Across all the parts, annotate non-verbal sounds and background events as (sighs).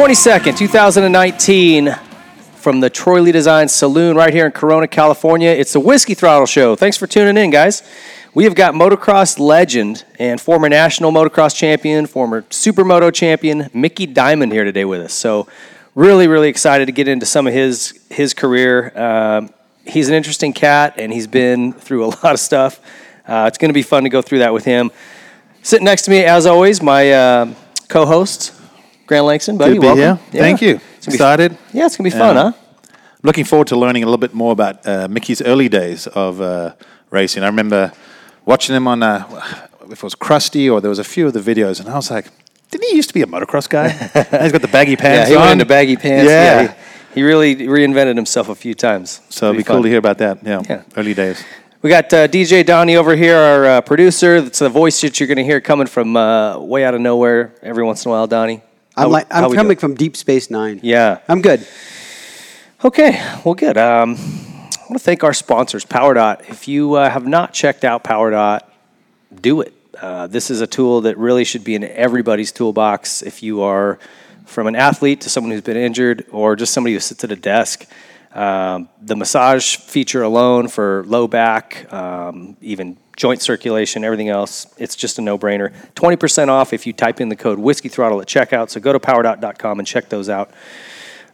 March 22nd, 2019, from the Troy Lee Design Saloon right here in Corona, California. It's the Whiskey Throttle Show. Thanks for tuning in, guys. We have got motocross legend and former national motocross champion, former supermoto champion, Micky Dymond here today with us. So, really, really excited to get into some of his his career. Um, he's an interesting cat, and he's been through a (laughs) lot of stuff. Uh, it's going to be fun to go through that with him. Sitting next to me, as always, my uh, co-host, Grant Langston. Buddy, Good to be welcome. here. Thank you. It's gonna be- Excited. yeah, it's gonna be fun, Yeah. huh? Looking forward to learning a little bit more about uh, Micky's early days of uh, racing. I remember watching him on, uh, if it was Crusty or there was a few of the videos, and I was like, didn't he used to be a motocross guy? (laughs) He's got the baggy pants Yeah, he on. went into baggy pants. Yeah. he, he really reinvented himself a few times. so it'd be fun. cool to hear about that. Yeah, Yeah. early days. We got uh, DJ Donnie over here, our uh, producer. That's the voice that you're going to hear coming from uh, way out of nowhere every once in a while, Donnie. How I'm we- like I'm coming from Deep Space Nine. Yeah. I'm good. Okay, well, good. Um, I want to thank our sponsors, PowerDot. If you uh, have not checked out PowerDot, do it. Uh, this is a tool that really should be in everybody's toolbox. If you are from an athlete to someone who's been injured or just somebody who sits at a desk, um, the massage feature alone for low back, um, even joint circulation, everything else, it's just a no brainer. 20% off if you type in the code Whiskey Throttle at checkout. So go to powerdot.com and check those out.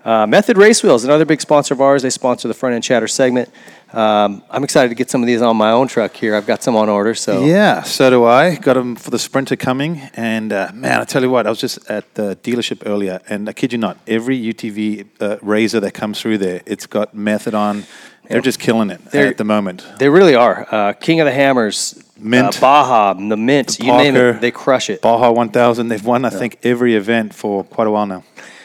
Uh, Method Race Wheels, another big sponsor of ours. They sponsor the front end chatter segment. Um, I'm excited to get some of these on my own truck here. I've got some on order. So Yeah, so do I. Got them for the Sprinter coming, and uh, man, I tell you what, I was just at the dealership earlier, and I kid you not, every UTV uh, RZR that comes through there, it's got method on. They're just killing it They're- at the moment. they really are. Uh, King of the Hammers, Mint. uh, Baja, the Mint, The you name it, they crush it. Baja 1000, they've won, I think, every event for quite a while now.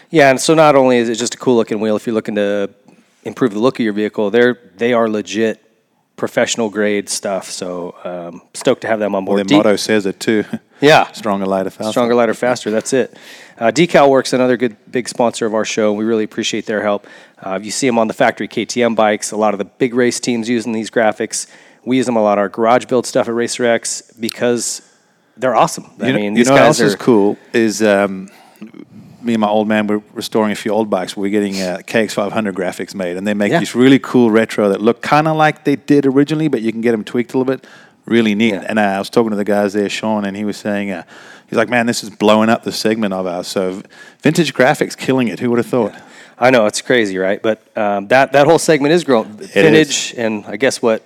Yeah, and so not only is it just a cool looking wheel, if you're looking to improve the look of your vehicle, they're they are legit professional grade stuff. So um, stoked to have them on Well, board. their De- motto says it too. (laughs) yeah, Stronger, lighter, faster. Stronger, lighter, faster. That's it. Uh, Decal Works, another good big sponsor of our show. We really appreciate their help. Uh, you see them on the factory KTM bikes. A lot of the big race teams using these graphics. We use them a lot. Our garage build stuff at Racer X because they're awesome. I You know, mean, you these know what guys else is cool is um, me and my old man were restoring a few old bikes. We're getting uh, KX500 graphics made, and they make Yeah. these really cool retro that look kind of like they did originally, but you can get them tweaked a little bit. Really neat. Yeah. And uh, I was talking to the guys there, Sean, and he was saying, uh, he's like, man, this is blowing up the segment of ours. So vintage graphics, killing it. Who would have thought? I know it's crazy, right? But um, that that whole segment is grown vintage, and I guess what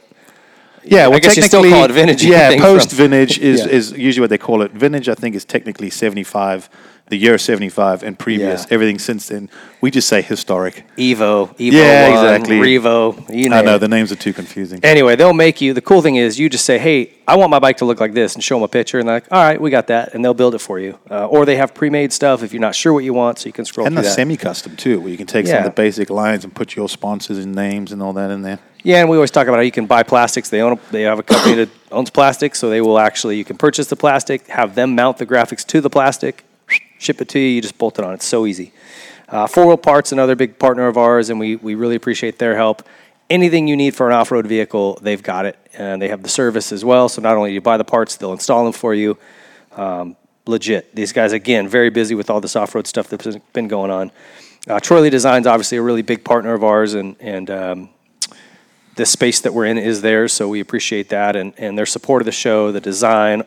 Yeah, I guess you still call it vintage, Yeah, post vintage is, (laughs) Yeah. is usually what they call it. Vintage, I think, is technically 75, the year 75, and previous. Yeah. Everything since then, we just say historic. Evo, Evo Yeah, One, exactly. Revo. You know, I know, the names are too confusing. Anyway, they'll make you. The cool thing is, you just say, "Hey, I want my bike to look like this," and show them a picture, and they're like, "All right, we got that," and they'll build it for you. Uh, or they have pre-made stuff if you're not sure what you want, so you can scroll And through the semi-custom, too, where you can take some of the basic lines and put your sponsors and names and all that in there. yeah, and we always talk about how you can buy plastics. They own. A, they have a company that owns plastic, so they will actually. You can purchase the plastic, have them mount the graphics to the plastic, ship it to you. You just bolt it on. It's so easy. Uh, Four Wheel Parts, another big partner of ours, and we, we really appreciate their help. Anything you need for an off road vehicle, they've got it. And they have the service as well. So not only do you buy the parts, they'll install them for you. Um, legit. These guys, again, very busy with all this off road stuff that's been going on. Uh, Troy Design's obviously a really big partner of ours, and, and um, the space that we're in is theirs, so we appreciate that. And, and their support of the show, the design,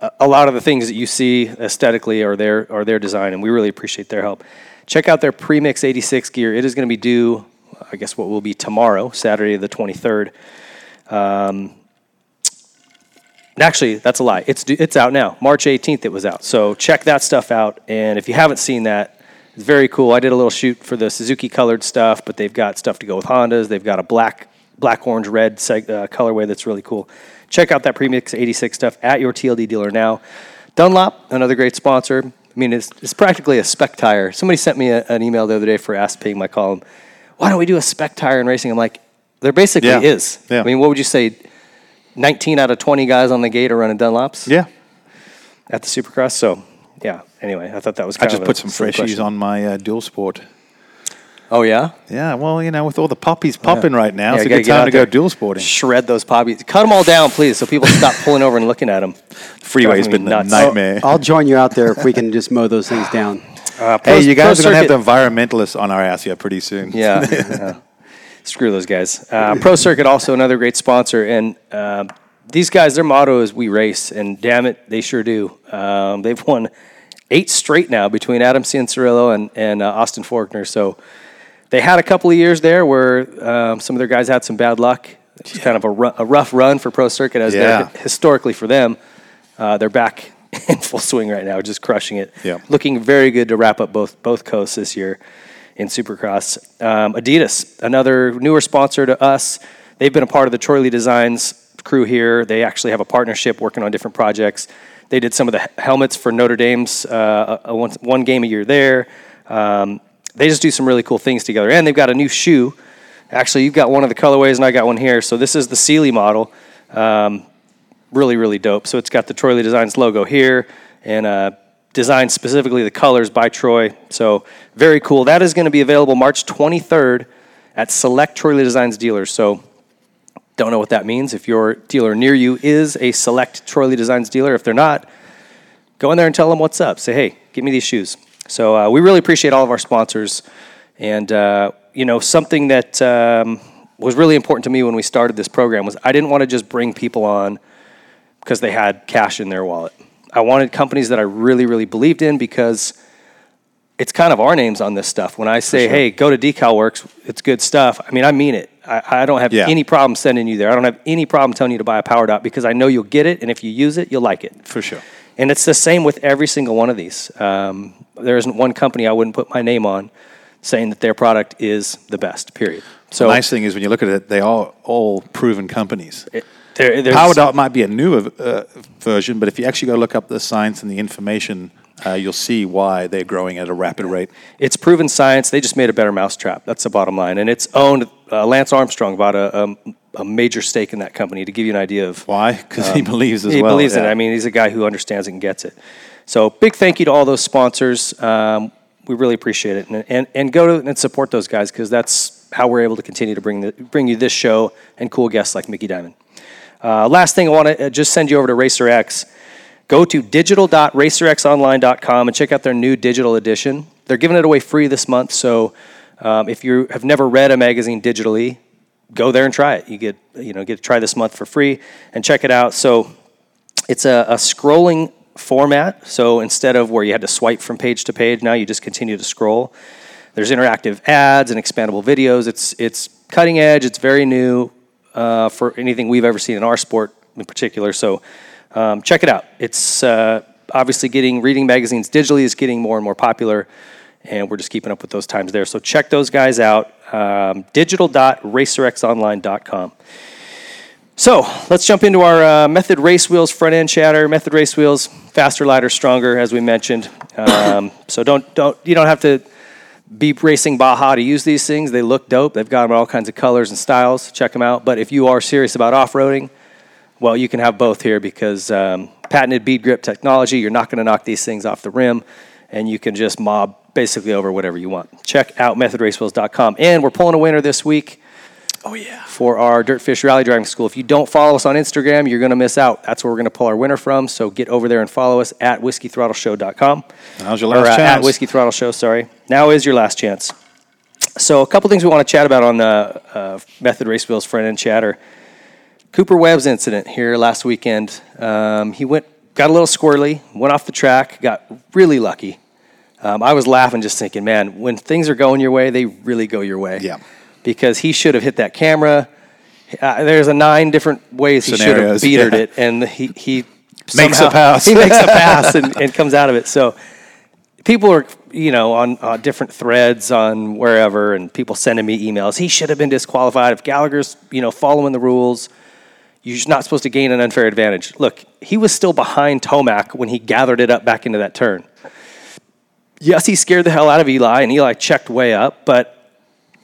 a- lot of the things that you see aesthetically are their are their design, and we really appreciate their help. Check out their Premix 86 gear. It is going to be due, I guess, what will be tomorrow, Saturday the 23rd. Um, actually, that's a lie. It's it's out now. March 18th, it was out. So check that stuff out. And if you haven't seen that, it's very cool. I did a little shoot for the Suzuki colored stuff, but they've got stuff to go with Hondas. They've got a black, black, orange, red seg- uh, colorway that's really cool. Check out that Premix 86 stuff at your TLD dealer now. Dunlop, another great sponsor. I mean, it's, it's practically a spec tire. Somebody sent me a, an email the other day for Ask Pig, my column. Why don't we do a spec tire in racing? I'm like, there basically Yeah. is. Yeah. I mean, what would you say? 19 out of 20 guys on the gate are running Dunlops Yeah. at the Supercross. So, yeah. Anyway, I thought that was I just put some freshies question. on my uh, dual sport. Oh yeah, Yeah, well, you know, with all the poppies popping right now, Yeah, it's a good time to go there. dual sporting. Shred those poppies. Cut them all down, please, so people stop (laughs) pulling over and looking at them. Freeway's Driving been me a nuts. nightmare. I'll join you out there if we can just mow those things down. Uh, Pro- hey, you guys are going to have the environmentalists on our ass here pretty soon. Yeah. yeah. (laughs) Screw those guys. Uh, Pro Circuit also another great sponsor, and uh, these guys, their motto is "We race," and damn it, they sure do. Um, they've won eight straight now between Adam Cianciarulo and and uh, Austin Forkner. So they had a couple of years there where um, some of their guys had some bad luck. It's was kind of a, ru- a rough run for Pro Circuit as Yeah. historically for them. Uh, they're back (laughs) in full swing right now, just crushing it. Yeah. Looking very good to wrap up both both coasts this year in Supercross. Um, Adidas, another newer sponsor to us. They've been a part of the Troy Lee Designs crew here. They actually have a partnership working on different projects. They did some of the helmets for Notre Dame's uh, one, one game a year there. Um, they just do some really cool things together. And they've got a new shoe. Actually, you've got one of the colorways, and I got one here. So this is the Sealy model. Um, really, really dope. So it's got the Troy Lee Designs logo here and uh, designed specifically the colors by Troy. So very cool. That is going to be available March 23rd at select Troy Lee Designs dealers. So don't know what that means. If your dealer near you is a select Troy Lee Designs dealer, if they're not, go in there and tell them what's up. Say, hey, give me these shoes. So uh, we really appreciate all of our sponsors. And, uh, you know, something that um, was really important to me when we started this program was I didn't want to just bring people on because they had cash in their wallet. I wanted companies that I really, really believed in because it's kind of our names on this stuff. When I say, sure. hey, go to Decal Works, it's good stuff, I mean, I mean it. I, I don't have Yeah. any problem sending you there. I don't have any problem telling you to buy a Power Dot because I know you'll get it, and if you use it, you'll like it. For sure. And it's the same with every single one of these. Um, there isn't one company I wouldn't put my name on saying that their product is the best, period. So the nice thing is when you look at it, they are all proven companies. it- there, there's, Power Dot might be a newer uh, version, but if you actually go look up the science and the information, uh, you'll see why they're growing at a rapid rate. It's proven science. They just made a better mousetrap. That's the bottom line. And it's owned. Uh, Lance Armstrong bought a, a, a major stake in that company to give you an idea of Why? Because he believes as Um, he well. believes in it. I mean, he's a guy who understands it and gets it. So big thank you to all those sponsors. Um, we really appreciate it, and and, and go and support those guys because that's how we're able to continue to bring the, bring you this show and cool guests like Micky Dymond. Uh, last thing, I want to just send you over to RacerX. Go to digital.racerxonline.com and check out their new digital edition. They're giving it away free this month, so um, if you have never read a magazine digitally, go there and try it. You get you know get to try this month for free and check it out. So it's a, a scrolling format. So instead of where you had to swipe from page to page, now you just continue to scroll. There's interactive ads and expandable videos. It's it's cutting edge. It's very new uh, for anything we've ever seen in our sport in particular. So um, check it out. It's uh, obviously getting reading magazines digitally is getting more and more popular, and we're just keeping up with those times there. So check those guys out. Um, digital.racerxonline.com. So let's jump into our uh, Method Race Wheels front end chatter. Method Race Wheels, faster, lighter, stronger, as we mentioned. Um, (coughs) so don't don't you don't have to be racing Baja to use these things. They look dope. They've got them in all kinds of colors and styles. Check them out. But if you are serious about off roading, well, you can have both here because um, patented bead grip technology. You're not going to knock these things off the rim, and you can just mob basically over whatever you want. Check out methodracewheels.com. And we're pulling a winner this week Oh yeah. for our Dirtfish Rally Driving School. If you don't follow us on Instagram, you're going to miss out. That's where we're going to pull our winner from. So get over there and follow us at whiskeythrottleshow.com. Now's your Or, last uh, chance. At Whiskey Throttle Show, sorry. Now is your last chance. So a couple things we want to chat about on the uh, Method Race Wheels front end chatter. Cooper Webb's incident here last weekend. Um, he went, got a little squirrely, went off the track, got really lucky. Um, I was laughing, just thinking, man, when things are going your way, they really go your way. Yeah. Because he should have hit that camera. Uh, there's a nine different ways he should have beatered yeah. it, and he he (laughs) Makes a pass. (laughs) he makes a (laughs) pass and, and comes out of it. So people are you know on uh, different threads on wherever, and people sending me emails. He should have been disqualified if Gallagher's you know following the rules. You're just not supposed to gain an unfair advantage. Look, he was still behind Tomac when he gathered it up back into that turn. Yes, he scared the hell out of Eli, and Eli checked way up. But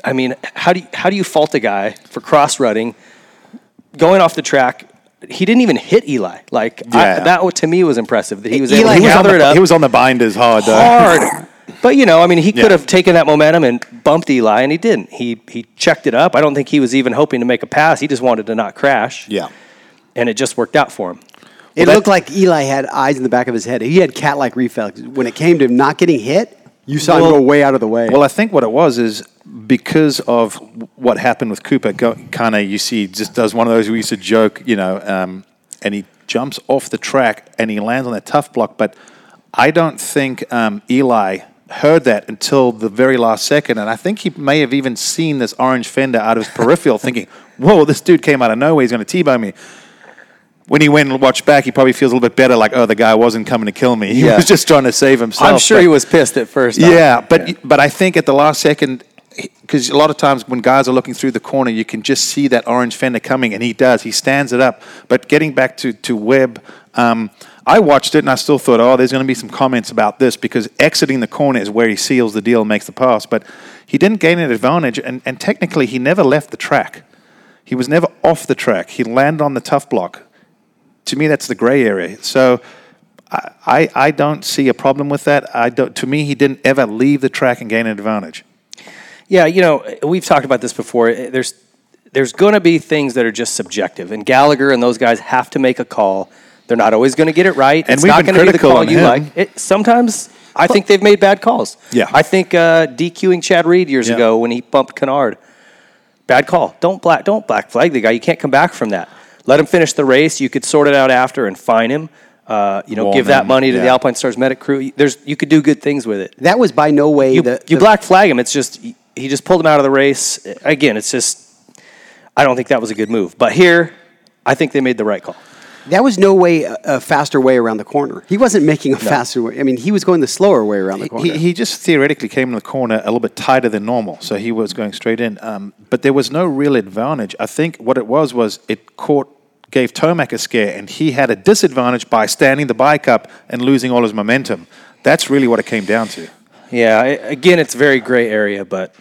I mean, how do you, how do you fault a guy for cross running, going off the track? He didn't even hit Eli. Like I, that to me was impressive that he was Eli able to on gather it the, up he was on the binders hard though. hard. But you know, I mean, he could Yeah. have taken that momentum and bumped Eli, and he didn't. He he checked it up. I don't think he was even hoping to make a pass. He just wanted to not crash, Yeah. and it just worked out for him. It that- looked like Eli had eyes in the back of his head. He had cat-like reflex. When it came to not getting hit, You saw him Well- go way out of the way. Well, I think what it was is because of what happened with Cooper. Kind of, you see, just does one of those we used to joke, you know, um, and he jumps off the track and he lands on that tough block. But I don't think um, Eli heard that until the very last second, and I think he may have even seen this orange fender out of his peripheral, thinking, (laughs) "Whoa, this dude came out of nowhere. He's going to t-bone me." When he went and watched back, he probably feels a little bit better, like, "Oh, the guy wasn't coming to kill me. (laughs) He Yeah. was just trying to save himself." I'm sure But- he was pissed at first. yeah, but but I think at the last second, because a lot of times when guys are looking through the corner, you can just see that orange fender coming, and he does. He stands it up. But getting back to to Webb, um, I watched it and I still thought, oh, there's going to be some comments about this because exiting the corner is where he seals the deal, and makes the pass. But he didn't gain an advantage, and, and technically he never left the track. He was never off the track. He landed on the tough block. To me, that's the gray area. So. I, I I don't see a problem with that. I don't. To me, he didn't ever leave the track and gain an advantage. Yeah, you know, we've talked about this before. There's there's going to be things that are just subjective, and Gallagher and those guys have to make a call. They're not always going to get it right. And it's we've not been going to be the critical call on you him. like. It, sometimes I think they've made bad calls. Yeah. I think uh, DQing Chad Reed years Yeah. ago when he bumped Kennard, bad call. Don't black don't black flag the guy. You can't come back from that. Let him finish the race. You could sort it out after and fine him. Uh, you know, Warn give that money to the. Alpine Stars medic crew. There's you could do good things with it that was by no way you, the, you the- black flag him. It's just he just pulled him out of the race. Again, it's just I don't think that was a good move. But here, I think they made the right call. That was no way a, a faster way around the corner. He wasn't making a faster way. I mean, he was going the slower way around the corner. He, he just theoretically came in the corner a little bit tighter than normal, so he was going straight in. Um, but there was no real advantage. I think what it was was it caught gave Tomac a scare, and he had a disadvantage by standing the bike up and losing all his momentum. That's really what it came down to. Yeah, again, it's a very gray area, but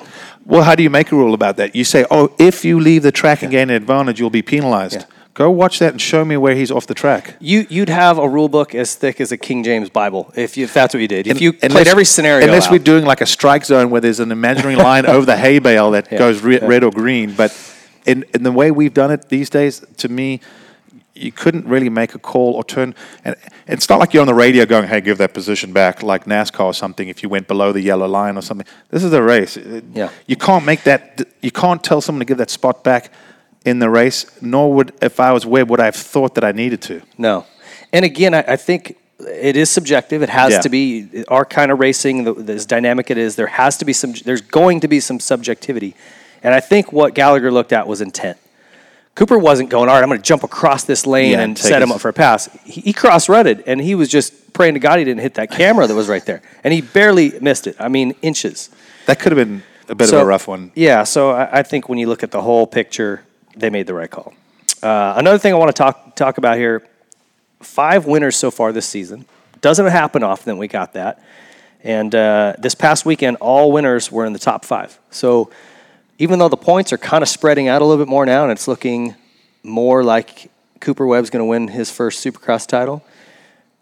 Well, how do you make a rule about that? You say, oh, if you leave the track and gain an advantage, you'll be penalized. Yeah. Go watch that and show me where he's off the track. you you'd have a rule book as thick as a King James Bible if, you, if that's what you did. If you played unless- every scenario, Unless out. we're doing like a strike zone where there's an imaginary (laughs) line over the hay bale that Yeah, goes re- red or green. But in, in the way we've done it these days, to me, you couldn't really make a call or turn. And it's not like you're on the radio going, hey, give that position back, like NASCAR or something, if you went below the yellow line or something. This is a race. Yeah. You can't make that, you can't tell someone to give that spot back in the race, nor would, if I was Webb, would I have thought that I needed to. No. And again, I, I think it is subjective. It has Yeah. to be our kind of racing, the, as dynamic it is. There has to be some. There's going to be some subjectivity, and I think what Gallagher looked at was intent. Cooper wasn't going. All right, I'm going to jump across this lane Yeah, and set him up for a pass. He, he cross-rutted, and he was just praying to God he didn't hit that (laughs) camera that was right there, and he barely missed it. I mean, inches. That could have been a bit So- of a rough one. Yeah, so I, I think when you look at the whole picture, they made the right call. Uh, another thing I want to talk talk about here: five winners so far this season. Doesn't happen often. We got that, and uh, this past weekend, all winners were in the top five. So even though the points are kind of spreading out a little bit more now, and it's looking more like Cooper Webb's going to win his first Supercross title.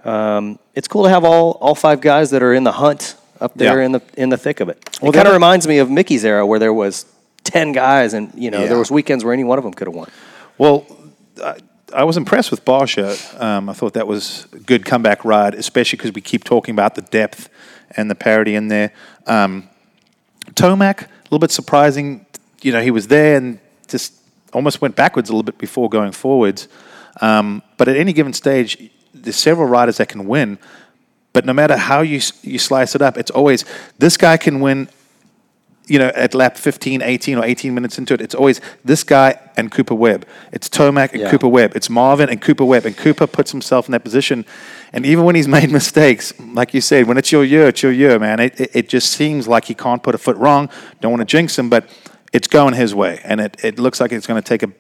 Um, it's cool to have all, all five guys that are in the hunt up there Yeah. in the in the thick of it. Well, it kind of reminds me of Micky's era where there was ten guys, and you know Yeah. there was weekends where any one of them could have won. Well, I, I was impressed with Barcia. Um, I thought that was a good comeback ride, especially because we keep talking about the depth and the parity in there. Um, Tomac, little bit surprising. You know, he was there and just almost went backwards a little bit before going forwards. Um, but at any given stage, there's several riders that can win. But no matter how you you slice it up, it's always this guy can win you know, at lap 15, 18, or 18 minutes into it, it's always this guy and Cooper Webb. It's Tomac and Yeah. Cooper Webb. It's Marvin and Cooper Webb. And Cooper puts himself in that position. And even when he's made (laughs) mistakes, like you said, when it's your year, it's your year, man. It, it, it just seems like he can't put a foot wrong. Don't want to jinx him, but it's going his way. And it, it looks like it's going to take a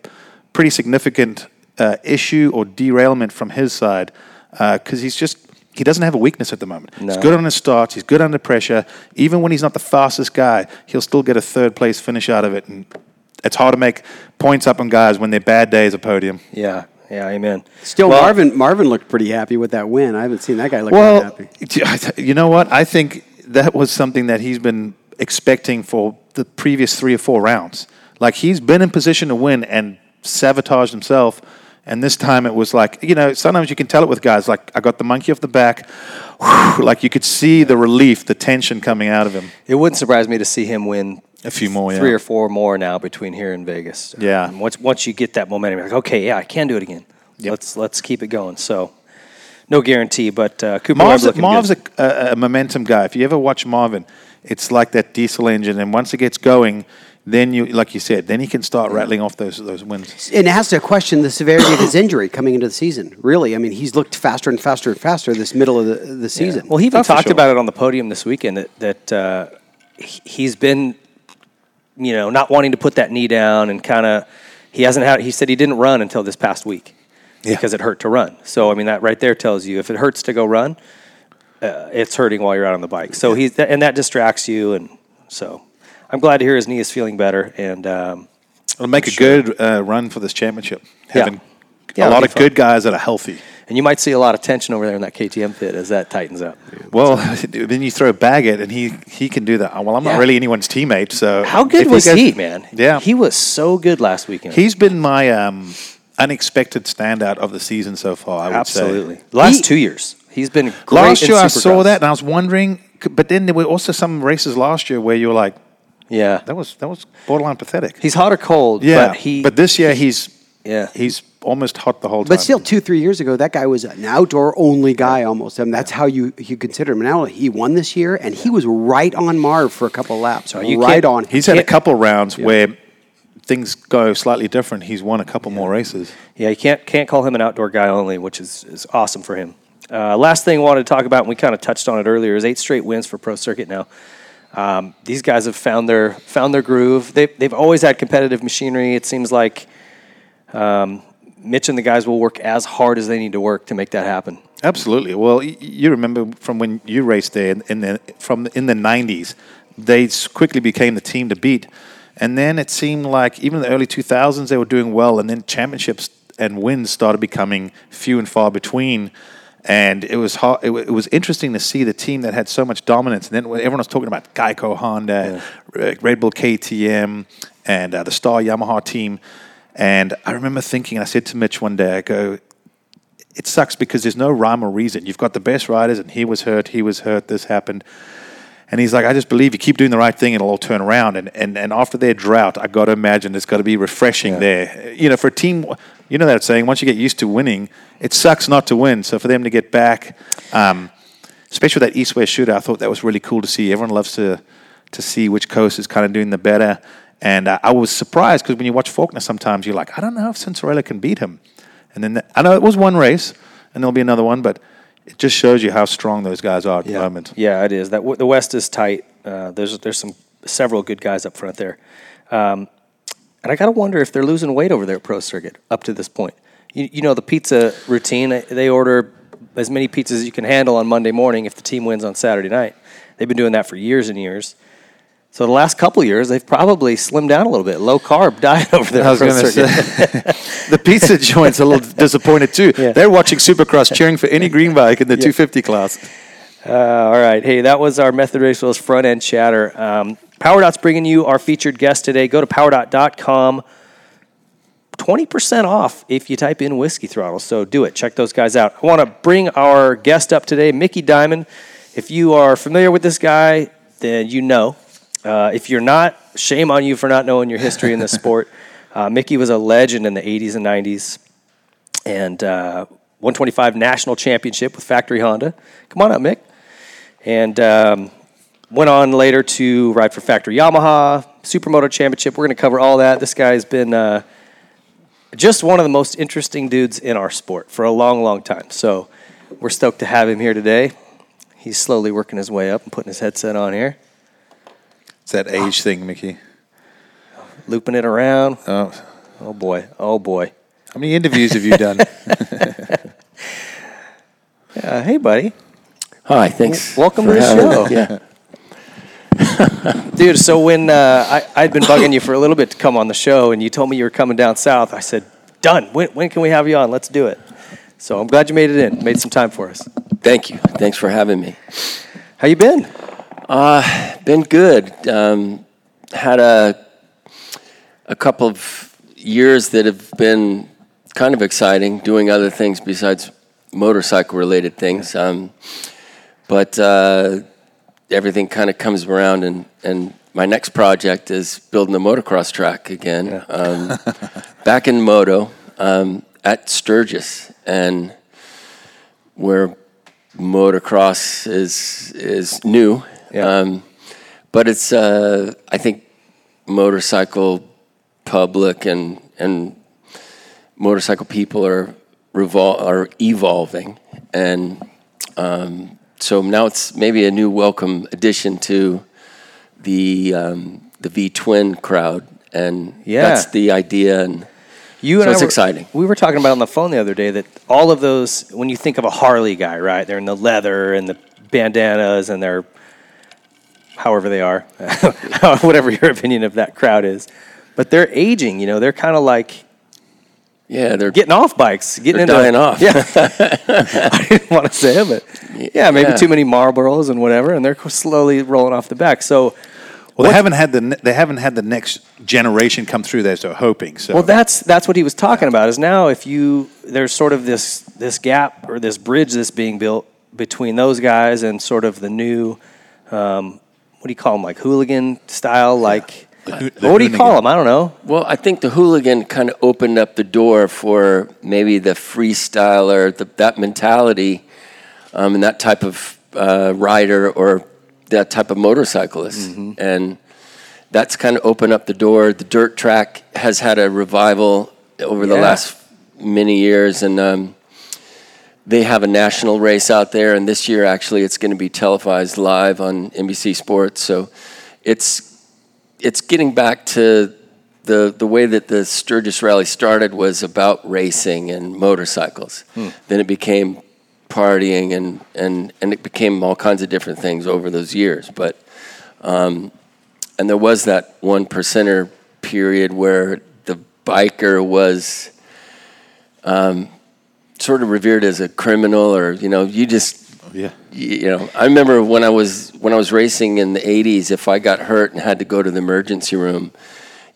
pretty significant uh, issue or derailment from his side because he's just. He doesn't have a weakness at the moment. He's good on his starts. He's good under pressure. Even when he's not the fastest guy, he'll still get a third place finish out of it. And it's hard to make points up on guys when they're bad days at podium. Yeah, yeah, amen. Still, Well, Marvin Marvin looked pretty happy with that win. I haven't seen that guy look that Well, happy. (laughs) you know what? I think that was something that he's been expecting for the previous three or four rounds. Like he's been in position to win and sabotaged himself And this time it was like, you know, sometimes you can tell it with guys. Like, I got the monkey off the back. like, you could see the relief, the tension coming out of him. It wouldn't surprise me to see him win A few more, three yeah. or four more now between here and Vegas. Yeah. And once once you get that momentum, you're like, okay, yeah, I can do it again. Yep. Let's let's keep it going. So, no guarantee, but uh, Cooper Marv's, a, looking Marv's a, a momentum guy. If you ever watch Marvin, it's like that diesel engine. And once it gets going, then you, like you said, then he can start rattling off those those wins. And it has to question the severity of his injury coming into the season. Really, I mean, he's looked faster and faster and faster this middle of the, the season. Well, he even Oh, talked sure. about it on the podium this weekend that that uh, he- he's been, you know, not wanting to put that knee down and kind of he hasn't had. He said he didn't run until this past week Yeah. because it hurt to run. So I mean, that right there tells you if it hurts to go run, uh, it's hurting while you're out on the bike. So he's and that distracts you, and so I'm glad to hear his knee is feeling better. And um, It'll make a good uh, run for this championship. Having Yeah, a lot of fun. good guys that are healthy. and you might see a lot of tension over there in that KTM pit as that tightens up. Well, (laughs) then you throw Baggett, and he he can do that. Well, I'm Yeah. not really anyone's teammate, so How good was goes- he, man? Yeah, he was so good last weekend. He's been my um, unexpected standout of the season so far. I would Absolutely. say. Last He- two years, he's been great Last year I saw that, and I was wondering. But then there were also some races last year where you were like, Yeah, "That was that was borderline pathetic." he's hot or cold. yeah, but he. But this year he's Yeah. he's almost hot the whole time. But still, two, three years ago, that guy was an outdoor only guy almost. I mean, that's how you, you consider him. Now he won this year, and he was right on Marv for a couple laps. you right on. he's had a couple rounds where things go slightly different. He's won a couple more races. yeah, you can't can't call him an outdoor guy only, which is is awesome for him. Uh, last thing I wanted to talk about, and we kind of touched on it earlier, is eight straight wins for Pro Circuit now. Um, these guys have found their found their groove. They they've always had competitive machinery. It seems like um, Mitch and the guys will work as hard as they need to work to make that happen. Absolutely. Well, y- you remember from when you raced there in, in the from in the '90s, they quickly became the team to beat, and then it seemed like even in the early 2000s they were doing well, and then championships and wins started becoming few and far between. And it was hard, it, wa- it was interesting to see the team that had so much dominance. And then everyone was talking about Geico, Honda, uh, Red Bull KTM, and uh, the Star Yamaha team. And I remember thinking, I said to Mitch one day, I go, it sucks because there's no rhyme or reason. You've got the best riders, and he was hurt, he was hurt, this happened. And he's like, I just believe you keep doing the right thing, and it'll all turn around. And, and, and after their drought, I got to imagine it's got to be refreshing there. You know, for a team, you know that saying, once you get used to winning, it sucks not to win. So for them to get back, um, especially with that East West shooter, I thought that was really cool to see. Everyone loves to, to see which coast is kind of doing the better. And uh, I was surprised because when you watch Forkner, sometimes you're like, I don't know if Cianciarulo can beat him. And then I know it was one race, and there'll be another one, but it just shows you how strong those guys are at the moment. Yeah, it is. That w- the West is tight. Uh, there's there's some several good guys up front there, um, and I gotta wonder if they're losing weight over there at Pro Circuit up to this point. You, you know the pizza routine. they- They order as many pizzas as you can handle on Monday morning if the team wins on Saturday night. They've been doing that for years and years. So the last couple of years, they've probably slimmed down a little bit. Low carb (laughs) diet over there. I was going to say, (laughs) the pizza joint's a little disappointed too. Yeah. They're watching Supercross, (laughs) cheering for any green bike in the 250 class. Uh, all right. Hey, that was our Method Race Wheels front end chatter. Um, PowerDot's bringing you our featured guest today. Go to powerdot.com. 20% off if you type in Whiskey Throttle. So do it. Check those guys out. I want to bring our guest up today, Micky Dymond. If you are familiar with this guy, then you know. Uh, if you're not, shame on you for not knowing your history in this sport. (laughs) Uh, Micky was a legend in the 80s and 90s and uh, 125 national championship with Factory Honda. Come on up, Mick. And um, went on later to ride for Factory Yamaha, Supermoto Championship. We're going to cover all that. This guy's been uh, just one of the most interesting dudes in our sport for a long, long time. So we're stoked to have him here today. He's slowly working his way up and putting his headset on here, It's that age thing, Micky. Looping it around. Oh, Oh boy, oh boy. how many interviews have you done? (laughs) Uh, hey, buddy. Hi, thanks. welcome to the show. Yeah. (laughs) Dude, so when uh, I, I'd been bugging you for a little bit to come on the show, and you told me you were coming down south, I said, "Done. When, when can we have you on? Let's do it." So I'm glad you made it in, made some time for us. Thank you. Thanks for having me. How you been? Been good. Um, had a a couple of years that have been kind of exciting, doing other things besides motorcycle related things. Um, but uh, everything kind of comes around, and, and my next project is building a motocross track again. Um, back in Moto um, at Sturgis, and where motocross is is new. Yeah. Um, but it's uh, I think motorcycle public and and motorcycle people are revol- are evolving, and um, so now it's maybe a new welcome addition to the um, the V twin crowd, and Yeah. that's the idea. And You and So I it's were- exciting. We were talking about on the phone the other day that all of those, when you think of a Harley guy, right? They're in the leather and the bandanas and they're, however they are, (laughs) whatever your opinion of that crowd is. But they're aging, you know, they're kind of like yeah, they're getting off bikes, getting into dying off. Yeah, (laughs) (laughs) I didn't want to say it, but yeah, maybe Yeah. too many Marlboros and whatever, and they're slowly rolling off the back. So, Well, they haven't had the they haven't had the next generation come through there, so hoping. So Well, that's that's what he was talking about. Is now if you there's sort of this this gap or this bridge that's being built between those guys and sort of the new, um, what do you call them? Like hooligan style, like hoo- the what do you call them? I don't know. Well, I think the hooligan kind of opened up the door for maybe the freestyler, the, that mentality, um, and that type of uh, rider or that type of motorcyclist. And that's kind of opened up the door. The dirt track has had a revival over the last many years, and um, they have a national race out there. And this year, actually, it's going to be televised live on NBC Sports. So it's it's getting back to the the way that the Sturgis Rally started was about racing and motorcycles. Then it became partying and, and, and it became all kinds of different things over those years. But um, and there was that one percenter period where the biker was um, sort of revered as a criminal, or you know, you just yeah, you know, I remember when I was when I was racing in the '80s. If I got hurt and had to go to the emergency room,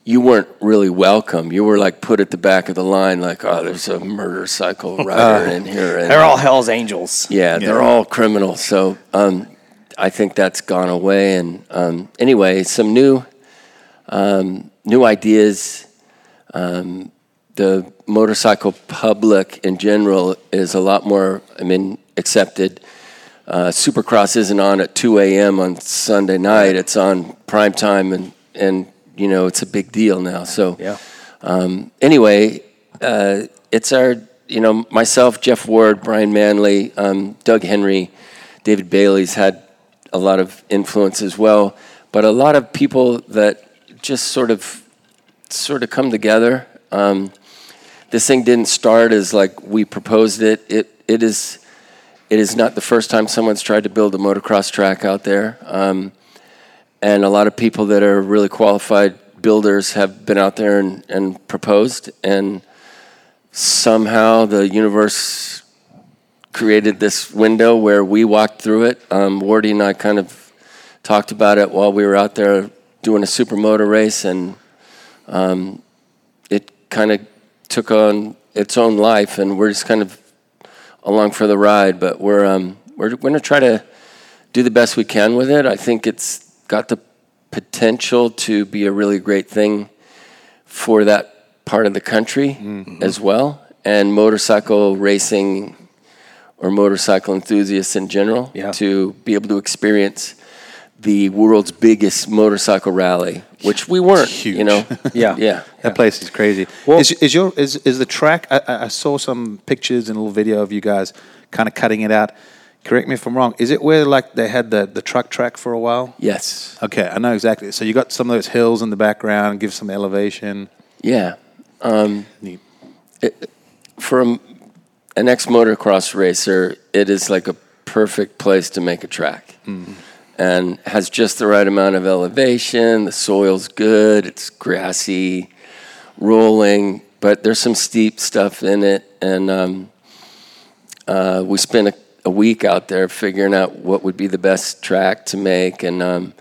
you weren't really welcome. You were like put at the back of the line, like, "Oh, there's a motorcycle (laughs) rider in here." And, They're all Hell's Angels. yeah, they're all criminals. So um, I think that's gone away. And um, anyway, some new um, new ideas. Um, the motorcycle public in general is a lot more, I mean, accepted. Uh, Supercross isn't on at 2 a.m. on Sunday night. It's on prime time, and and you know it's a big deal now. So Yeah. um, anyway, uh, it's our, you know, myself, Jeff Ward, Brian Manley, um, Doug Henry, David Bailey's had a lot of influence as well, but a lot of people that just sort of, sort of come together. Um, this thing didn't start as like we proposed it. It it is, it is not the first time someone's tried to build a motocross track out there. Um, and a lot of people that are really qualified builders have been out there and, and proposed. And somehow the universe created this window where we walked through it. Um, wardy and i kind of talked about it while we were out there doing a supermoto race. And um, it kind of took on its own life. And we're just kind of along for the ride but we're um, we're going to try to do the best we can with it. I think it's got the potential to be a really great thing for that part of the country as well, and motorcycle racing or motorcycle enthusiasts in general Yeah. to be able to experience the world's biggest motorcycle rally, which we weren't. Huge. You know, (laughs) Yeah. yeah. that place is crazy. Well- is, is your is, is the track? I- I, saw some pictures and a little video of you guys kind of cutting it out. Correct me if I'm wrong. Is it where like they had the, the truck track for a while? Yes. Okay, I know exactly. So you got some of those hills in the background, give some elevation. Yeah. Um, Neat. it, for a, an ex motocross racer, it is like a perfect place to make a track, and has just the right amount of elevation. The soil's good. It's grassy, rolling, but there's some steep stuff in it, and um, uh, we spent a, a week out there figuring out what would be the best track to make, and um,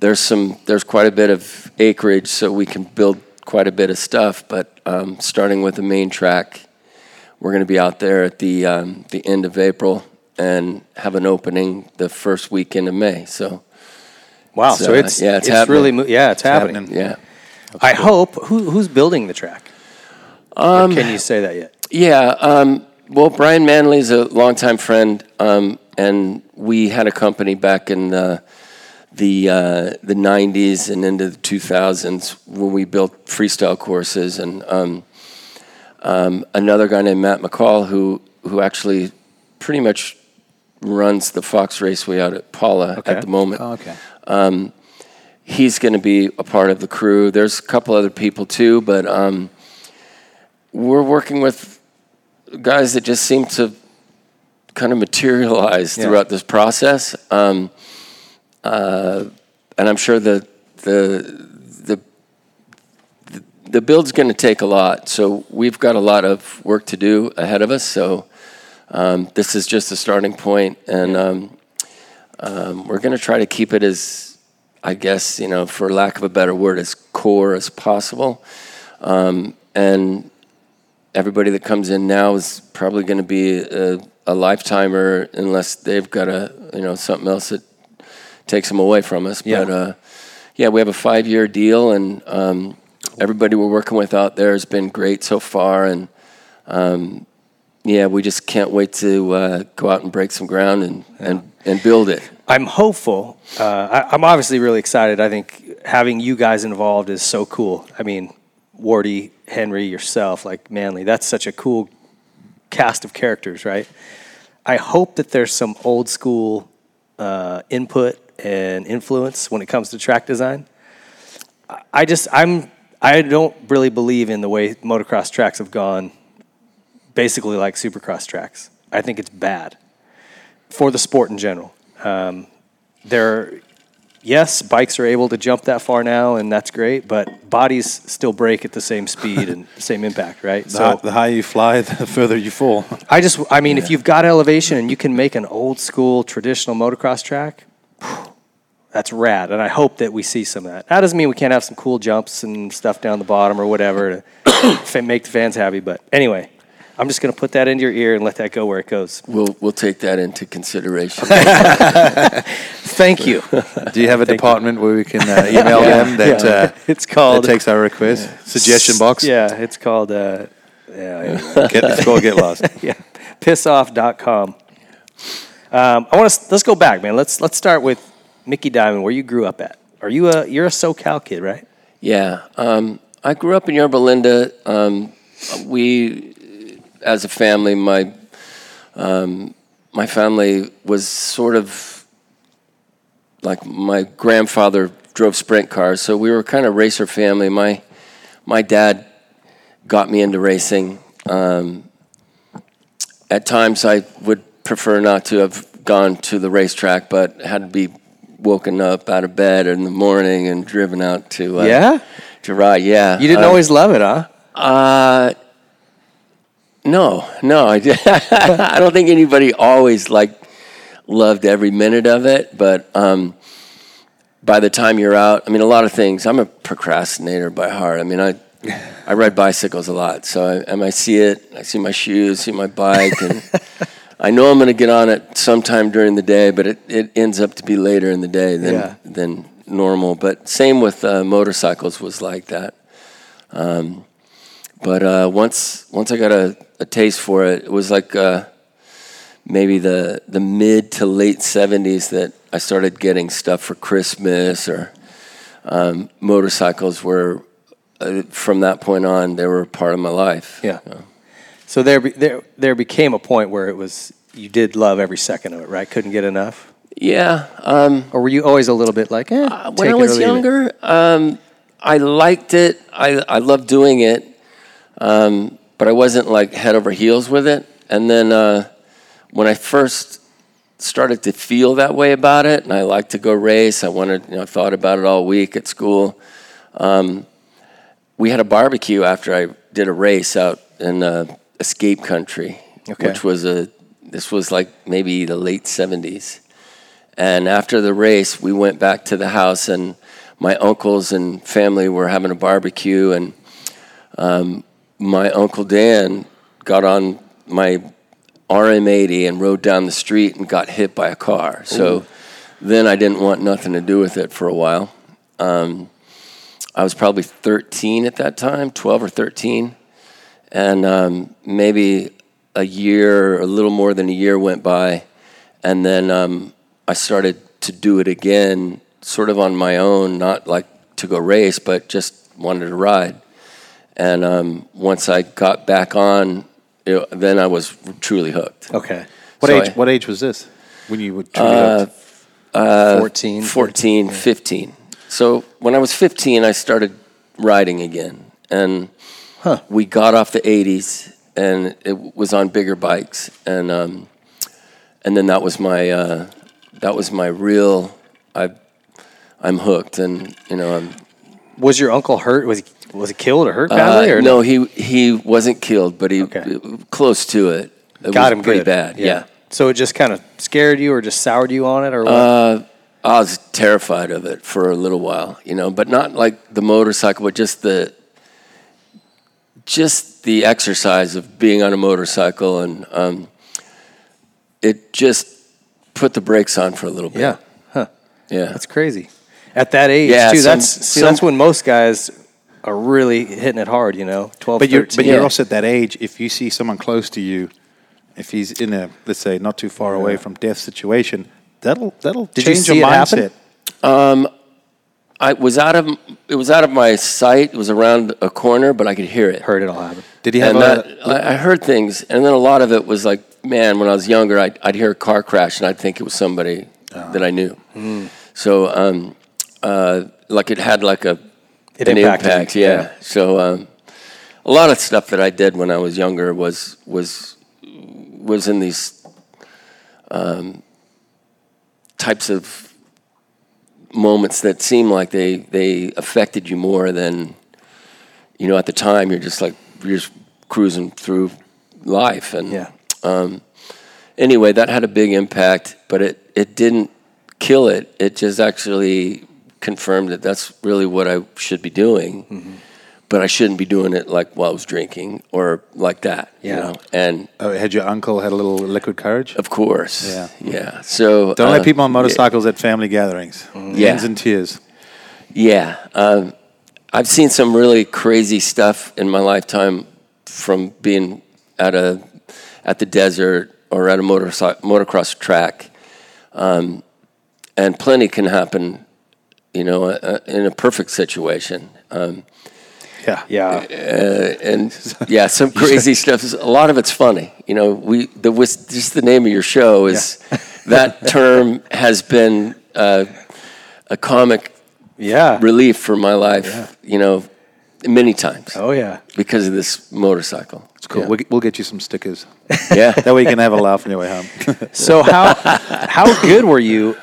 there's some there's quite a bit of acreage, so we can build quite a bit of stuff. But um, starting with the main track we're going to be out there at the um, the end of April and have an opening the first weekend of May. So Wow. So, So, it's yeah, it's really happening. mo- yeah, it's, happening. happening. yeah, I hope who who's building the track. Um, can you say that yet? yeah. Um, well, Brian Manley is a longtime friend, um, and we had a company back in the the uh, the '90s and into the 2000s when we built freestyle courses, and um, um, another guy named Matt McCall who who actually pretty much runs the Fox Raceway out at Pala Okay. at the moment. Oh, okay. he's going to be a part of the crew. There's a couple other people too, but um, we're working with guys that just seem to kind of materialize Yeah. throughout this process. Um, uh, and I'm sure the the the, the build's going to take a lot. So we've got a lot of work to do ahead of us. So um, this is just a starting point, and um, um, we're going to try to keep it as, I guess, you know, for lack of a better word, as core as possible. Um, and everybody that comes in now is probably going to be a, a lifetimer unless they've got a, you know, something else that takes them away from us. Yeah. But uh, yeah, we have a five-year deal, and um, everybody we're working with out there has been great so far, and um, yeah, we just can't wait to uh, go out and break some ground and, and, and build it. I'm hopeful. Uh, I, I'm obviously really excited. I think having you guys involved is so cool. I mean, Wardy, Henry, yourself, like Manly, that's such a cool cast of characters, right? I hope that there's some old school uh, input and influence when it comes to track design. I- I just, I'm, I don't really believe in the way motocross tracks have gone, basically like supercross tracks. I think it's bad for the sport in general. Um, there, yes, bikes are able to jump that far now, and that's great. But bodies still break at the same speed and (laughs) same impact, right? The, hi- the higher you fly, (laughs) the further you fall. I just, I mean, if you've got elevation and you can make an old school traditional motocross track, that's rad. And I hope that we see some of that. That doesn't mean we can't have some cool jumps and stuff down the bottom or whatever to (coughs) make the fans happy. But anyway, I'm just going to put that into your ear and let that go where it goes. We'll, we'll take that into consideration. (laughs) Thank you. Do you have a department where we can uh, email them that, Yeah. uh, (laughs) It's that called takes our request? Suggestion box? Yeah, it's called. Uh, yeah, anyway. Get, it's called Get Lost. (laughs) yeah, pissoff.com. Um, I want to let's go back, man. Let's let's start with Micky Dymond, where you grew up at. Are you a you're a SoCal kid, right? Yeah, um, I grew up in Yorba Linda. Um, we, as a family, my um, my family was sort of like my grandfather drove sprint cars, so we were kind of racer family. My my dad got me into racing. Um, at times, I would prefer not to have gone to the racetrack, but had to be woken up out of bed in the morning and driven out to uh, Yeah? to ride. Yeah, You didn't Uh, always love it, huh? uh, no, no, I, (laughs) I don't think anybody always like loved every minute of it, but um, by the time you're out, I mean, a lot of things. I'm a procrastinator by heart. I mean, I I ride bicycles a lot, so I, and I see it. I see my shoes, see my bike, and I know I'm going to get on it sometime during the day, but it, it ends up to be later in the day than Yeah. than normal. But same with uh, motorcycles was like that. Um, but uh, once once I got a, a taste for it, it was like uh, maybe the the mid to late '70s that I started getting stuff for Christmas or um, motorcycles were. Uh, from that point on, they were part of my life. Yeah. So there, there, there became a point where it was you did love every second of it, right? Couldn't get enough, Yeah. Um, or were you always a little bit like, eh? Uh, when I was younger, um, I liked it. I, I loved doing it, um, but I wasn't like head over heels with it. And then uh, when I first started to feel that way about it, and I liked to go race, I wanted, you know, thought about it all week at school. Um, we had a barbecue after I did a race out in uh, Escape Country, Okay. which was a this was like maybe the late seventies. And after the race, we went back to the house, and my uncles and family were having a barbecue. And um, my uncle Dan got on my RM80 and rode down the street and got hit by a car. So then I didn't want nothing to do with it for a while. Um, I was probably 13 at that time, 12 or 13, and um, maybe a year, a little more than a year went by, and then um, I started to do it again, sort of on my own, not like to go race, but just wanted to ride. And um, once I got back on, it, then I was truly hooked. Okay. What So age? I- what age was this when you were truly Uh, hooked? 14. 14, 15. So when I was 15, I started riding again. And we got off the 80s and it was on bigger bikes. And, um, and then that was my, uh, that was my real, I, I'm hooked. And, you know, I'm, Was your uncle hurt? Was was he killed or hurt badly? uh, or no, he, he wasn't killed, but he, Okay. close to it. It got was him pretty good. bad. yeah. So it just kind of scared you or just soured you on it or what? Uh, I was terrified of it for a little while, you know, but not like the motorcycle, but just the just the exercise of being on a motorcycle, and um, it just put the brakes on for a little bit. yeah. Huh. yeah. That's crazy. At that age Yeah, too. some- that's see, some- that's when most guys are really hitting it hard. You know, 12, But you're, 13. but you're Yeah. also at that age. If you see someone close to you, if he's in a let's say not too far away from death situation, that'll that'll Did you change see your it happen? mindset. I was out of it was out of my sight. It was around a corner, but I could hear it. heard it all happen. Did he have and a? that, I, I heard things, and then a lot of it was like, man, when I was younger, I'd, I'd hear a car crash, and I'd think it was somebody Ah. that I knew. Hmm. So, um, uh, like it had like a It an impacted you, impact, yeah. yeah. So, um, a lot of stuff that I did when I was younger was was was in these um, types of moments that seem like they they affected you more than you know at the time you're just like you're just cruising through life and Yeah. um, anyway that had a big impact but it it didn't kill it it just actually confirmed that that's really what I should be doing Mm-hmm. but I shouldn't be doing it like while I was drinking or like that you Yeah. know and Oh, had your uncle had a little liquid courage? of course Yeah. yeah so Don't uh, let people on yeah. motorcycles at family gatherings. Yeah. Hands and tears. Yeah, um, I've seen some really crazy stuff in my lifetime from being at a at the desert or at a motorcycle motocross track, um, and plenty can happen, you know, uh, in a perfect situation. Um, Yeah. Yeah. and yeah, some (laughs) crazy stuff. A lot of it's funny. You know, we the was just the name of your show is (laughs) that term has been uh, a comic Yeah. relief for my life, Yeah. you know, many times Oh yeah. because of this motorcycle. It's cool. Yeah. We'll, we'll get you some stickers. (laughs) Yeah. that way you can have a laugh on your way home. So how how good were you?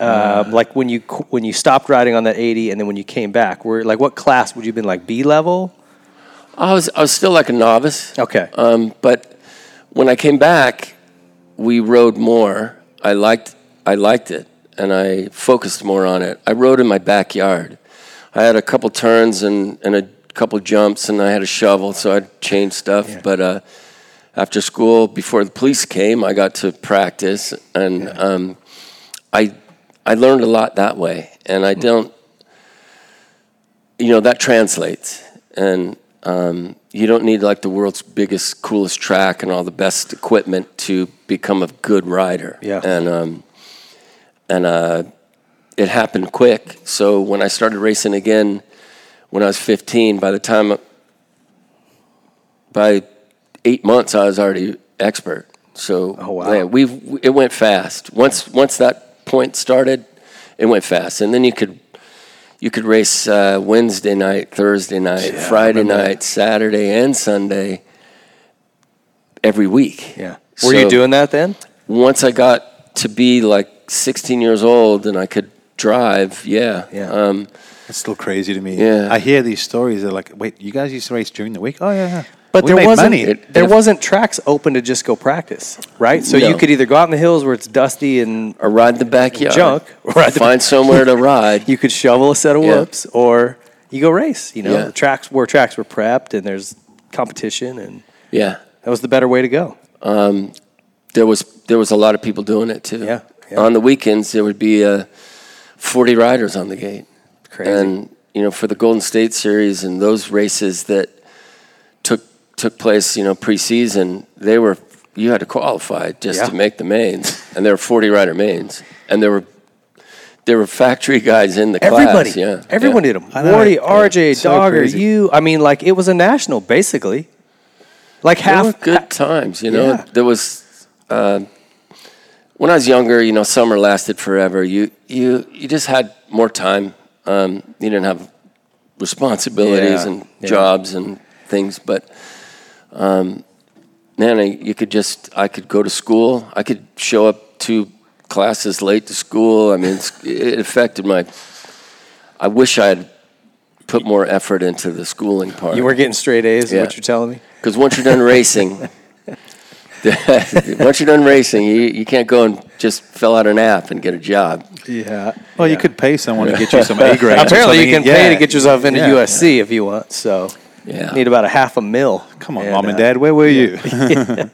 Uh, like when you when you stopped riding on that 80 and then when you came back, were like what class would you have been like B level? I was I was still like a novice. Okay. Um, but when I came back, we rode more. I liked I liked it, and I focused more on it. I rode in my backyard. I had a couple turns and, and a couple jumps, and I had a shovel, so I'd change stuff. But uh, after school, before the police came, I got to practice, and um, I I learned a lot that way. And I don't, you know, that translates, and um, you don't need like the world's biggest, coolest track and all the best equipment to become a good rider. Yeah. And um, and uh, it happened quick. So when I started racing again, when I was 15, by the time by eight months, I was already expert. So Oh, wow. we it went fast. Once once that point started, it went fast, and then you could you could race uh, Wednesday night, Thursday night, Friday night, Saturday, and Sunday every week. Yeah. Were you doing that then? once I got to be like 16 years old and I could drive, yeah. Yeah. Um, It's still crazy to me. Yeah. I hear these stories. They're like, wait, you guys used to race during the week? Oh, yeah, yeah. But We there wasn't. It- there if- wasn't tracks open to just go practice, right? So you could either go out in the hills where it's dusty and or ride the backyard. Junk. Or Find somewhere to (laughs) ride. you could shovel a set of Yeah. whoops, or you go race. You know, Yeah. the tracks where tracks were prepped and there's competition, and yeah. that was the better way to go. there was there was a lot of people doing it too. Yeah, yeah. On the weekends, there would be uh, forty riders on the gate. Crazy. And you know, for the Golden State Series and those races that took took place, you know, preseason, they were you had to qualify just Yeah. to make the mains, and there were forty rider mains, and there were there were factory guys in the Everybody, class. Yeah, everyone yeah. did them. I know. Wardy, Yeah. RJ, So Dogger, crazy. you. I mean, like it was a national, basically. Like They half were good times, you know. Yeah. There was uh, when I was younger, you know, summer lasted forever. You you you just had more time. Um, you didn't have responsibilities Yeah, and yeah. jobs and things, but um, man, I, you could just I could go to school. I could show up two classes late to school. I mean, it's, it affected my. I wish I had put more effort into the schooling part. You were getting straight A's. Is Yeah. what you're telling me? Because once you're done racing, (laughs) (laughs) once you're done racing, you, you can't go and just fill out an app and get a job. Yeah. Well, you could pay someone to get you (laughs) some A grades. Apparently, you can something. pay to get yourself into Yeah. USC if you want. So, Yeah. need about a half a mil. Come on, And, mom and uh, dad, where were you? (laughs)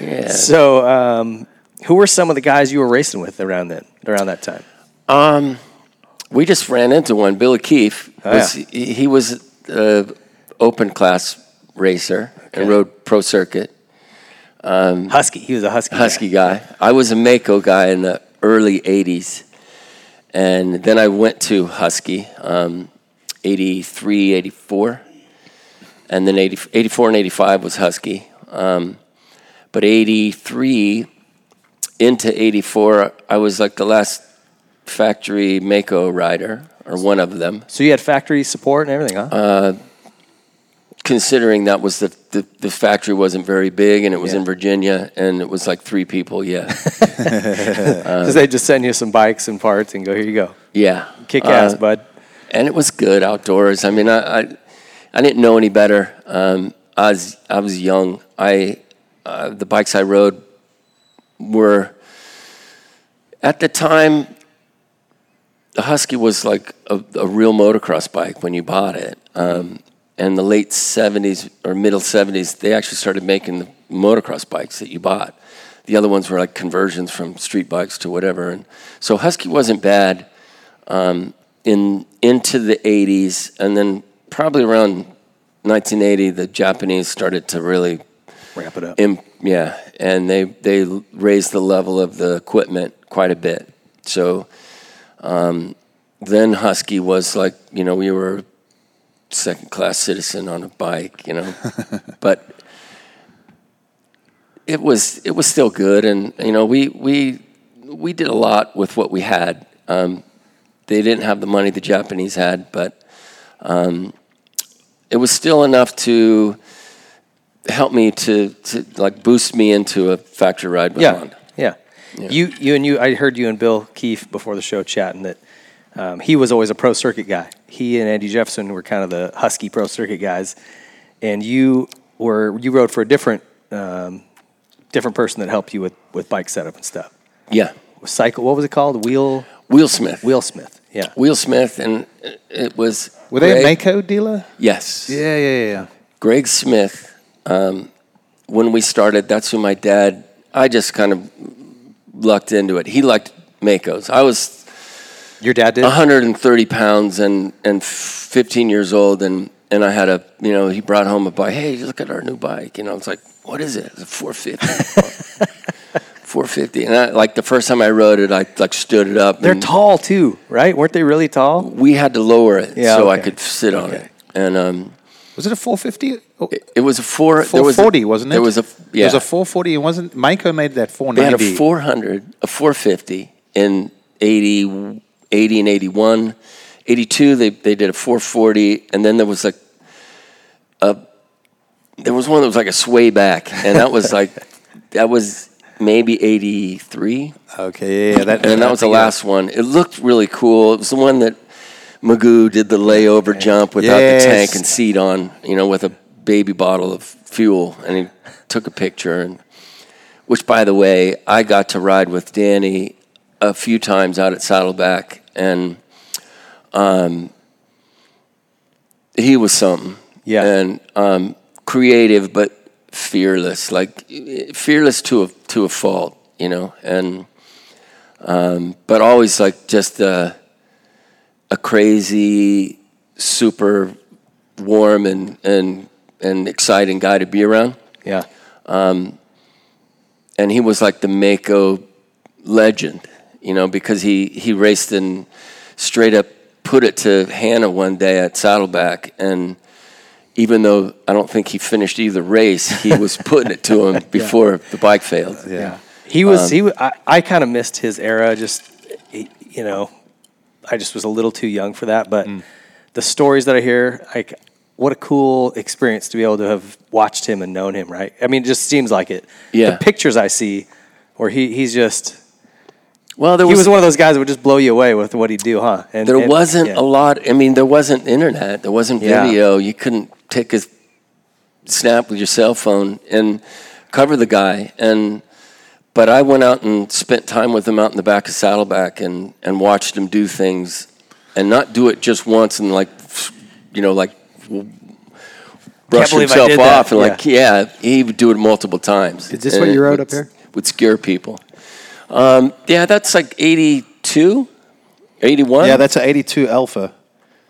Yeah. So, um, who were some of the guys you were racing with around that around that time? Um, we just ran into one. Billy Keefe Oh, was he, he was an open class racer and rode pro circuit. Husky. He was a husky. guy. Husky guy. I was a Maico guy in the early '80s, and then I went to Husky, um, '83, '84, and then 80, 84 and '85 was Husky. Um, but '83 into '84, I was like the last factory Maico rider, or one of them. So you had factory support and everything, huh? Considering that was the, the the factory wasn't very big, and it was Yeah. in Virginia, and it was like three people. Yeah, (laughs) Because they just send you some bikes and parts and go, here you go, yeah. kick ass, Uh, bud. and it was good outdoors. I mean, I I, I didn't know any better. Um, I was I was young. I uh, the bikes I rode were at the time. The Husky was like a, a real motocross bike when you bought it. Um, and the late '70s or middle '70s, they actually started making the motocross bikes that you bought. The other ones were like conversions from street bikes to whatever. And so Husky wasn't bad in into the 80s and then probably around 1980 the Japanese started to really Ramp it up. im- yeah and they they raised the level of the equipment quite a bit. So um, then Husky was like you know we were a second class citizen on a bike you know. (laughs) But it was it was still good and you know we we we did a lot with what we had. Um, they didn't have the money the Japanese had, but um, it was still enough to help me to, to like boost me into a factory ride with yeah, Honda. yeah. You, you and you. I heard you and Bill Keefe before the show chatting that um, he was always a pro circuit guy. He and Andy Jefferson were kind of the husky pro circuit guys, and you were you rode for a different um, different person that helped you with with bike setup and stuff. Yeah, Cycle. What was it called? Wheel Wheel Smith. Wheel Smith. Yeah. Wheel Smith, and it- it was Were they a Maico dealer? Yes. Yeah, yeah, yeah. Greg Smith, um, when we started, that's who my dad, I just kind of lucked into it. He liked Maicos. I was Your dad did. 130 pounds and, and 15 years old, and, and I had a, you know, he brought home a bike. Hey, look at our new bike. You know, I was like, what is it? It's a 450. (laughs) 450. And I, like the first time I rode it, I like stood it up. They're tall too, right? Weren't they really tall? We had to lower it Yeah, so I could sit on Okay. it. And um, Was it a 450? Oh, it, it was a four. there was a- 440, wasn't it? There was a It yeah. was a 440. It wasn't Maico made that 490. They had 490. a 400, a 450 in 80, 80 and 81. 82, they, they did a 440, and then there was like a, there was one that was like a sway back, and that was like, (laughs) that was maybe 83, Okay, yeah, yeah. That, and that was the last one. It looked really cool. It was the one that Magoo did the layover jump without Yes. the tank and seat on, you know, with a baby bottle of fuel, and he took a picture. And which, by the way, I got to ride with Danny a few times out at Saddleback, and um, he was something. Yeah. and um, creative, but fearless, like fearless to a to a fault, you know, and um, but always like just a a crazy, super warm and and and exciting guy to be around. Yeah. and he was like the Maico legend, you know, because he he raced and straight up put it to Hannah one day at Saddleback, and even though I don't think he finished either race, he (laughs) was putting it to him before the bike failed. Yeah. He was. Um, he. wa- I, I kind of missed his era. Just you know, I just was a little too young for that. But mm. the stories that I hear, like, what a cool experience to be able to have watched him and known him. Right. I mean, it just seems like it. Yeah. The pictures I see, where he he's just. Well, there was, He was, was one of those guys that would just blow you away with what he'd do, huh? And there and- wasn't yeah. a lot. I mean, there wasn't internet. There wasn't Yeah. video. You couldn't take a snap with your cell phone and cover the guy. And but I went out and spent time with him out in the back of Saddleback and and watched him do things, and not do it just once and like, you know, like brush himself did that. off and like yeah, he would do it multiple times. Is this And what you wrote would- up here? Would scare people. Um, yeah, that's like 82, 81. Yeah, that's an 82 Alpha.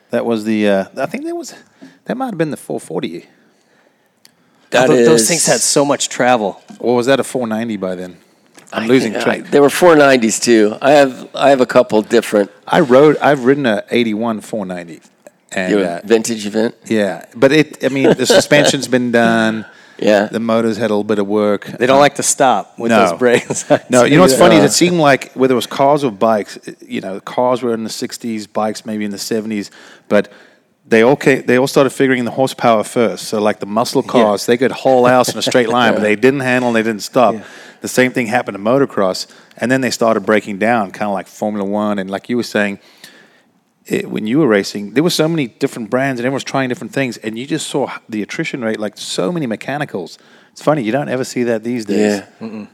That was the, uh, I think that was, that might have been the 440. That those is- things had so much travel. Or was that a 490 by then? I'm I losing think- track. I- there were 490s too. I have I have a couple different I rode, I've ridden a 81 490. And, you know, uh, vintage event. yeah, but it, I mean, the suspension's been done. (laughs) Yeah. The motors had a little bit of work. They don't like to stop with No. those brakes. (laughs) No, you know what's funny? is It (laughs) seemed like whether it was cars or bikes, you know, cars were in the '60s, bikes maybe in the '70s, but they all came, they all started figuring the horsepower first. So like the muscle cars, they could haul (laughs) ass in a straight line, but they didn't handle, and they didn't stop. The same thing happened to motocross, and then they started breaking down, kind of like Formula One, and like you were saying. It, when you were racing, there were so many different brands and everyone was trying different things, and you just saw the attrition rate, like so many mechanicals. It's funny you don't ever see that these days. Yeah.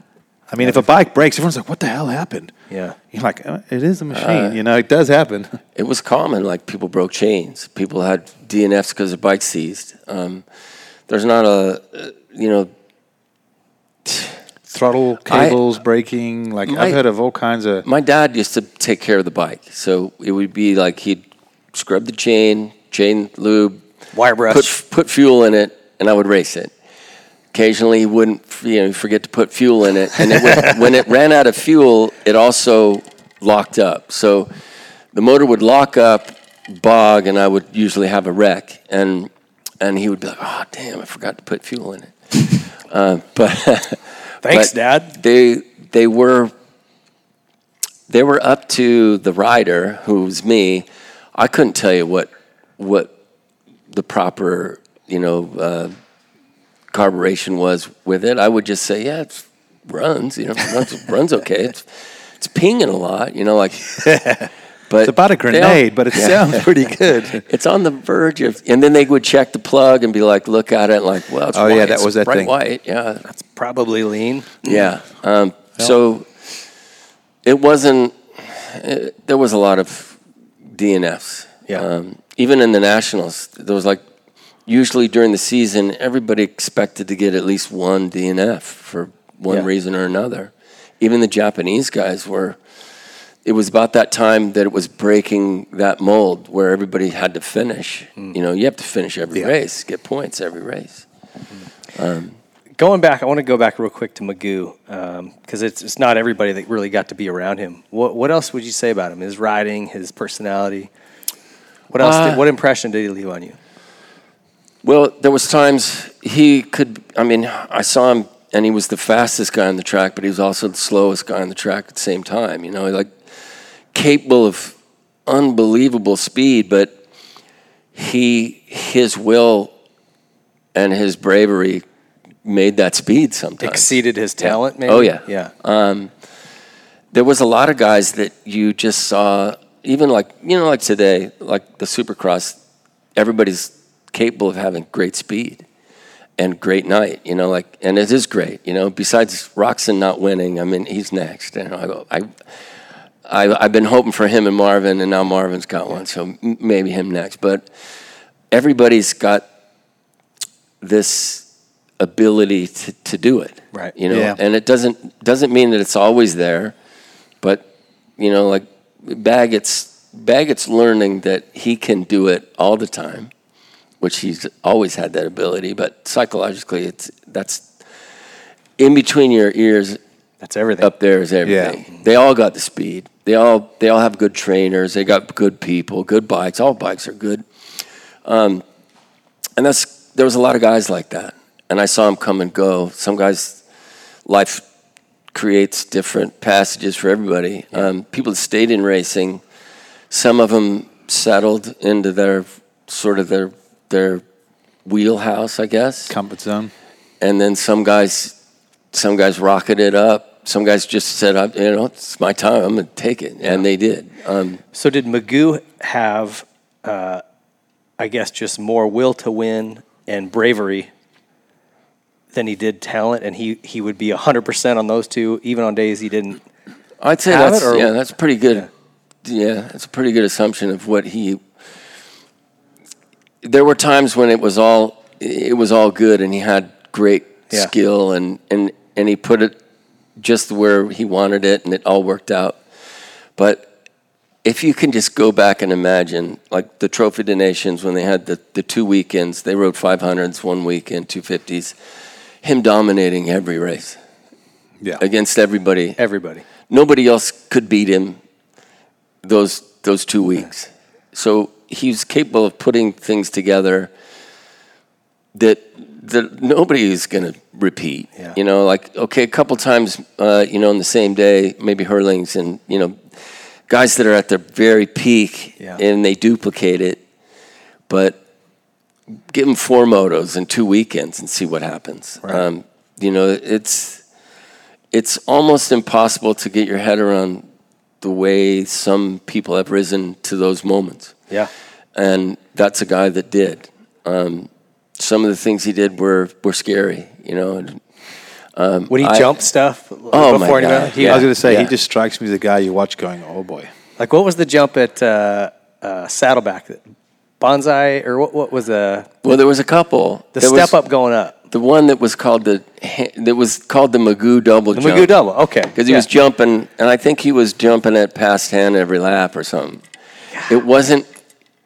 I mean, if a bike breaks, everyone's like, "What the hell happened?" Yeah. You're like, uh, "It is a machine." you know, it does happen. (laughs) It was common. Like people broke chains. People had DNFs because their bike seized. Um, there's not a uh, you know Throttle I- cables breaking. Like My- I've heard of all kinds of. my dad used to take care of the bike, so it would be like he'd scrub the chain, chain lube, Wire brush. put put fuel in it, and I would race it. Occasionally, he wouldn't you know forget to put fuel in it, and it would, (laughs) when it ran out of fuel, it also locked up. So the motor would lock up, bog, and I would usually have a wreck, and and he would be like, "Oh, damn, I forgot to put fuel in it." (laughs) uh, but (laughs) Thanks, but Dad. They they were they were up to the rider, who was me. I couldn't tell you what what the proper you know uh, carburation was with it. I would just say, yeah, it runs. You know, it runs, (laughs) runs okay. It's it's pinging a lot. You know, like. (laughs) But It's about a they all- grenade, but it Yeah. sounds pretty good. (laughs) It's on the verge of, and then they would check the plug and be like, look at it, and like, well, it's Oh, white. yeah, that It's was that bright thing. white. Yeah, that's probably lean. yeah. Um, so it wasn't. It, there was a lot of DNFs. Yeah. Um, even in the nationals, there was like usually during the season, everybody expected to get at least one DNF for one Yeah. reason or another. Even the Japanese guys were. It was about that time that it was breaking that mold where everybody had to finish. Hmm. You know, you have to finish every race, get points every race. Going back, I want to go back real quick to Magoo because it's, it's not everybody that really got to be around him. What what else would you say about him? His riding, his personality. What else? Uh, did, what impression did he leave on you? Well, there was times he could. I mean, I saw him, and he was the fastest guy on the track, but he was also the slowest guy on the track at the same time. You know, like capable of unbelievable speed, but he his will and his bravery made that speed sometimes. Exceeded his talent, maybe. Oh, yeah. yeah. Um, there was a lot of guys that you just saw, even like you know, like today, like the Supercross. Everybody's capable of having great speed and great night. You know, like and it is great. You know, besides Roczen not winning, I mean, he's next. Know, I go, I. I, I've been hoping for him and Marvin, and now Marvin's got one, so m- maybe him next. But everybody's got this ability to, to do it. Right. You know, Yeah. and it doesn't doesn't mean that it's always there, but you know, like Baggett's Baggett's learning that he can do it all the time, which he's always had that ability. But psychologically, it's that's in between your ears That's everything. up there is everything. Yeah. They all got the speed. They all they all have good trainers. They got good people, good bikes. All bikes are good. Um, and that's there was a lot of guys like that, and I saw them come and go. Some guys, life creates different passages for everybody. Um, people that stayed in racing, some of them settled into their sort of their their wheelhouse, I guess. Comfort zone. and then some guys some guys rocketed up. Some guys just said I, you know it's my time. I'm going to take it. And they did. Um, So did Magoo have, uh, I guess, just more will to win and bravery than he did talent, and he he would be hundred percent on those two, even on days he didn't. i'd say Have that's it, or- yeah that's pretty good. Yeah. that's a pretty good assumption of what he there were times when it was all it was all good and he had great Yeah. skill and and and he put it just where he wanted it and it all worked out but if you can just go back and imagine, like the Trophée des Nations, when they had the, the two weekends, they rode 500s one weekend, 250s, him dominating every race Yeah. against everybody. Everybody. Nobody else could beat him those, those two weeks. So he's capable of putting things together that, that nobody is going to repeat. Yeah. You know, like, okay, a couple times, uh, you know, on the same day, maybe Herlings and, you know, guys that are at their very peak Yeah. and they duplicate it, but give them four motos and two weekends and see what happens. Right. Um, you know, it's it's almost impossible to get your head around the way some people have risen to those moments, Yeah. and that's a guy that did. Um, some of the things he did were were scary, you know. And, When he I- jumped stuff Oh, my before he God. he- I was going to say, Yeah. he just strikes me as a guy you watch going, oh boy. like what was the jump at uh, uh, Saddleback? Bonsai or what? What was the well, there was a couple. the There step was up going up? The one that was called the that was called the Magoo double The jump. Magoo double. Okay. because he Yeah. was jumping, and I think he was jumping at past ten every lap or something. It wasn't,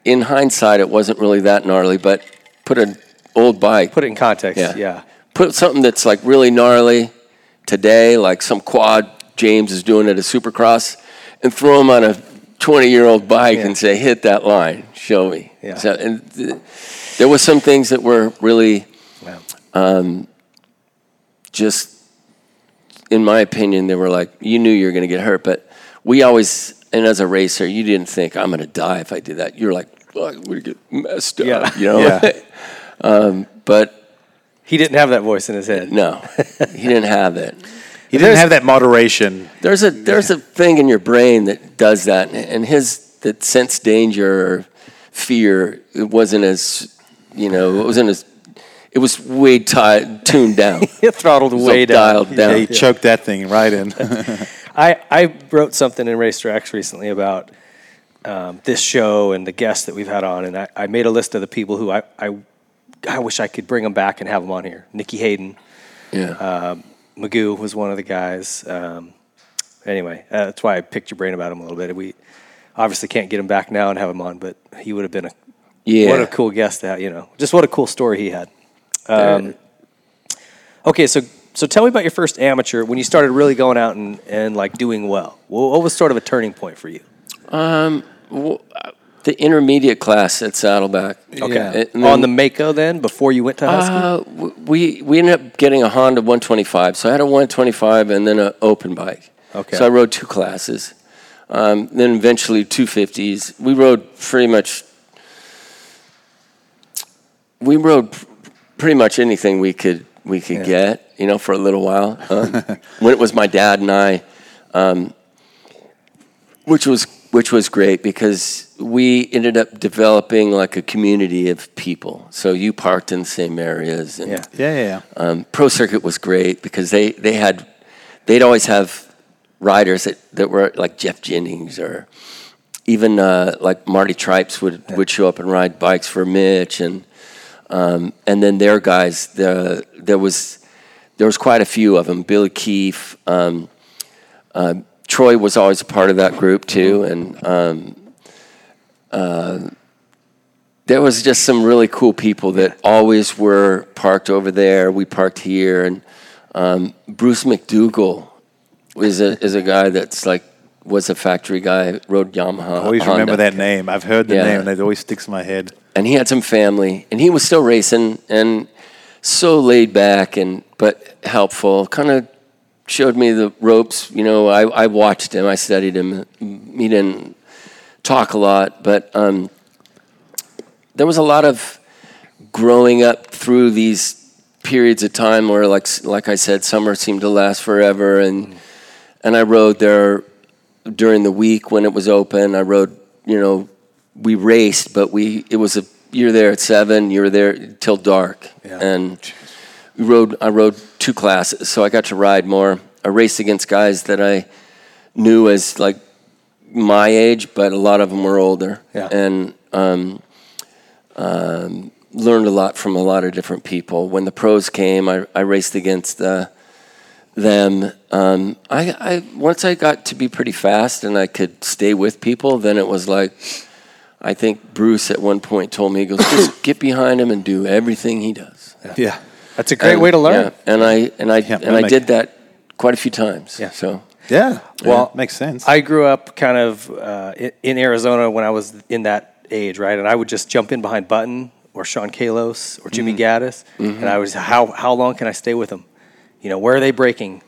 in hindsight, it wasn't really that gnarly, but put an old bike, Put it in context. yeah, Yeah. put something that's like really gnarly today, like some quad James is doing at a Supercross, and throw him on a twenty-year-old bike Yeah. and say, "Hit that line, show me." Yeah. So, and th- there was some things that were really Wow. just in my opinion they were like you knew you were going to get hurt but we always and as a racer you didn't think i'm going to die if i did that you're like Fuck, we get messed up Yeah. you know Yeah. (laughs) um, but He didn't have that voice in his head. no he didn't have it (laughs) He didn't have that moderation. there's a there's a thing in your brain that does that and his that sense danger or fear it wasn't as you know it wasn't as it was way ti tuned down (laughs) It throttled It way all down. dialed Yeah, down he choked that thing right in. (laughs) (laughs) I, I wrote something in Race Tracks recently about um, this show and the guests that we've had on, and I, I made a list of the people who I, I, I wish I could bring them back and have them on here. Nicky Hayden, yeah Magoo was one of the guys. Um, anyway, uh, that's why I picked your brain about him a little bit. We obviously can't get him back now and have him on, but he would have been a yeah what a cool guest to have. You know, just what a cool story he had. Um, okay, so so tell me about your first amateur when you started really going out and, and like doing well. What, what was sort of a turning point for you? Well, uh, the intermediate class at Saddleback. Okay, And on the Mako then before you went to Husky. uh, we we ended up getting a Honda 125. So I had a 125 and then an open bike. Okay. So I rode two classes. Um, then eventually 250s. We rode pretty much. We rode pretty much anything we could we could get, you know, for a little while. Um, (laughs) when it was my dad and I, um, which was which was great because we ended up developing like a community of people. So you parked in the same areas, and Yeah. yeah, yeah, yeah. um, Pro Circuit was great because they, they had they'd always have riders that, that were like Jeff Jennings or even uh, like Marty Tripes would, would show up and ride bikes for Mitch and um, and then their guys. The, there was there was quite a few of them. Billy Keefe, um, uh, Troy was always a part of that group too, and um, uh, there was just some really cool people that always were parked over there. We parked here, and um, Bruce McDougal is a is a guy that's like was a factory guy, rode Yamaha. I always Honda. remember that name. I've heard the Yeah. name, and it always sticks in my head. and he had some family, and he was still racing and so laid back and but helpful. Kind of showed me the ropes. You know, I, I watched him, I studied him. He didn't talk a lot, but um, there was a lot of growing up through these periods of time where, like like I said, summer seemed to last forever, and and I rode there during the week when it was open. I rode, you know, we raced, but we it was a you're there at seven, you're there till dark, Yeah. and we rode. I rode two classes, so I got to ride more. I raced against guys that I knew as like my age, but a lot of them were older, Yeah. and um, um, learned a lot from a lot of different people. When the pros came, I, I raced against uh, them. Um, I, I once I got to be pretty fast and I could stay with people, then it was like I think Bruce at one point told me, he goes, just (coughs) get behind him and do everything he does. Yeah. That's a great And- way to learn. yeah, and I and I Yeah, and I did that quite a few times. Yeah. So Yeah. Well, yeah, makes sense. I grew up kind of uh, in Arizona when I was in that age, right? And I would just jump in behind Button or Sean Kalos or Jimmy Gaddis, and I was how how long can I stay with them? You know, where are they breaking?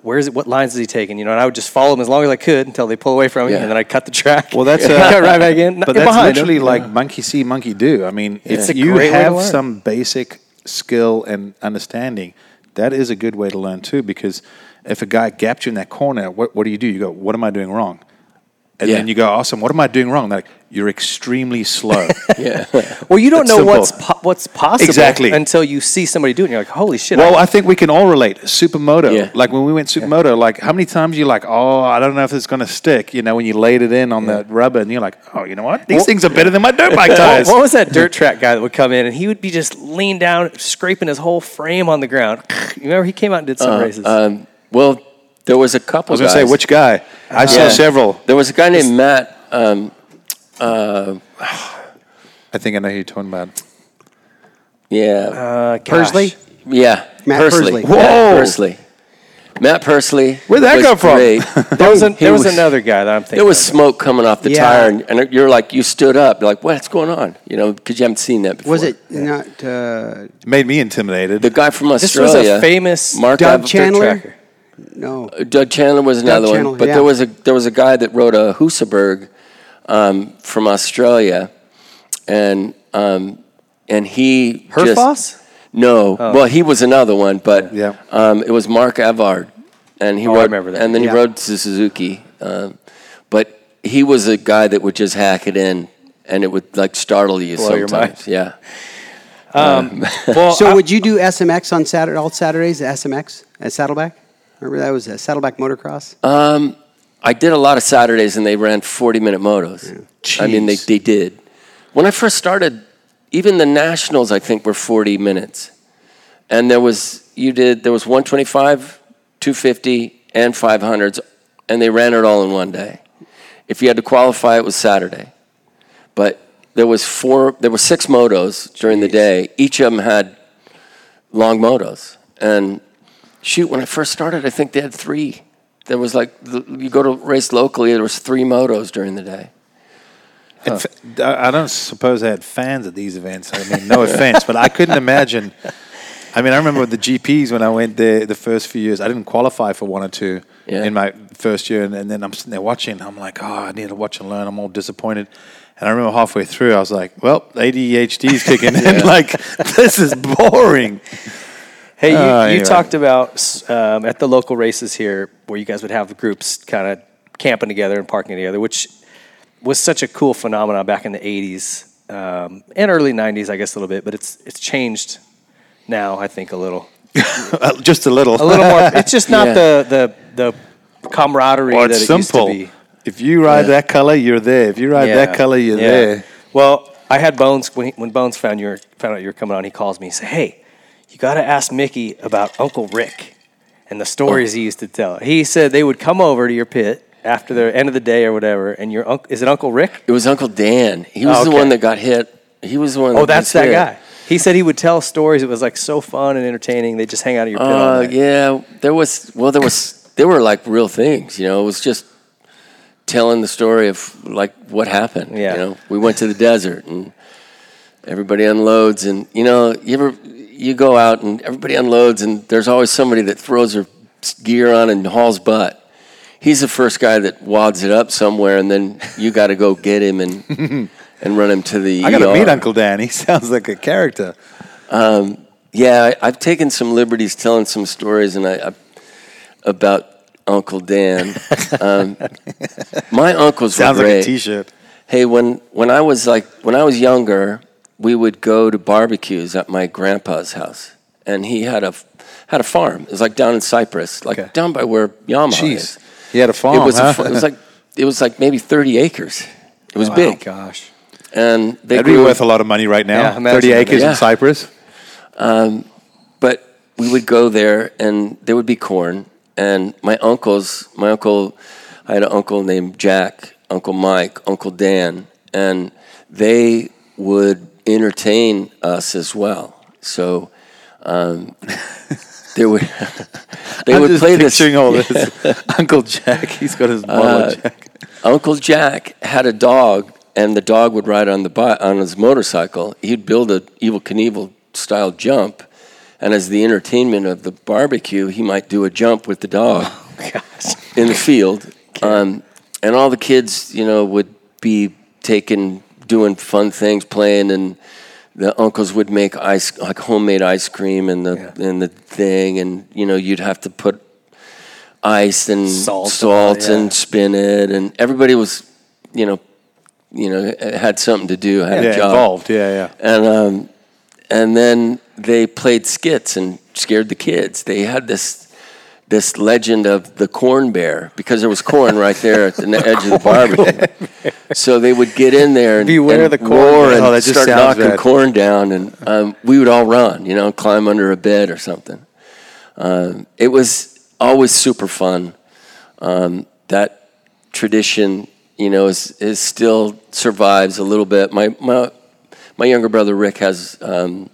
Where is it? What lines is he taking? You know, and I would just follow them as long as I could until they pull away from me, Yeah. and then I cut the track. Well, that's, (laughs) and uh, cut right back in. but that's behind 'em. literally like monkey see, monkey do. I mean, It's if a you great have some basic skill and understanding, that is a good way to learn too. Because if a guy gapped you in that corner, what, what do you do? You go, "What am I doing wrong?" And Yeah. then you go, "Awesome! What am I doing wrong?" They're like, "You're extremely slow." (laughs) yeah, (laughs) Well, you don't It's know simple. what's po- what's possible Exactly. until you see somebody do it. and You're like, holy shit! well, I- I think we can all relate. Supermoto, Yeah. like when we went supermoto, like how many times you like, "Oh, I don't know if it's going to stick." You know, when you laid it in on the rubber, and you're like, "Oh, you know what? These things are better than my dirt bike (laughs) tires." what was that dirt track guy that would come in and he would be just leaned down, scraping his whole frame on the ground? You remember he came out and did some races. um, well, there was a couple. I was going to say which guy? I saw Yeah. several. There was a guy named Matt. Um, uh, I think I know who you're talking about. yeah, uh. Persley? yeah, Matt Persley. Persley. Whoa! Matt Persley. Matt Persley. Where'd that come from? great. (laughs) There was, a, there was, was- another guy that I'm thinking. There was of. smoke coming off the Yeah. tire, and, and you're like, you stood up. You're like, what's going on? You know, because you haven't seen that before. Was it not uh, It made me intimidated. the guy from Australia. This was a famous Mark Doug Chandler? tracker. No? Doug Chandler was another Chandler, one, but yeah. there was a there was a guy that wrote a Husaberg um, from Australia, and um, and he just- Herfoss? no, well he was another one, but Yeah. um, it was Mark Avard, and he Oh, I remember that. and then Yeah. he rode to Suzuki, um, but he was a guy that would just hack it in, and it would like startle you Blow your sometimes. Yeah, (laughs) Well, So I- would you do SMX on Saturday, all Saturdays? SMX at Saddleback? Remember that was a Saddleback motocross. Um, I did a lot of Saturdays, and they ran forty-minute motos. I mean, they they did. When I first started, even the nationals, I think, were forty minutes, and there was you did there was one twenty-five, two fifty, and five hundreds, and they ran it all in one day. If you had to qualify, it was Saturday, but there was four, there were six motos during the day. Each of them had long motos, and shoot, when I first started, I think they had three. There was like the, you go to race locally, there was three motos during the day. I I don't suppose I had fans at these events. I mean, no offense, but I couldn't imagine. I mean, I remember the GPs when I went there the first few years. I didn't qualify for one or two Yeah. in my first year, and, and then I'm sitting there watching. I'm like, oh, I need to watch and learn. I'm all disappointed. And I remember halfway through, I was like, well, ADHD is kicking in. (laughs) Like, this is boring. (laughs) Hey, you, Uh, you talked about um, at the local races here where you guys would have groups kind of camping together and parking together, which was such a cool phenomenon back in the 80s um, and early 90s, I guess a little bit, but it's it's changed now, I think, a little. (laughs) Uh, Just a little. A little more. (laughs) It's just not Yeah. the, the, the camaraderie Well, that it's it used to simple. be. If you ride Yeah. that color, you're there. If you ride that color, you're Yeah. there. Well, I had Bones when he, when Bones found you found out you were coming on. He calls me. He said, "Hey, you got to ask Micky about Uncle Rick and the stories he used to tell." He said they would come over to your pit after the end of the day or whatever, and your uncle is it Uncle Rick? It was Uncle Dan. He was Oh, the one that got hit. He was the one. Oh, that that's that hit. guy. He said he would tell stories. It was like so fun and entertaining. They just hang out at your pit Uh, yeah, there was. Well, there was. There were like real things. You know, it was just telling the story of like what happened. Yeah. You know, we went to the desert and everybody unloads, and you know, you ever you go out and everybody unloads, and there's always somebody that throws their gear on and hauls butt. He's the first guy that wads it up somewhere, and then you got to go get him and (laughs) and run him to the. I got to ER. meet Uncle Dan. He (laughs) sounds like a character. Yeah, I, I've taken some liberties telling some stories, and I, I about Uncle Dan. um, (laughs) my uncles Sounds were like great. a T-shirt. Hey, when when I was like when I was younger, we would go to barbecues at my grandpa's house, and he had a had a farm. It was like down in Cypress, like Okay. down by where Yamaha Jeez, is. he had a farm. It was huh? a, it was like it was like maybe thirty acres. It was oh big, Gosh. and they That'd be worth a lot of money right now. Yeah, Thirty acres Yeah. in Cypress. Um, but we would go there and there would be corn and my uncles my uncle i had an uncle named jack uncle mike uncle dan and they would entertain us as well so um, (laughs) they would they I'm would play this all (laughs) this. (laughs) Uncle Jack, he's got his bottle Uh, Jack. Uncle Jack had a dog, and the dog would ride on the bi- on his motorcycle. He'd build a Evel Knievel style jump, and as the entertainment of the barbecue, he might do a jump with the dog in the field. Um, and all the kids, you know, would be taking, doing fun things, playing, and the uncles would make ice, like homemade ice cream, and the and the thing, and you know, you'd have to put ice and Salt salt, yeah. and spin it, and everybody was, you know, you know, had something to do, had Yeah, a job involved. Yeah, yeah. and um, and then they played skits and scared the kids. They had this this legend of the corn bear because there was corn right there at the ne- edge of the (laughs) barbecue. so they would get in there and, Beware and the corn roar and Oh, start knocking bad. corn down, and um, we would all run, you know, climb under a bed or something. Um, it was always super fun. Um, that tradition, you know, is, is still survives a little bit. My my my younger brother Rick has, um,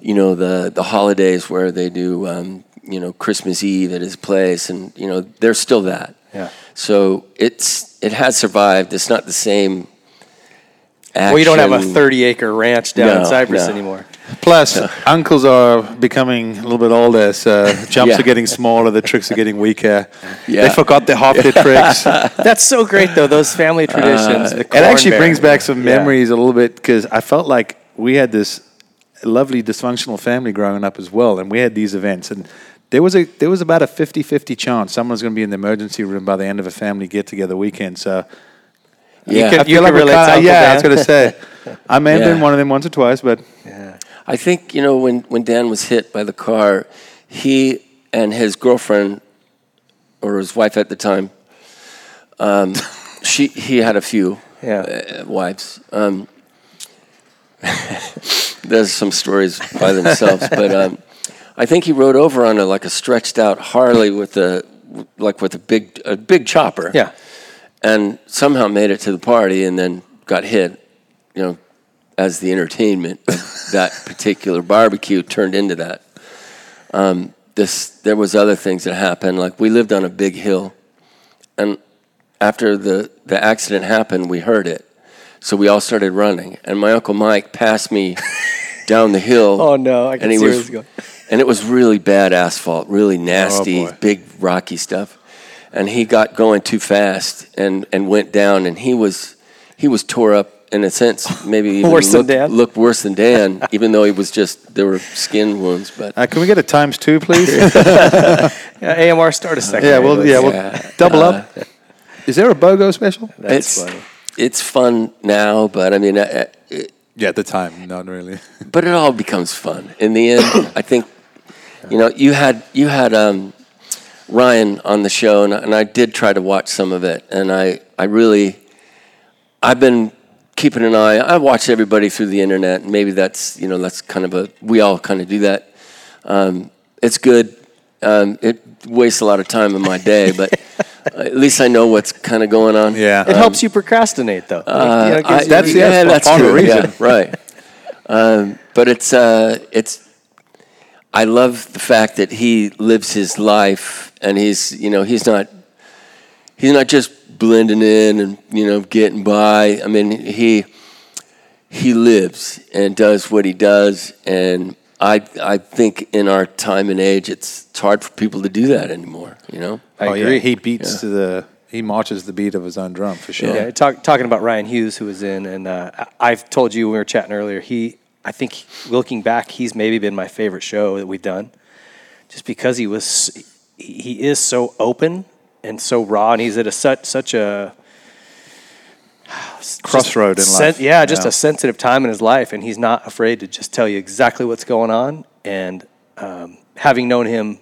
you know, the the holidays where they do, um, you know, Christmas Eve at his place, and you know, there's still that. Yeah. So it's it has survived. It's not the same. Well, you don't have a 30 acre ranch down in No, Cypress no. anymore. Plus, uncles are becoming a little bit older, so (laughs) jumps Yeah. are getting smaller, the tricks are getting weaker. Yeah. They forgot their half their (laughs) tricks. That's so great, though. Those family uh, traditions. the it actually bear. brings back some Yeah. memories a little bit because I felt like we had this lovely dysfunctional family growing up as well, and we had these events, and there was a there was about a 50-50 chance someone's going to be in the emergency room by the end of a family get together weekend. So Yeah. could- I feel like relate we're kinda, Uncle yeah, I Dan. was going to say (laughs) I may have Yeah. been one of them once or twice, but I think you know when when Dan was hit by the car, he and his girlfriend or his wife at the time, um, (laughs) she he had a few Yeah. uh, wives. Um, (laughs) there's some stories by themselves, but um, I think he rode over on a like a stretched out Harley with a like with a big a big chopper Yeah. and somehow made it to the party and then got hit, you know, as the entertainment of (laughs) that particular barbecue turned into that. Um, this there was other things that happened. Like we lived on a big hill, and after the the accident happened, we heard it, so we all started running. And my uncle Mike passed me (laughs) down the hill. Oh, no, I can and he see where was, this going. And it was really bad asphalt, really nasty, boy. big rocky stuff. And he got going too fast and, and went down, and he was he was tore up in a sense, (laughs) maybe even Worse than looked, Dan? looked worse than Dan, (laughs) even though he was just there were skin wounds. But uh, can we get a times two, please? (laughs) Yeah, AMR start a second. yeah, well, yeah, we'll Yeah. double up. Is there a BOGO special? That's it's funny. it's fun now, but I mean, uh, it, Yeah, at the time, not really. but it all becomes fun in the end. (coughs) I think you know you had you had um, Ryan on the show, and, and I did try to watch some of it, and I I really I've been keeping an eye. I watch everybody through the internet, and maybe that's you know that's kind of a we all kind of do that. Um, it's good. Um, it wastes a lot of time in my day, (laughs) but at least I know what's kind of going on. Yeah. It helps you procrastinate, though. Uh, You know, I- you- that's- yeah, yeah, that's part of the true. reason. Yeah, right. (laughs) Um, but it's uh, it's. I love the fact that he lives his life, and he's you know he's not he's not just blending in and you know getting by. I mean he he lives and does what he does, and I I think in our time and age, it's, it's hard for people to do that anymore. You know. I oh, agree. Yeah. He beats to the he marches the beat of his own drum for sure. Yeah, talk, talking about Ryan Hughes, who was in, and uh, I- I've told you when we were chatting earlier. He, I think, looking back, he's maybe been my favorite show that we've done, just because he was, he is so open and so raw, and he's at a such such a (sighs) Crossroad in sen- life. Yeah, just Yeah. a sensitive time in his life, and he's not afraid to just tell you exactly what's going on. And um, having known him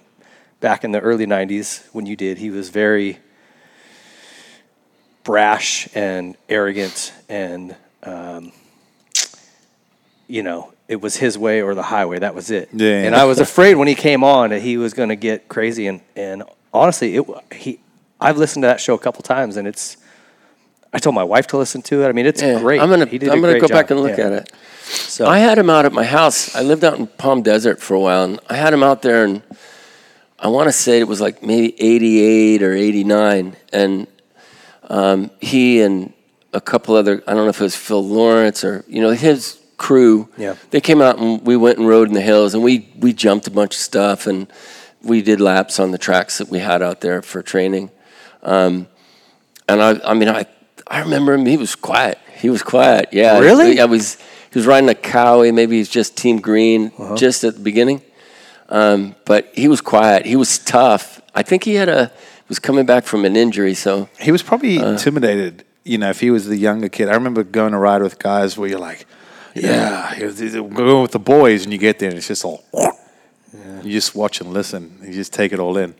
back in the early '90s when you did, he was very brash and arrogant and um, you know it was his way or the highway that was it Yeah. and i was afraid when he came on that he was going to get crazy and, and honestly it he i've listened to that show a couple times and it's i told my wife to listen to it i mean it's Yeah, great I'm gonna He did a I'm gonna great go back and look Yeah. at it. so I had him out at my house. I lived out in Palm Desert for a while, and I had him out there, and I want to say it was like maybe '88 or '89, and um, he and a couple other I don't know if it was Phil Lawrence or you know his crew. Yeah. they came out and we went and rode in the hills, and we we jumped a bunch of stuff, and we did laps on the tracks that we had out there for training. Um, and I, I mean, I, I remember him. He was quiet. He was quiet. Yeah. Really? I was. He was riding a Kawi. Maybe he's just Team Green, Uh-huh. just at the beginning. Um, but he was quiet. He was tough. I think he had a was coming back from an injury. So He was probably Uh. intimidated. You know, if he was the younger kid, I remember going to ride with guys where you're like, "Yeah, here's- here's- we're going with the boys," and you get there and it's just all. You just watch and listen. You just take it all in.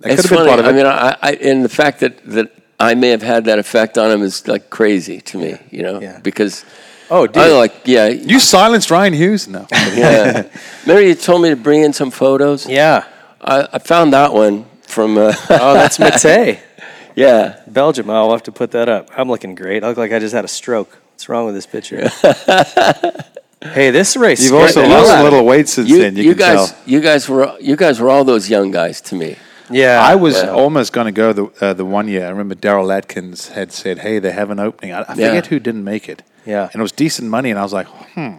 That it's could have been funny. part of I mean, I, I and the fact that that I may have had that effect on him is like crazy to me. You know, Yeah. because oh dude I like yeah. you silenced Ryan Hughes? No. (laughs) yeah. Remember you told me to bring in some photos. yeah I, I found that one from. Uh, (laughs) oh that's Mettet (laughs) yeah. belgium i'll have to put that up i'm looking great i look like i just had a stroke what's wrong with this picture (laughs) hey this race You've also lost a little weight since You, then. You, you can guys, tell. you guys were you guys were all those young guys to me. yeah I was yeah. almost going to go the uh, the one year. I remember Daryl Atkins had said, "Hey, they have an opening." I, I Yeah. forget who didn't make it. Yeah. and it was decent money, and I was like, "Hmm."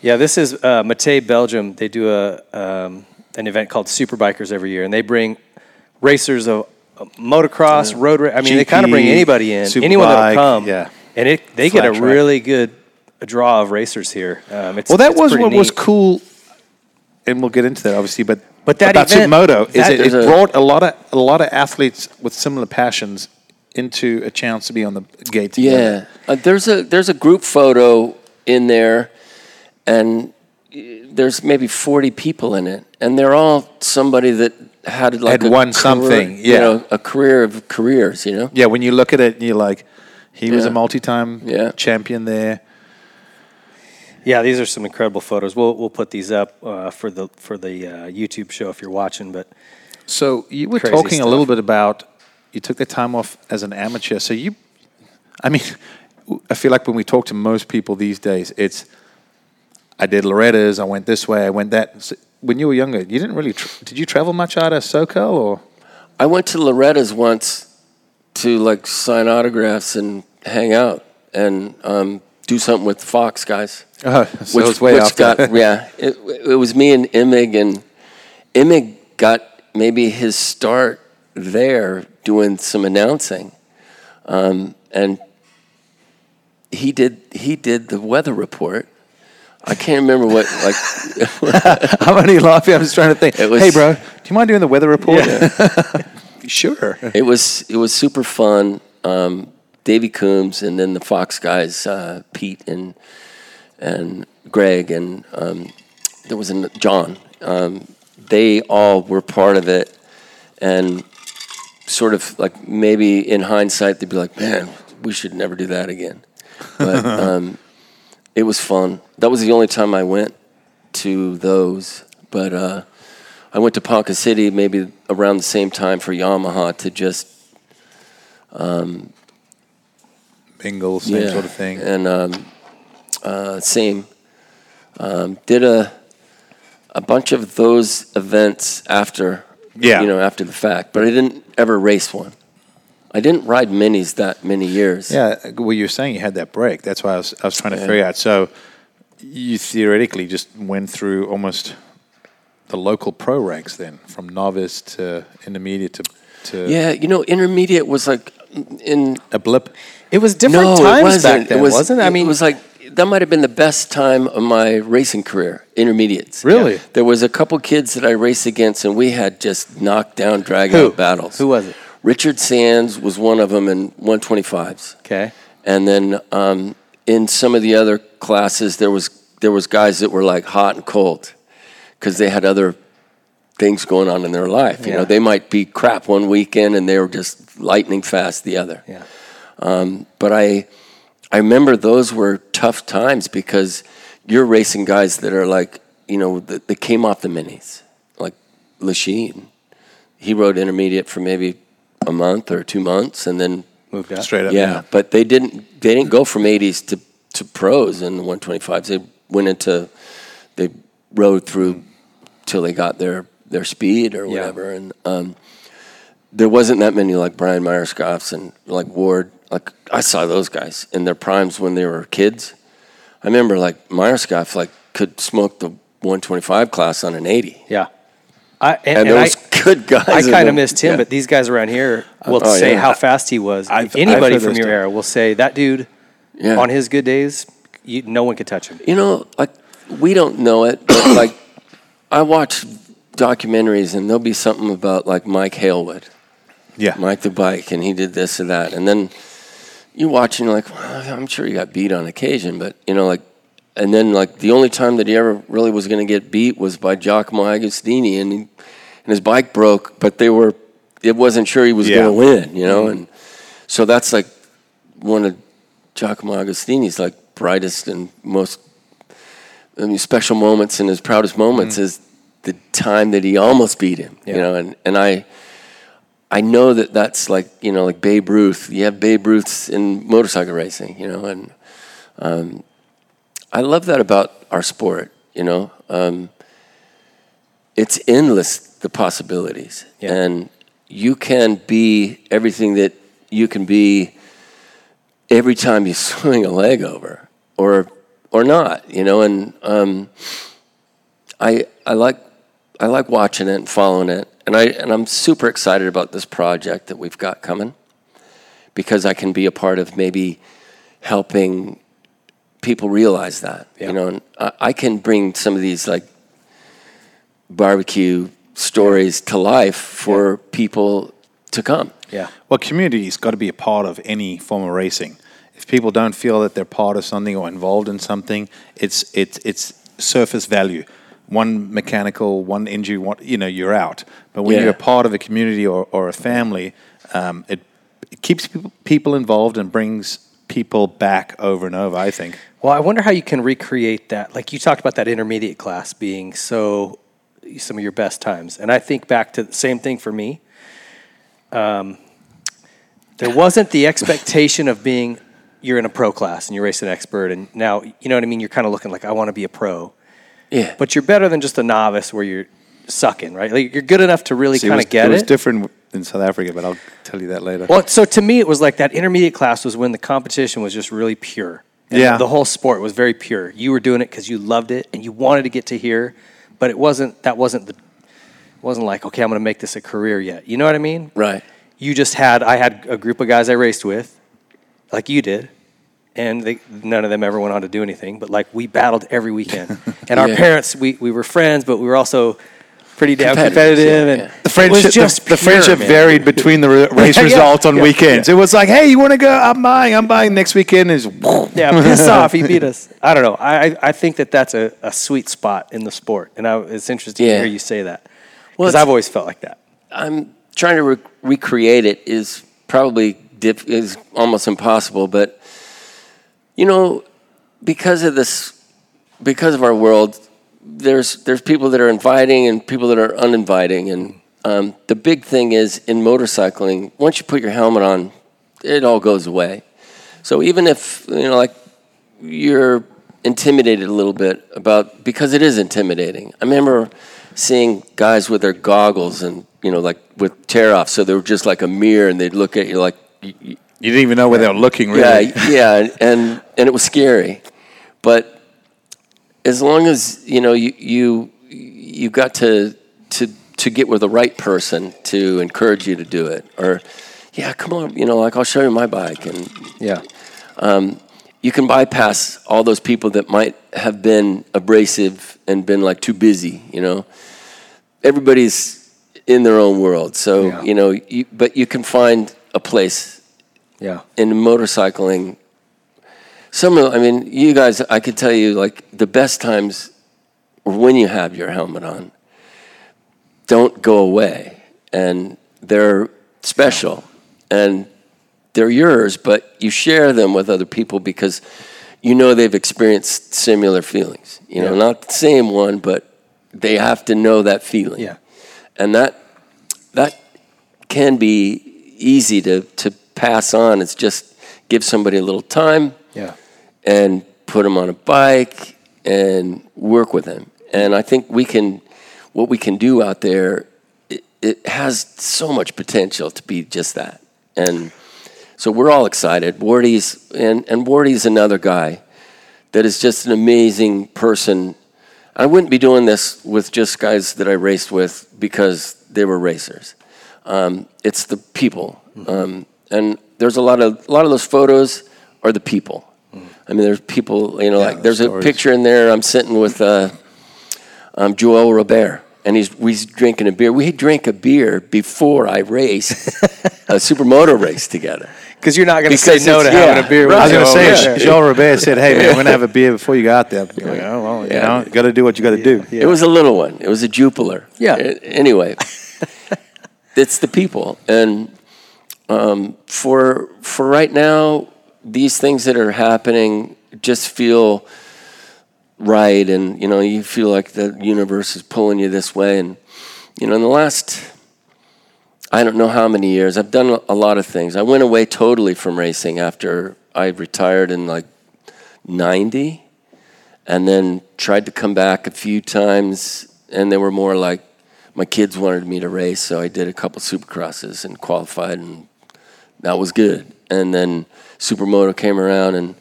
Yeah, this is uh, Mettet, Belgium. They do a um, an event called Superbikers every year, and they bring racers of uh, motocross, road. Ra- I mean, they kind of bring anybody in, Superbike, anyone that'll come. yeah. And it they get a track. really good draw of racers here. Um, it's, Well, that it's was pretty what was cool, and we'll get into that obviously. But But that about event- Supermoto is it, it a- brought a lot of a lot of athletes with similar passions into a chance to be on the gate. Together. Yeah, uh, there's a there's a group photo in there, and uh, there's maybe 40 people in it, and they're all somebody that had like Had a won career- something, you yeah. know, a career of careers, you know. yeah. When you look at it, you're like, he was a multi-time Yeah. champion there. Yeah, these are some incredible photos. We'll we'll put these up uh, for the for the uh, YouTube show if you're watching. But So you were Crazy talking a little bit about you took the time off as an amateur. So you, I mean, (laughs) I feel like when we talk to most people these days, it's I did Loretta's, I went this way, I went that. So when you were younger, you didn't really. Tr- did you travel much out of SoCal or? I went to Loretta's once to like sign autographs and hang out and um, do something with the Fox guys. Uh, so it was way which off got (laughs) yeah. It, it was me and Emig, and Emig got maybe his start there doing some announcing, um, and he did he did the weather report. I can't remember what like (laughs) I'm only laughing. I'm just trying to think. Was- hey, bro, do you mind doing the weather report? (laughs) sure. (laughs) it was it was super fun. Um, Davey Coombs and then the Fox guys, uh, Pete and and Greg and um, there was an John. Um, they all were part of it, and sort of like maybe in hindsight they'd be like, "Man, we should never do that again." but (laughs) um, it was fun. That was the only time I went to those. But uh, I went to Ponca City maybe around the same time for Yamaha to just Bingle, same sort of thing. And um, uh, same. Um, did a a bunch of those events after, Yeah. you know, after the fact, but I didn't ever race one. I didn't ride minis that many years. Yeah, well, you were saying you had that break. That's why I was, I was trying to figure out. So you theoretically just went through almost the local pro ranks then, from novice to intermediate to, to Yeah, you know, intermediate was like in a blip. It was different no, it times back then, it was, wasn't it? I mean, it was like that might have been the best time of my racing career, intermediates. Really? There was a couple kids that I raced against, and we had just knockdown, drag Who? out battles. Who was it? Richard Sands was one of them in 125s. okay. And then um, in some of the other classes, there was there was guys that were like hot and cold because they had other things going on in their life. You Yeah. know, they might be crap one weekend and they were just lightning fast the other. Yeah. Um, but I I remember those were tough times because you're racing guys that are like you know that, that came off the minis, like Lechien. He rode intermediate for maybe a month or two months, and then Moved up. Straight up. yeah, but they didn't they didn't go from 80s to, to pros in the 125s. They went into they rode through till they got their their speed or Yeah. whatever, and um, there wasn't that many like Brian Myerscoughs and like Ward. Like I saw those guys in their primes when they were kids. I remember like Myerscough like could smoke the 125 class on an 80, Yeah. I, and, and, and there I, good guys. I kind of missed him, Yeah. but these guys around here will Oh, say yeah. how fast he was. I've- I've Anybody from your too. era will say that dude Yeah. on his good days, you, no one could touch him. You know, like we don't know it, but like I watch documentaries and there'll be something about like Mike Hailwood, Yeah. Mike the bike, and he did this or that, and then you watch and you're like, well, I'm sure he got beat on occasion, but you know, like, and then like the only time that he ever really was going to get beat was by Giacomo Agostini, and he, and his bike broke, but they were, it wasn't sure he was Yeah. going to win, you know, mm-hmm. and so that's like one of Giacomo Agostini's like brightest and most I mean, special moments and his proudest moments is the time that he almost beat him. You know, and, and I I know that that's like you know like Babe Ruth. You have Babe Ruths in motorcycle racing. You know, and um, I love that about our sport. You know, um, it's endless the possibilities, Yeah. and you can be everything that you can be every time you (laughs) swing a leg over or or not you know and um, I I like I like watching it and following it and I and I'm super excited about this project that we've got coming because I can be a part of maybe helping people realize that Yeah. you know and I, I can bring some of these like barbecue stories to life for people to come Yeah. Well, community's got to be a part of any form of racing. If people don't feel that they're part of something or involved in something, it's it's it's surface value. One mechanical, one injury, one, you know, you're out. But when Yeah. you're a part of a community or, or a family, um, it, it keeps people, people involved and brings people back over and over. I think. Well, I wonder how you can recreate that. Like you talked about that intermediate class being so some of your best times, and I think back to the same thing for me. Um, there wasn't the (laughs) expectation of being you're in a pro class and you're racing expert, and now you know what I mean. You're kind of looking like I want to be a pro, yeah but you're better than just a novice where you're sucking, right? Like you're good enough to really See, kind of get it was it. Was different in South Africa, but I'll tell you that later. Well, so to me, it was like that intermediate class was when the competition was just really pure. And Yeah. The whole sport was very pure. You were doing it because you loved it and you wanted to get to here, but it wasn't. That wasn't the. Wasn't like okay, I'm going to make this a career yet. You know what I mean? right You just had. I had a group of guys I raced with, like you did, and they, none of them ever went on to do anything. But like we battled every weekend, (laughs) and our Yeah. parents, we we were friends, but we were also pretty damn Competitors, competitive, yeah, and yeah. The friendship, just the, the friendship man. varied between the (laughs) race Yeah, results on yeah, weekends. It was like, hey, you want to go? I'm buying. I'm buying next weekend. Is (laughs) Yeah, piss off. He beat us. I don't know. I, I- I think that that's a, a sweet spot in the sport. And I, it's interesting Yeah. to hear you say that. Because it's- I've always felt like that. I'm trying to re- recreate it is probably dip, is almost impossible, but You know, because of this, because of our world, there's there's people that are inviting and people that are uninviting, and um, the big thing is in motorcycling. Once you put your helmet on, it all goes away. So even if you know, like you're intimidated a little bit about because it is intimidating. I remember seeing guys with their goggles and you know like with tear off, so they were just like a mirror, and they'd look at you like. You, didn't even know where they were looking, really. yeah, yeah, and and it was scary, but as long as you know you you you got to to to get with the right person to encourage you to do it, or yeah, come on, you know, like I'll show you my bike, and Yeah. Um, you can bypass all those people that might have been abrasive and been like too busy, you know. Everybody's in their own world, so Yeah. you know, you, but you can find a place Yeah. in motorcycling, some of, I mean, you guys, I could tell you, like, the best times when you have your helmet on. Don't go away. And they're special. And they're yours, but you share them with other people because you know they've experienced similar feelings. You know, Yeah. not the same one, but they have to know that feeling. Yeah. And that, that can be easy to, to pass on. It's just give somebody a little time Yeah. and put them on a bike and work with them. And I think we can, what we can do out there, it, it has so much potential to be just that. And so we're all excited. Wardy's, and, and Wardy's another guy that is just an amazing person. I wouldn't be doing this with just guys that I raced with because they were racers. Um, it's the people, um, and there's a lot of a lot of those photos are the people. I mean, there's people, you know, like there's a picture in there. I'm sitting with uh, um, Joel Robert, and he's he's drinking a beer. We drank a beer before I raced a (laughs) supermoto race together. Because you're not going to say no to it's- having a beer with I was going to say, there. Joel Robert said, "Hey man, we're gonna have a beer before you go out there." You're like, oh well, you know, got to do what you got to do. It was a little one. It was a Jupiler. Yeah. A- Anyway, (laughs) it's the people, and um, for for right now, these things that are happening just feel right, and you know, you feel like the universe is pulling you this way, and you know, in the last. I don't know how many years. I've done a lot of things. I went away totally from racing after I retired in like 90 and then tried to come back a few times and they were more like my kids wanted me to race so i did a couple supercrosses and qualified and that was good and then supermoto came around and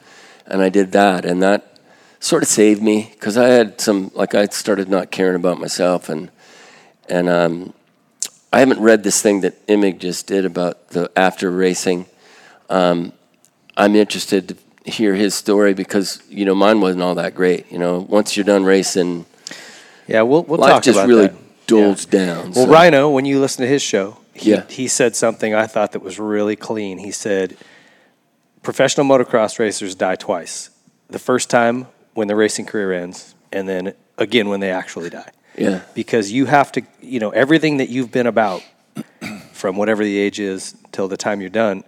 and i did that and that sort of saved me because i had some like i started not caring about myself and and um, i haven't read this thing that Emig just did about the after racing um, i'm interested to hear his story because you know mine wasn't all that great you know once you're done racing Yeah, we'll, we'll life talk just really that. dulls Yeah. down. Well, so- Ryno, when you listen to his show, he, Yeah. he said something I thought that was really clean. He said, professional motocross racers die twice. The first time when the racing career ends, and then again when they actually die. Yeah. Because you have to, you know, everything that you've been about (clears throat) from whatever the age is till the time you're done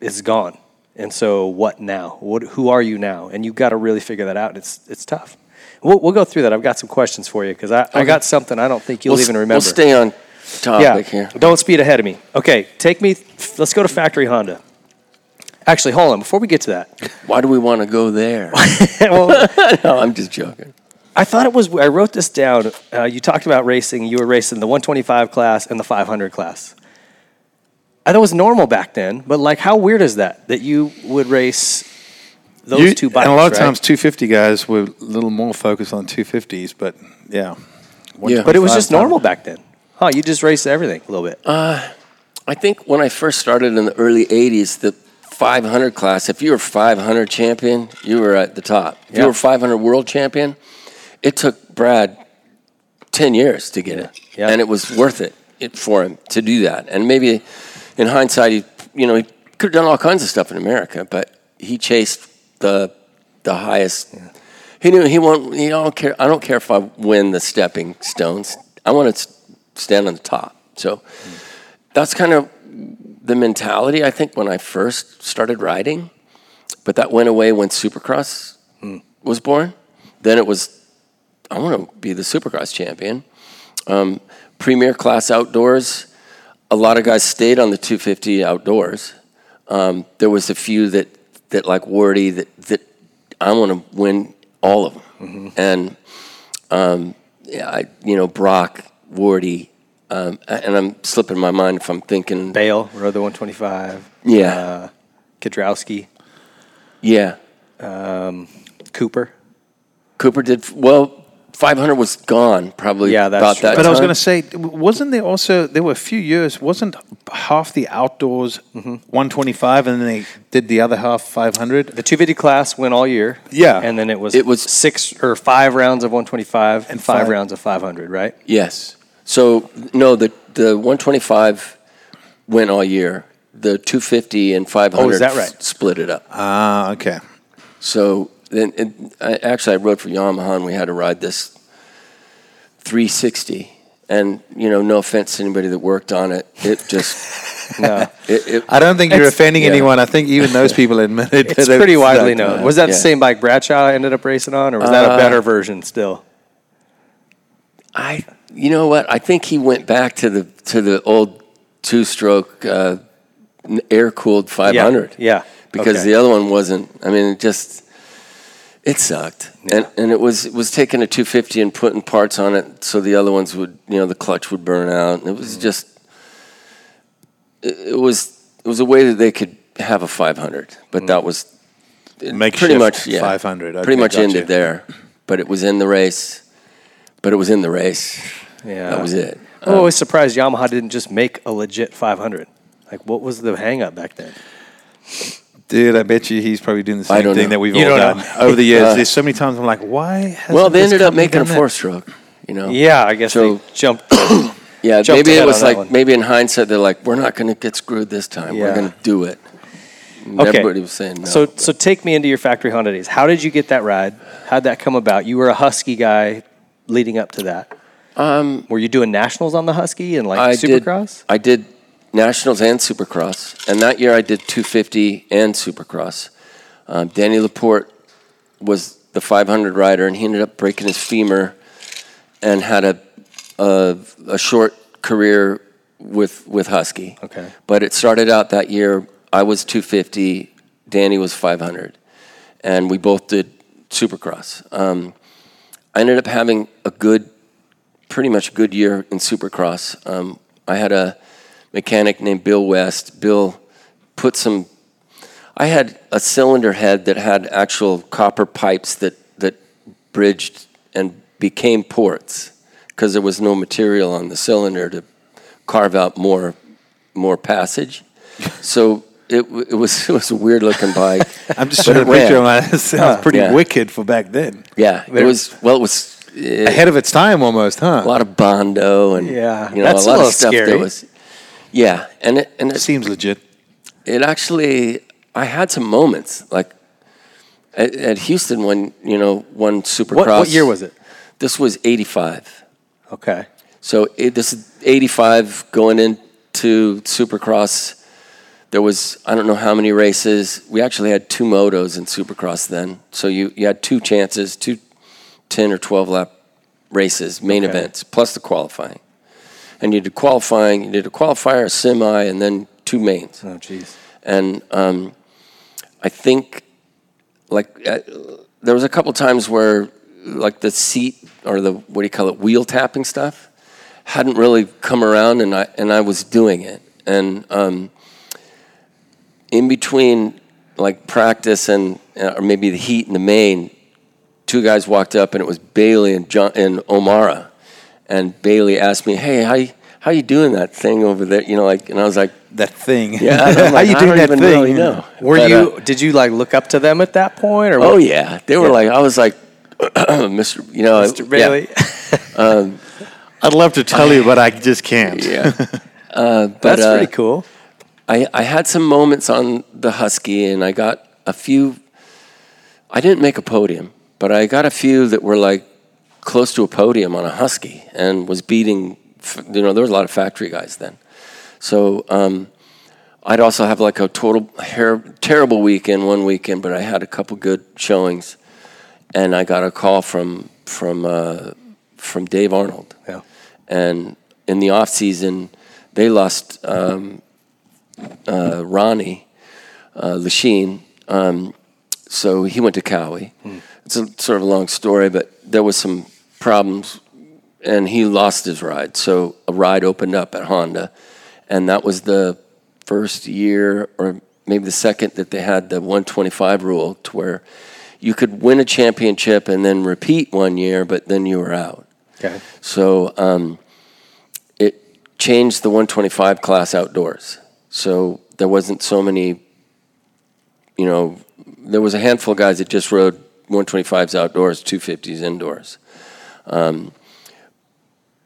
is gone. And so what now? What, who are you now? And you've got to really figure that out. It's, it's tough. We'll, we'll go through that. I've got some questions for you because I, I got something I don't think you'll We'll, even remember. We'll stay on Yeah, here. don't speed ahead of me. Okay, take me. Let's go to factory Honda. Actually, hold on. Before we get to that, (laughs) Why do we want to go there? (laughs) well, (laughs) no, I'm just joking. I thought it was. I wrote this down. Uh, you talked about racing. You were racing the 125 class and the 500 class. I thought it was normal back then, but like, how weird is that that you would race those You- two bikes? and a lot of right? times, 250 guys were a little more focused on 250s, but yeah, Yeah. but it was just normal back then. Huh? You just raced everything a little bit. Uh, I think when I first started in the early 80s, the 500 class, if you were 500 champion, you were at the top. If Yeah. you were 500 world champion, it took Brad 10 years to get it. Yeah. And it was worth it, it for him to do that. And maybe in hindsight, he, you know, he could have done all kinds of stuff in America, but he chased the the highest. He knew he won't. He don't care. I don't care if I win the stepping stones. I want to stand on the top. So that's kind of the mentality I think when I first started riding, but that went away when Supercross was born. Then it was, I want to be the Supercross champion. Um, premier class outdoors, a lot of guys stayed on the 250 outdoors. Um, there was a few that, that like Wardy that, that I want to win all of them. And um, yeah, I, you know, Brock, Wardy, um, and I'm slipping my mind if I'm thinking, Bale rode the 125. Yeah. Uh, Kiedrowski, yeah, Cooper. Cooper did well. 500 was gone probably Yeah, that's about true. that But I was going to say, wasn't there also there were a few years? Wasn't half the outdoors 125, and then they did the other half 500? The 250 class went all year. Yeah. And then it was It was- six or five rounds of 125 and And five, five- rounds of 500, right? Yes. So no, the the 125 went all year. The 250 and 500 Oh, is that right? split it up. Ah, okay. So then, it, I, actually, I rode for Yamaha, and we had to ride this 360. And you know, no offense to anybody that worked on it, it just (laughs) No. (laughs) it, it, I don't think you're offending yeah. anyone. I think even those (laughs) people admit it. It's that pretty widely that, uh, known. Was that yeah. the same bike Bradshaw ended up racing on, or was that a better version still? I you know what? I think he went back to the to the old two stroke uh, air cooled 500. yeah. Because Okay. the other one wasn't. I mean, it just it sucked, and and it was it was taking a 250 and putting parts on it so the other ones would you know the clutch would burn out. It was just it, it was it was a way that they could have a 500, but that was Makeshift pretty much yeah, 500. Okay, pretty much ended there. But it was in the race. But it was in the race. Yeah. That was it. I'm always surprised Yamaha didn't just make a legit 500. Like, what was the hang up back then? Dude, I bet you he's probably doing the I same don't thing know. that we've You all don't done know. over the years. Uh, There's so many times I'm like, why? hasn't Well, they this ended up company making a done that? four stroke. You know. Yeah, I guess So- they jumped. (coughs) Yeah, Jumped maybe ahead it was that like one. maybe in hindsight they're like, we're not going to get screwed this time. We're Yeah. going to do it. And Okay. Everybody was saying no. So, so take me into your factory Honda days. How did you get that ride? How'd that come about? You were a Husky guy leading up to that. Um, were you doing nationals on the Husky and like I Supercross? did. I did nationals and Supercross, and that year I did 250 and Supercross. Um, Danny Laporte was the 500 rider, and he ended up breaking his femur and had a a, a short career with with Husky. Okay. But it started out that year. I was 250. Danny was 500, and we both did Supercross. Um, I ended up having a good, pretty much good year in Supercross. Um, I had a mechanic named Bill West. Bill put some. I had a cylinder head that had actual copper pipes that that bridged and became ports because there was no material on the cylinder to carve out more more passage. (laughs) So it, it was (laughs) it was a weird looking bike. (laughs) I'm just trying to it picture my That sounds pretty Yeah. wicked for back then. Yeah, it was well. It was uh, Ahead of its time almost, huh? a lot of bondo and Yeah, you know, that's a a lot little of stuff scary. that was. Yeah, and it and it, Seems legit. it actually I had some moments like at, at Houston when you know one Supercross. what, what year was it? This was '85. Okay. So it, this is 85 going into Supercross. There was I don't know how many races. We actually had two motos in Supercross then. So you, you had two chances, two 10 or 12 lap races, main Okay. events, plus the qualifying. And you did qualifying, you did a qualifier, a semi, and then two mains. Oh, jeez. And um, I think, like, uh, there was a couple times where, like, the seat or the what do you call it, wheel tapping stuff, hadn't really come around, and I and I was doing it. And um, in between, like practice and uh, or maybe the heat in the main, two guys walked up, and it was Bailey and John and O'Mara. And Bailey asked me, "Hey, how you, how you doing that thing over there?" You know, like, and I was like, That thing. yeah, and (laughs) I'm How like, you I doing don't that even thing? really know. Were But, uh, you? did you like look up to them at that point, or oh what? yeah, they were like, I was like, (clears throat) Mr. You know, Mr. yeah, Bailey? (laughs) I'd love to tell you, but I just can't. Yeah, (laughs) uh, but That's uh, pretty cool. I, I had some moments on the Husky, and I got a few. I didn't make a podium, but I got a few that were like close to a podium on a Husky, and was beating. You know, there was a lot of factory guys then, so um, I'd also have like a total hair, terrible weekend one weekend, but I had a couple good showings, and I got a call from from uh, from Dave Arnold. Yeah. And in the off season, they lost um, uh, Ronnie uh, Lechien, um, so he went to Kawi. It's a sort of a long story, but there was some problems, and he lost his ride. So a ride opened up at Honda, and that was the first year, or maybe the second, that they had the 125 rule, to where you could win a championship and then repeat one year, but then you were out. Okay. So um, it changed the 125 class outdoors. So there wasn't so many, you know, there was a handful of guys that just rode 125s outdoors, 250s indoors. Um,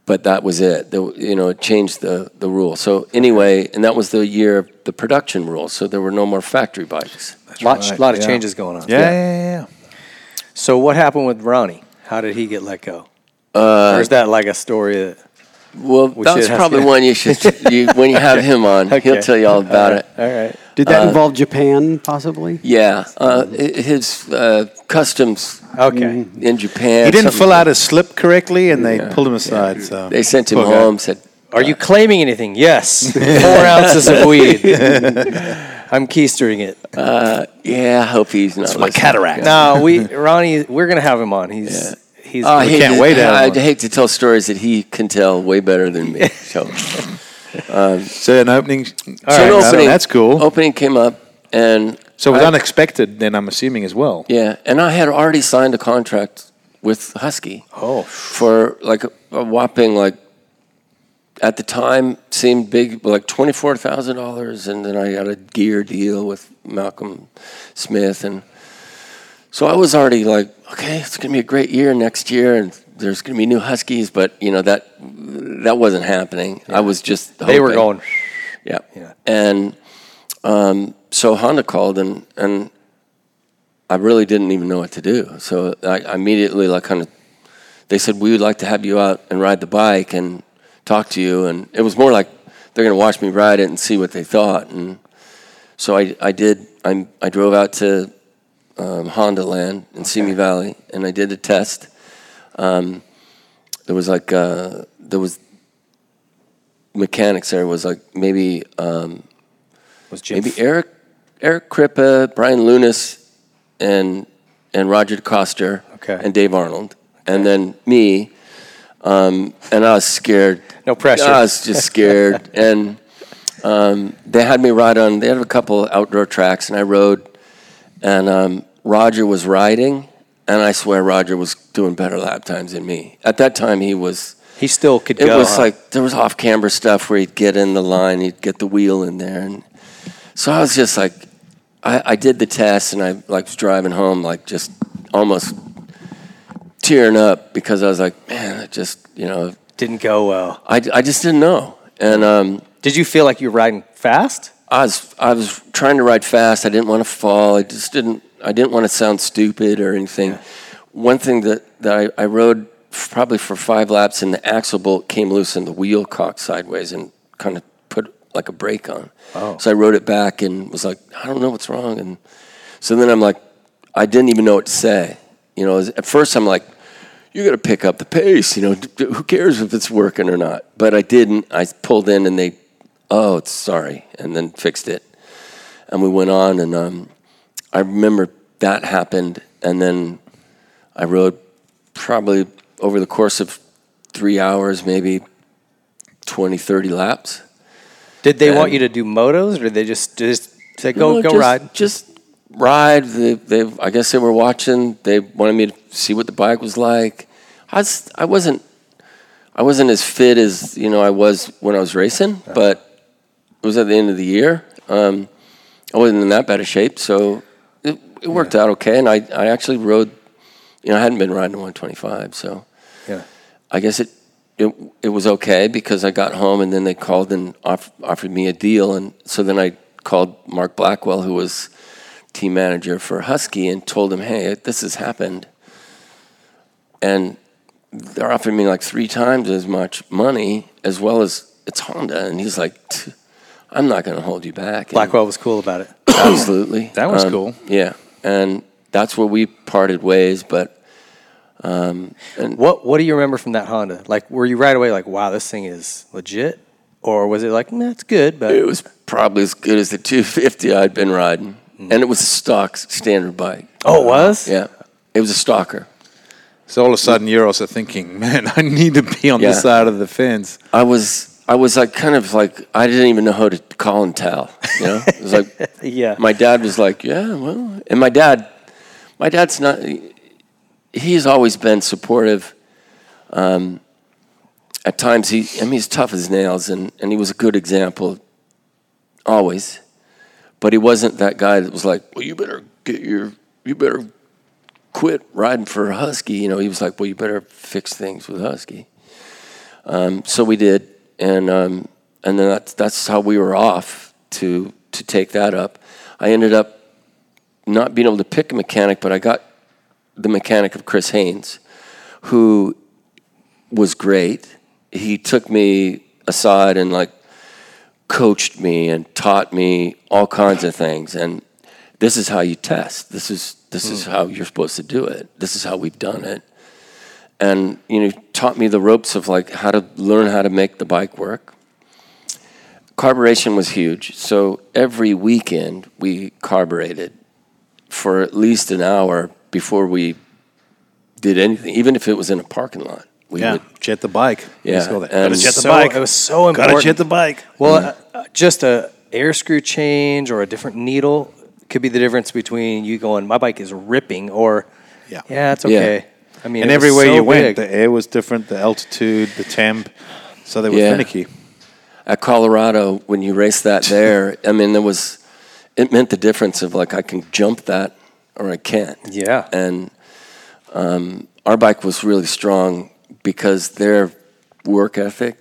but that was it. The, you know, it changed the, the rule. So anyway, and that was the year of the production rule. So there were no more factory bikes. lot, right, lot of yeah. changes going on. Yeah, yeah, yeah. yeah. So what happened with Ronnie? How did he get let go? or is that like a story that? Well, We that's should have- probably one you should you, when you have him on. He'll tell you all about it. All right. Did that involve Japan, possibly? Yeah, uh, his uh, customs Okay. in Japan. He didn't something- fill out his slip correctly, and they pulled him aside. So They sent him Poor guy. home. Said, Are you claiming anything? Yes. Four ounces of weed. (laughs) I'm keistering it. "Yeah, I hope he's not." It's my cataract. No, we Ronnie, we're gonna have him on. He's he's Oh, I hate can't to, wait to have I one. hate to tell stories that he can tell way better than me. (laughs) So, um, So an opening. so an opening, That's cool. Opening came up, and So it was I- unexpected. Then I'm assuming as well. Yeah, and I had already signed a contract with Husky. Oh. for like a, a whopping like at the time seemed big, like twenty four thousand dollars, and then I got a gear deal with Malcolm Smith, and so I was already like, okay, it's gonna be a great year next year, and there's gonna be new Huskies, but you know that that wasn't happening. I was just they were hoping. going. Yeah. Yeah. And um, so Honda called and and I really didn't even know what to do. So I, I immediately like kind of they said we would like to have you out and ride the bike and talk to you and it was more like they're going to watch me ride it and see what they thought and so I I did I I drove out to um, Honda Land in Simi Valley and I did a test. Um, there was like uh, there was mechanics there was like maybe um, Was Jim maybe Eric Eric Krippa, Brian Lunas, and and Roger DeCoster, Okay. and Dave Arnold, and then me, um, and I was scared. No pressure. I was just scared, (laughs) and um, they had me ride on. They had a couple outdoor tracks, and I rode, and um, Roger was riding, and I swear Roger was doing better lap times than me. At that time, he was. He still could It go. It was huh? like there was off camber stuff where he'd get in the line, he'd get the wheel in there, and so I was just like, I, I did the test, and I like was driving home, like just almost tearing up because I was like, man, it just you know, didn't go well. I, I just didn't know, and um, Did you feel like you were riding fast? I was I was trying to ride fast. I didn't want to fall. I just didn't. I didn't want to sound stupid or anything. One thing that that I, I rode probably for five laps, and the axle bolt came loose, and the wheel cocked sideways, and kind of put like a brake on. Oh. So I rode it back and was like, I don't know what's wrong, and so then I'm like, I didn't even know what to say. You know, at first I'm like, you got to pick up the pace. You know, who cares if it's working or not? But I didn't. I pulled in and they, oh, it's sorry, and then fixed it. And we went on, and um, I remember that happened, and then I rode probably over the course of three hours, maybe 20, 30 laps. Did they want you to do motos, or did they just just say go No, go just, ride? Just ride. They, they, I guess they were watching. They wanted me to see what the bike was like. I was, I wasn't, I wasn't as fit as you know I was when I was racing, but it was at the end of the year. Um, I wasn't in that bad of shape, so it, it worked out okay. And I, I actually rode. You know, I hadn't been riding 125, so Yeah. I guess it it it was okay because I got home and then they called and off, offered me a deal and so then I called Mark Blackwell who was team manager for Husky and told him, "Hey, this has happened." And they're offering me like three times as much money as well as it's Honda and he's like. I'm not going to hold you back. And Blackwell was cool about it. (coughs) absolutely, (coughs) That was Um, cool. Yeah, and that's where we parted ways. But um, What What do you remember from that Honda? Like, were you right away like, "Wow, this thing is legit," or was it like, "Nah, it's good," but it was probably as good as the 250 I'd been riding, mm. and it was a stock standard bike. oh, it was? Uh, yeah, it was a stalker. So all of a sudden, you're also thinking, man, I need to be on Yeah. this side of the fence. I was I was like kind of like I didn't even know how to call and tell. You know, it was like (laughs) Yeah. my dad was like, yeah, well, and my dad, my dad's not. He's always been supportive. Um, at times, he I mean, he's tough as nails, and and he was a good example. Always, but he wasn't that guy that was like, well, you better get your, you better quit riding for Husky. You know, he was like, well, you better fix things with Husky. Um, so we did, and um, and then that's that's how we were off to to take that up. I ended up not being able to pick a mechanic, but I got the mechanic of Chris Haynes, who was great. He took me aside and like coached me and taught me all kinds of things. And this is how you test. This is this is how you're supposed to do it. This is how we've done it. And you know, taught me the ropes of like how to learn how to make the bike work. Carburetion was huge. So every weekend we carbureted for at least an hour before we did anything, even if it was in a parking lot. We Yeah, would jet the bike. Yeah, go there. and jet the so- bike. it was so Gotta important. jet the bike. Well, uh, uh, just a air screw change or a different needle could be the difference between you going, "My bike is ripping," or Yeah. "Yeah, it's Yeah. Okay." I mean, And everywhere so you went, big. the air was different, the altitude, the temp. So they were Yeah. finicky. at Colorado when you race that there. I mean, there was it meant the difference of like I can jump that or I can't. Yeah. and um, our bike was really strong because their work ethic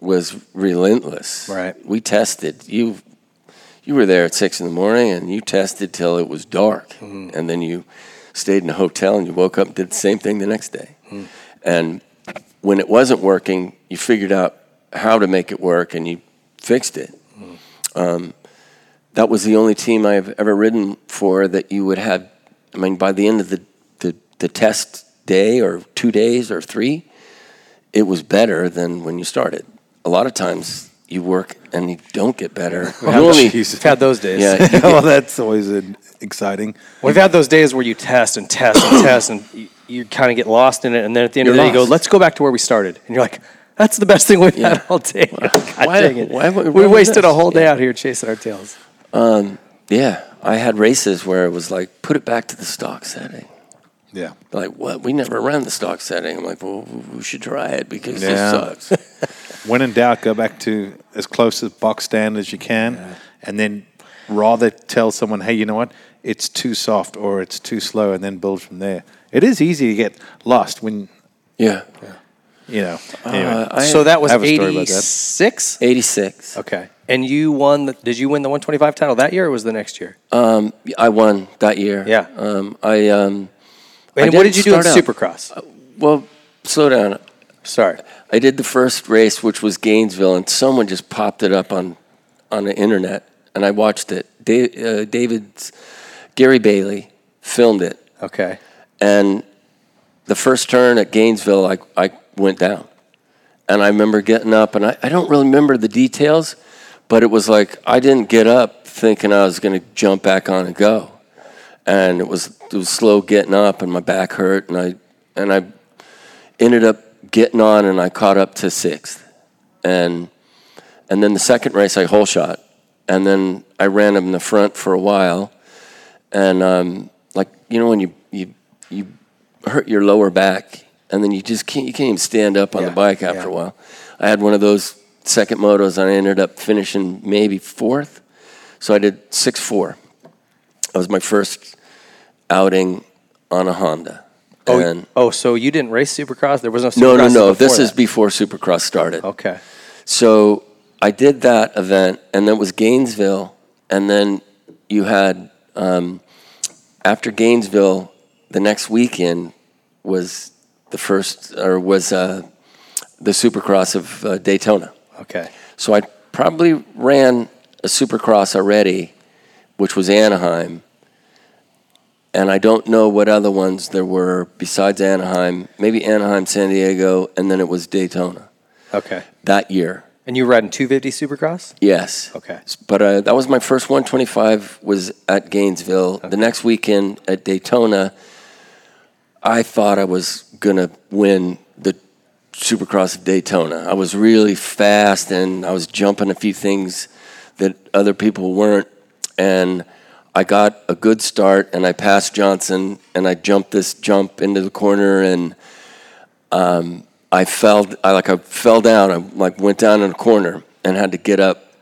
was relentless. Right. We tested you. You were there at six in the morning, and you tested till it was dark, Mm-hmm. and then you stayed in a hotel, and you woke up and did the same thing the next day. Mm. And when it wasn't working, you figured out how to make it work, and you fixed it. Um, that was the only team I've ever ridden for that you would have. I mean, by the end of the, the, the test day or two days or three, it was better than when you started. A lot of times you work and you don't get better. (laughs) You only- We've had those days. yeah, you oh, get- that's always uh, exciting. We've had those days where you test and test and (coughs) test, and you, you kind of get lost in it. And then at the end of the You're day, you go, "Let's go back to where we started." And you're like, "That's the best thing we've had all day." (laughs) God Why- dang it. why would- we why would wasted a whole day Yeah. out here chasing our tails. yeah, I had races where it was like, put it back to the stock setting. Yeah. Like, what? We never ran the stock setting. I'm like, well, we should try it because Yeah. this sucks. (laughs) When in doubt, go back to as close as box stand as you can, and then rather tell someone, "Hey, you know what? It's too soft or it's too slow," and then build from there. It is easy to get lost when yeah. you know. Anyway. Uh, I, so that was I have a story about that. 86? 86. Okay. And you won, the, did you win the 125 title that year or was the next year? Um, I won that year. Yeah. Um, I um, I And what didn't you do in out- Supercross? well, slow down. Sorry. I did the first race, which was Gainesville, and someone just popped it up on on the internet, and I watched it. Uh, David's Gary Bailey filmed it, Okay. and the first turn at Gainesville, I I went down, and I remember getting up, and I, I don't really remember the details, but it was like I didn't get up thinking I was going to jump back on and go, and it was it was slow getting up, and my back hurt, and I and I ended up getting on, and I caught up to sixth, and and then the second race I hole shot, and then I ran in the front for a while, and um, like you know when you you you hurt your lower back, and then you just can't you can't even stand up on Yeah, the bike after yeah. a while. I had one of those second motos, and I ended up finishing maybe fourth, so I did six four. That was my first outing on a Honda. Oh, And oh, so you didn't race Supercross? There was no Supercross no, no, no. This is before Supercross started. Okay. So I did that event, and then it was Gainesville, and then you had um, after Gainesville, the next weekend was the first or was uh, the Supercross of uh, Daytona. Okay. So I probably ran a supercross already, which was Anaheim. And I don't know what other ones there were besides Anaheim. Maybe Anaheim, San Diego, and then it was Daytona Okay. that year. And you were riding 250 Supercross? Yes. Okay. But uh, that was my first 125 was at Gainesville. The next weekend at Daytona, I thought I was going to win the Supercross of Daytona. I was really fast and I was jumping a few things that other people weren't. And I got a good start and I passed Johnson and I jumped this jump into the corner and um, I fell. I like I fell down. I like went down in a corner and had to get up.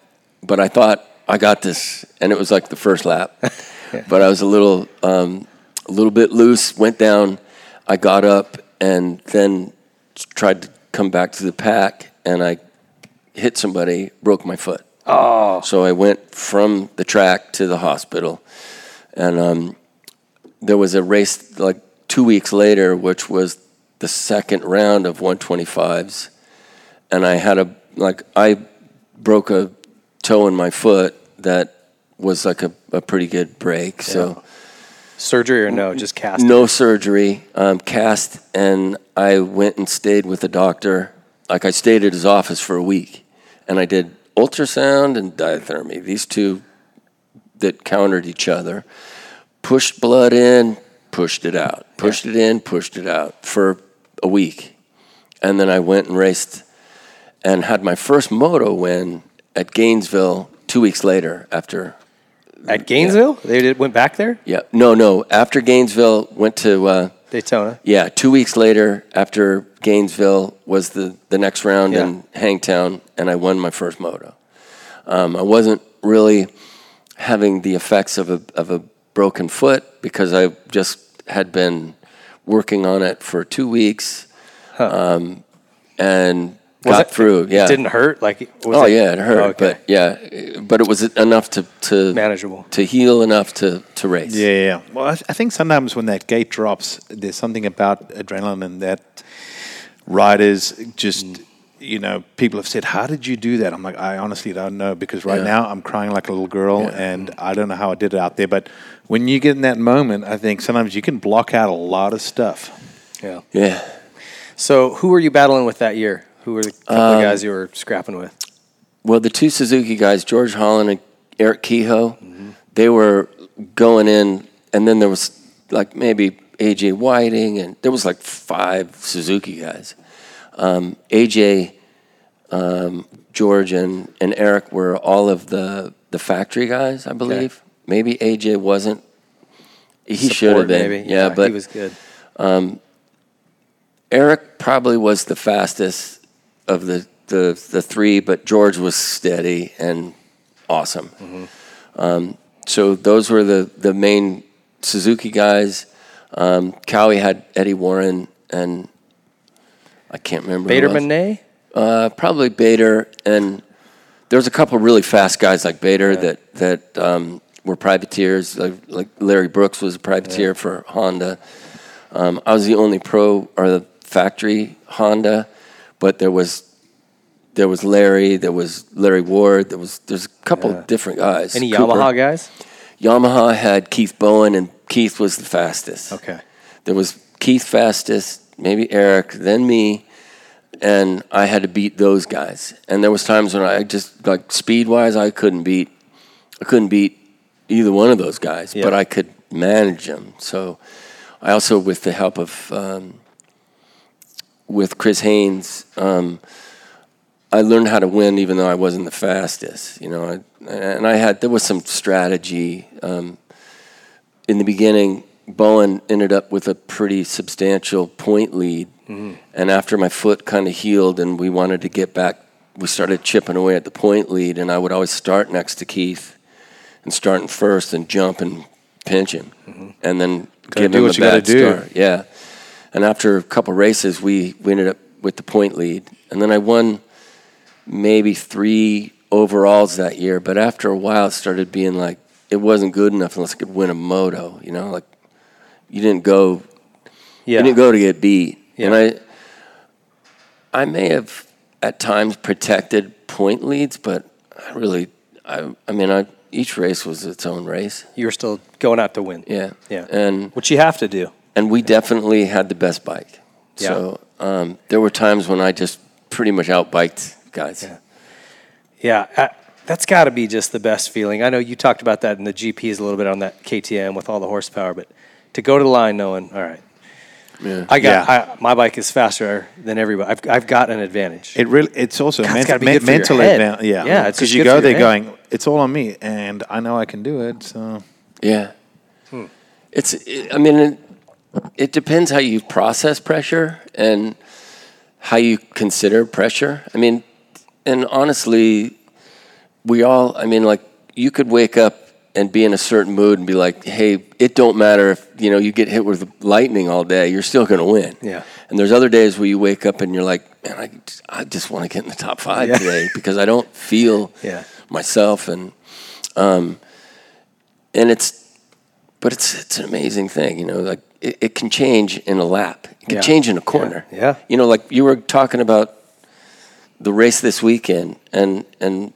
But I thought I got this, and it was like the first lap. (laughs) But I was a little, um, a little bit loose. Went down. I got up and then tried to come back to the pack, and I hit somebody, broke my foot. Oh! So I went from the track to the hospital, and um, there was a race like two weeks later, which was the second round of 125s, and I had a like I broke a toe in my foot that was like a, a pretty good break. So Surgery or no? Just cast? no surgery, um, cast, and I went and stayed with the doctor. Like I stayed at his office for a week, and I did ultrasound and diathermy. These two that countered each other. Pushed blood in, pushed it out. Pushed it in, pushed it out for a week, and then I went and raced, and had my first moto win at Gainesville two weeks later after At Gainesville? They did, went back there? yeah, no, no. After Gainesville, went to uh, Daytona. yeah. Two weeks later, after Gainesville was the the next round in Hangtown, and I won my first moto. Um, I wasn't really having the effects of a of a broken foot because I just had been working on it for two weeks, um, and Was got it- through. Yeah. It didn't hurt? Like, was Oh yeah, it hurt, Oh, okay. but yeah, but it was enough to to Manageable. to heal enough to to race. Yeah, yeah. yeah. Well, I, I think sometimes when that gate drops, there's something about adrenaline and that riders just, you know, people have said, "How did you do that?" I'm like, I honestly don't know because right Yeah. now I'm crying like a little girl, and I don't know how I did it out there. But when you get in that moment, I think sometimes you can block out a lot of stuff. Yeah. Yeah. So, who were you battling with that year? Who were the couple Um, of guys you were scrapping with? Well, the two Suzuki guys, George Holland and Eric Kehoe, they were going in, and then there was like maybe AJ Whiting, and there was like five Suzuki guys. Um, AJ, um, George, and, and Eric were all of the, the factory guys, I believe. Maybe AJ wasn't. He should have been. Maybe. Yeah, but he was good. Eric probably was the fastest of the, the, the three, but George was steady and awesome. Um, so those were the, the main Suzuki guys. Um, Kawi had Eddie Warren and I can't remember. who it was. Baderman Nay? Uh, probably Bader, and there was a couple really fast guys like Bader that that um, were privateers. Like, like Larry Brooks was a privateer for Honda. Um, I was the only pro or the factory Honda, but there was there was Larry, there was Larry Ward, there was there's a couple Yeah. different guys. Any Cooper. Yamaha guys? Yamaha had Keith Bowen, and Keith was the fastest. Okay. There was Keith fastest, maybe Eric, then me, and I had to beat those guys. And there was times when I just like speed wise, I couldn't beat, I couldn't beat either one of those guys, Yeah. but I could manage them. So I also, with the help of um, with Chris Haynes, um, I learned how to win even though I wasn't the fastest. You know, I, and I had there was some strategy. Um, in the beginning, Bowen ended up with a pretty substantial point lead, mm-hmm. and after my foot kind of healed and we wanted to get back, we started chipping away at the point lead, and I would always start next to Keith and starting first and jump and pinch him, mm-hmm. and then give do him what a bad do. start. Yeah, and after a couple races, we we ended up with the point lead, and then I won maybe three overalls that year. But after a while, it started being like it wasn't good enough unless I could win a moto. You know, like you didn't go Yeah. you didn't go to get beat. Yeah. And I I may have at times protected point leads, but I really, I, I mean, I each race was its own race. You were still going out to win. Yeah, Yeah. and what you have to do. and we definitely had the best bike. Yeah. So um, there were times when I just pretty much outbiked guys. Yeah. Yeah, uh, that's got to be just the best feeling. I know you talked about that in the GPs a little bit on that KTM with all the horsepower, but to go to the line knowing, all right, Yeah. I got Yeah. I, my bike is faster than everybody. I've, I've got an advantage. It really, it's also a God, it's mental, gotta be good for your mental advantage. Yeah, Yeah, it's because you go there head. going, it's all on me, and I know I can do it. So Yeah. Hmm. It's, it, I mean, it, it depends how you process pressure and how you consider pressure. I mean, and honestly, we all, I mean, like, you could wake up and be in a certain mood and be like, hey, it don't matter if, you know, you get hit with lightning all day, you're still going to win. Yeah. And there's other days where you wake up and you're like, man, I, I just want to get in the top five Yeah. today (laughs) because I don't feel Yeah. myself. And, um, and it's, but it's it's an amazing thing, you know. Like it, it can change in a lap. It can Yeah. change in a corner. Yeah. Yeah. You know, like you were talking about the race this weekend, and and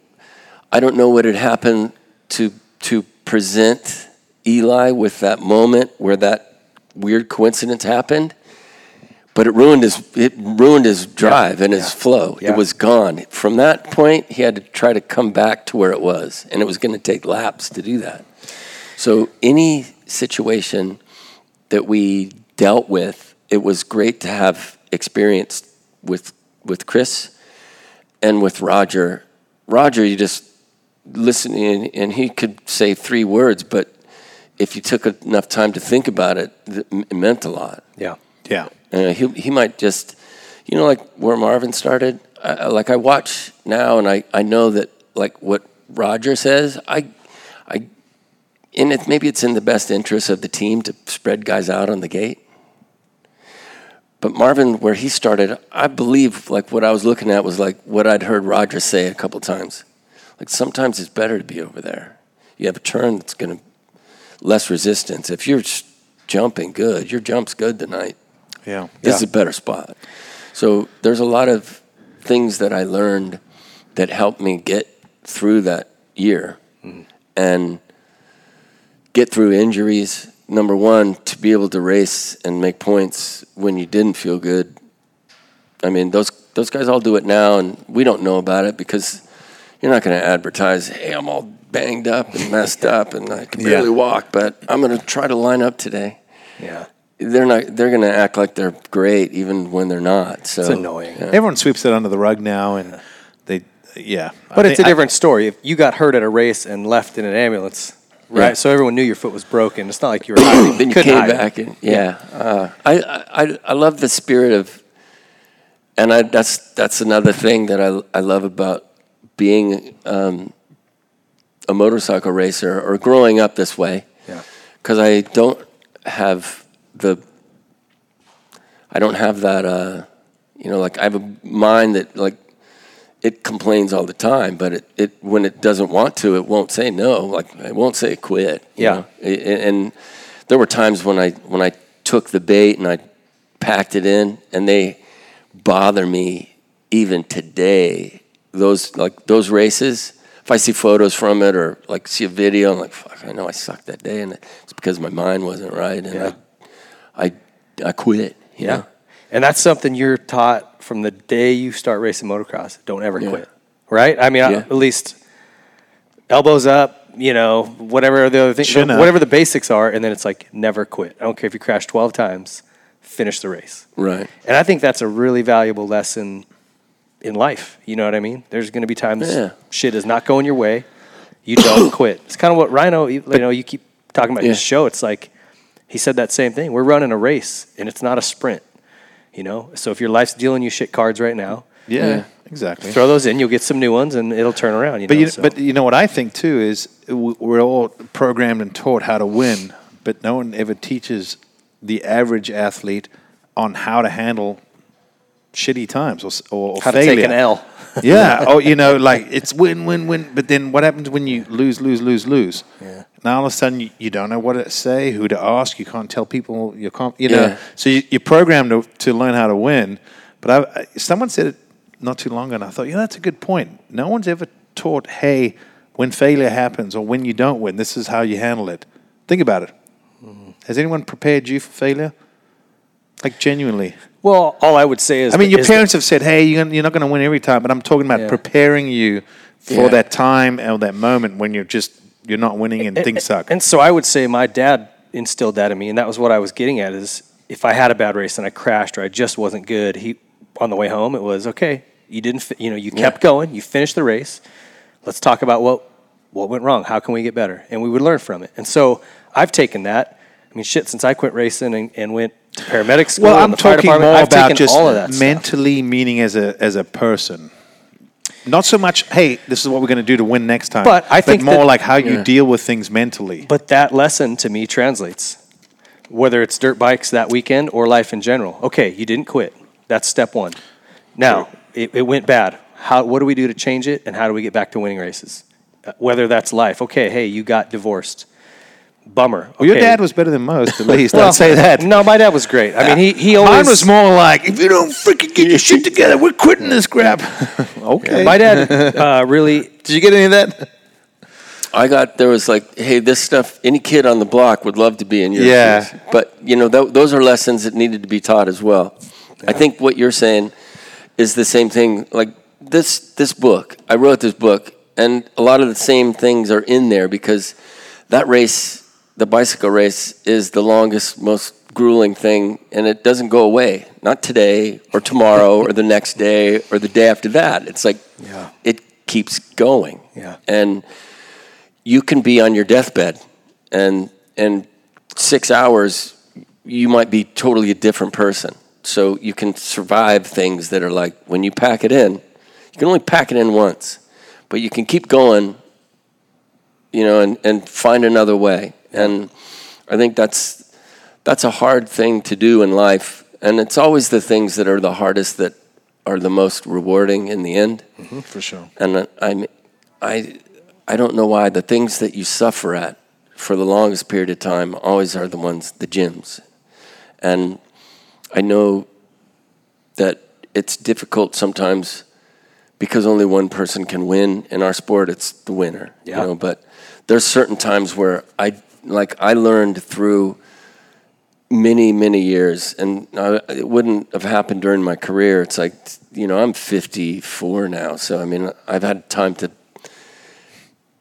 I don't know what had happened to to present Eli with that moment where that weird coincidence happened. But it ruined his it ruined his drive and his flow. Yeah. It was gone. From that point, he had to try to come back to where it was, and it was going to take laps to do that. So any situation that we dealt with, it was great to have experience with with Chris and with Roger. Roger, you just listen and, and he could say three words, but if you took enough time to think about it, it meant a lot. yeah. yeah, Uh, he he might just, you know, like where Marvin started. I, I- like I watch now, and I, I know that like what Roger says, I I, and it maybe it's in the best interest of the team to spread guys out on the gate. But Marvin, where he started, I believe like what I was looking at was like what I'd heard Roger say a couple times. Like sometimes it's better to be over there. You have a turn that's going to less resistance. If you're jumping good, your jump's good tonight yeah, this Yeah. is a better spot. So there's a lot of things that I learned that helped me get through that year mm-hmm. and get through injuries. Number one, to be able to race and make points when you didn't feel good. I mean, those those guys all do it now, and we don't know about it because you're not going to advertise, "Hey, I'm all banged up and messed up, and I can Yeah. barely walk, but I'm going to try to line up today." Yeah. they're not they're going to act like they're great even when they're not so It's annoying. yeah. everyone sweeps it under the rug now, and they, yeah. But I it's a think- I- different story. If you got hurt at a race and left in an ambulance, right? Yeah. So everyone knew your foot was broken. It's not like you were (coughs) hiding. then you couldn't came hide back and yeah, Uh, I, I I love the spirit of and I that's that's another thing that I I love about being um, a motorcycle racer or growing up this way Yeah. because I don't have the I don't have that uh, you know like I have a mind that like it complains all the time, but it, it when it doesn't want to, it won't say no. Like it won't say quit. you Yeah. know? A- a- and there were times when I when I took the bait and I packed it in, and they bother me even today. Those like those races. If I see photos from it or like see a video, I'm like, fuck, I know I sucked that day, and it's because my mind wasn't right, and Yeah. I, I, I quit. you Yeah. know? And that's something you're taught from the day you start racing motocross. Don't ever Yeah. quit. Right? I mean, I- at least elbows up, you know, whatever the other thing, Chin up. whatever the basics are. And then it's like, never quit. I don't care if you crash 12 times, finish the race. Right. And I think that's a really valuable lesson in life. You know what I mean? There's going to be times Yeah. shit is not going your way. You don't (coughs) quit. It's kind of what Ryno, you you know, you keep talking about his show. It's like he said that same thing. We're running a race and it's not a sprint. You know, so if your life's dealing you shit cards right now, Yeah, Yeah. exactly. throw those in. You'll get some new ones, and it'll turn around. You But know, you, so. but you know what I think too is we're all programmed and taught how to win, but no one ever teaches the average athlete on how to handle shitty times or, or, or how to failure. take an L. (laughs) yeah. Oh, you know, like it's win, win, win. But then what happens when you lose, lose, lose, lose? Yeah. Now all of a sudden you, you don't know what to say, who to ask. You can't tell people. You can't. You know. Yeah. So you, you're programmed to, to learn how to win. But I, I, someone said it not too long ago, and I thought, yeah, that's a good point. No one's ever taught, hey, when failure happens or when you don't win, this is how you handle it. Think about it. Mm-hmm. Has anyone prepared you for failure? Like genuinely. Well, all I would say is, I mean, your parents have said, "Hey, you're, gonna, you're not going to win every time," but I'm talking about Yeah. preparing you for Yeah. that time or that moment when you're just you're not winning and things suck. And so I would say my dad instilled that in me, and that was what I was getting at. Is if I had a bad race and I crashed or I just wasn't good, he on the way home it was okay. You didn't, fi- you know, you kept going. You finished the race. Let's talk about what what went wrong. How can we get better? And we would learn from it. And so I've taken that. I mean, shit. Since I quit racing and, and went paramedic school, well, I'm talking more I've about just all of that stuff. mentally, meaning as a as a person. Not so much, hey, this is what we're going to do to win next time. But I think more that- like how you Yeah. deal with things mentally. But that lesson to me translates, whether it's dirt bikes that weekend or life in general. Okay, you didn't quit. That's step one. Now it, it went bad. How? What do we do to change it? And how do we get back to winning races? Uh, whether that's life. Okay, hey, you got divorced. Bummer. well, your Okay. dad was better than most, at (laughs) least. Well, I'd say that. No, my dad was great. I mean, he he always. Mine was more like, if you don't freaking get your shit together, we're quitting this crap. (laughs) okay. My dad uh, really. (laughs) Did you get any of that? I got there was like, hey, this stuff. Any kid on the block would love to be in your Yeah. shoes. But you know, th- those are lessons that needed to be taught as well. I think what you're saying is the same thing. Like this this book, I wrote this book, and a lot of the same things are in there because that race, the bicycle race, is the longest, most grueling thing, and it doesn't go away. Not today or tomorrow or the next day or the day after that. It's like Yeah. it keeps going. Yeah. And you can be on your deathbed and and six hours you might be totally a different person so you can survive things that are like when you pack it in you can only pack it in once but you can keep going you know and, and find another way and i think that's that's a hard thing to do in life and it's always the things that are the hardest that are the most rewarding in the end mm-hmm, For sure. and I, I, I don't know why the things that you suffer at for the longest period of time always are the ones, the gyms. And I know that it's difficult sometimes because only one person can win in our sport. It's the winner, Yeah. you know. But there's certain times where I like I learned through many many years and I, it wouldn't have happened during my career. It's like you know i'm 54 now so i mean i've had time to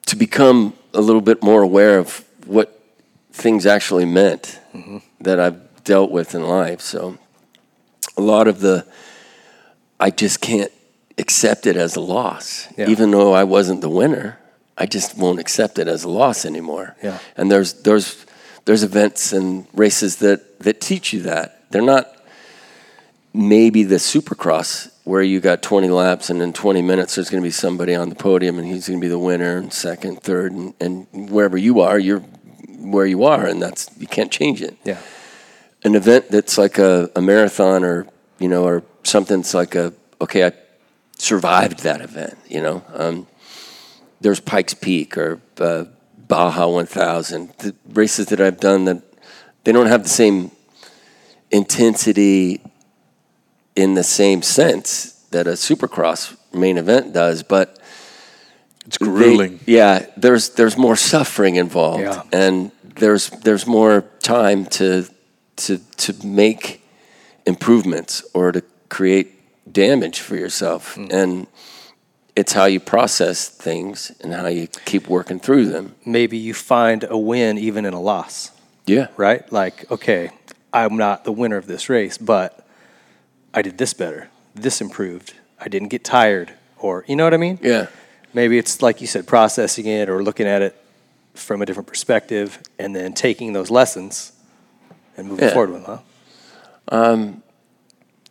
to become a little bit more aware of what things actually meant mm-hmm. that i've dealt with in life so a lot of the i just can't accept it as a loss Yeah. even though i wasn't the winner i just won't accept it as a loss anymore Yeah. and there's there's there's events and races that that teach you that they're not maybe the supercross where you got 20 laps and in 20 minutes there's going to be somebody on the podium and he's going to be the winner and second third and, and wherever you are you're where you are and that's you can't change it Yeah. an event that's like a, a marathon or you know or something that's like a okay i survived that event you know um, there's pikes peak or uh, baja 1000 the races that i've done that they don't have the same intensity in the same sense that a supercross main event does but It's they- grueling. yeah, there's there's more suffering involved, Yeah. and there's there's more time to to to make improvements or to create damage for yourself, Hmm. and it's how you process things and how you keep working through them. Maybe you find a win even in a loss. Yeah, right? Like, okay, I'm not the winner of this race, but I did this better. This improved. I didn't get tired, or you know what I mean? yeah, Maybe it's like you said, processing it or looking at it from a different perspective, and then taking those lessons and moving Yeah. forward with them. Huh? Um,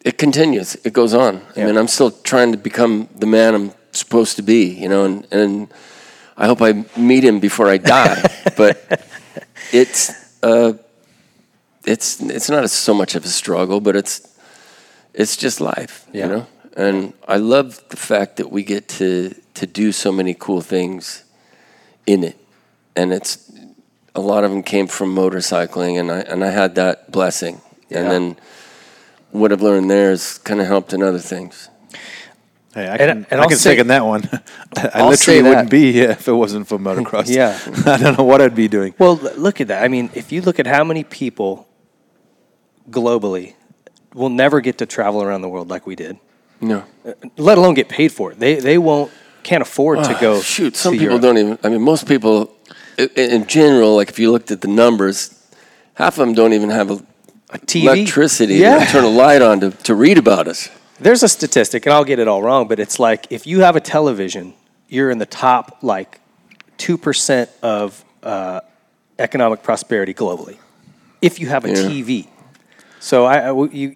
it continues. It goes on. I mean, I'm still trying to become the man I'm supposed to be, you know, and, and I hope I meet him before I die. (laughs) but it's uh, it's it's not so much of a struggle, but it's it's just life, Yeah. you know. And I love the fact that we get to to do so many cool things in it, and it's a lot of them came from motorcycling, and I and I had that blessing, and then what I've learned there has kind of helped in other things. Hey, I And- can, and I I'll can say- second that one. (laughs) I I'll literally wouldn't be here if it wasn't for motocross. Yeah. (laughs) I don't know what I'd be doing. Well, look at that. I mean, if you look at how many people globally will never get to travel around the world like we did, No. let alone get paid for it. They they won't can't afford to go. Ah, Shoot, some to people Europe. don't even. I mean, most people, in general, like if you looked at the numbers, half of them don't even have a A TV? electricity Yeah. to turn a light on to, to read about us. There's a statistic, and I'll get it all wrong, but it's like if you have a television, you're in the top like two percent of uh, economic prosperity globally. If you have a Yeah. TV, so I, I you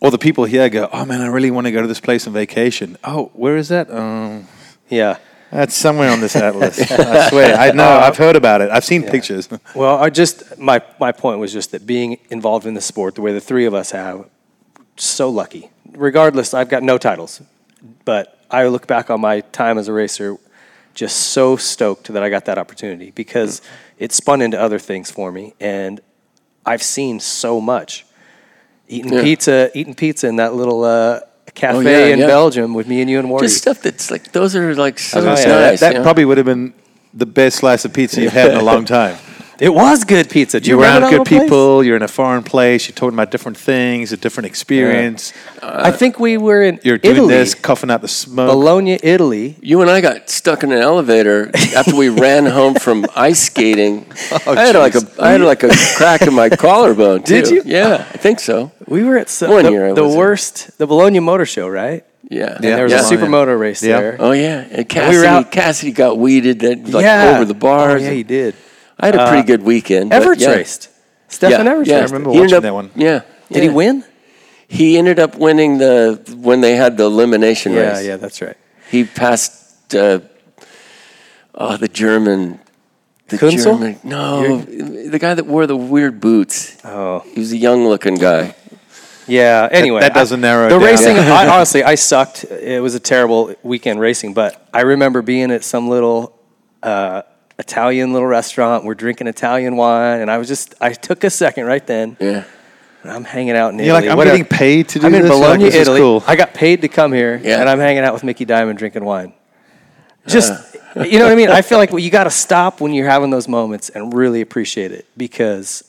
Or the people here go, oh man, I really want to go to this place on vacation. Oh, where is that? Um, yeah. that's somewhere on this (laughs) atlas. I swear. I know. I've heard about it. I've seen pictures. (laughs) Well, I just my my point was just that being involved in the sport the way the three of us have, so lucky. Regardless, I've got no titles, but I look back on my time as a racer, just so stoked that I got that opportunity because it spun into other things for me, and I've seen so much. Eating Yeah. pizza, eating pizza in that little uh, cafe Oh, yeah, in yeah. Belgium with me and you and Wardy. Just stuff that's like those are like so I was nice. that that you probably would have been the best slice of pizza you've had in a long time. It was good pizza. Do you You're remember around good little place? people. You're in a foreign place. You're talking about different things, a different experience. I think we were in You're doing this, coughing out the smoke. Bologna, Italy. You and I got stuck in an elevator after we ran home from ice skating. (laughs) Oh, I had like a I had like a crack in my collarbone. Did you? Yeah, I think so. We were at so, One the, year I the was in- worst, the Bologna Motor Show, right? Yeah, And there was yeah. a supermoto race Yeah. there. Oh yeah, and Cassidy, we were out- Cassidy got weeded at, like yeah, over the bars. Oh, yeah, he did. I had a pretty good weekend. but Everett yeah. raced. Stefan Yeah, raced. remember He ended watching up- that one. Yeah. Did he yeah. win? He ended up winning the when they had the elimination Yeah, race. yeah, yeah, that's right. He passed uh, oh, the German. The Kunzel? German. No, the guy that wore the weird boots. Oh, He was a young looking guy. yeah. Anyway, that doesn't narrow it the down. racing. I, honestly, I sucked. It was a terrible weekend racing, but I remember being at some little uh, Italian little restaurant. We're drinking Italian wine, and I was just. I took a second right then. Yeah. and I'm hanging out in You're like, I'm What a- getting paid to do this. I'm in this? You're like, Bologna, this is Italy. cool. I got paid to come here, Yeah. and I'm hanging out with Micky Dymond drinking wine. Uh-huh. Just, you know what I mean? I feel like you got to stop when you're having those moments and really appreciate it because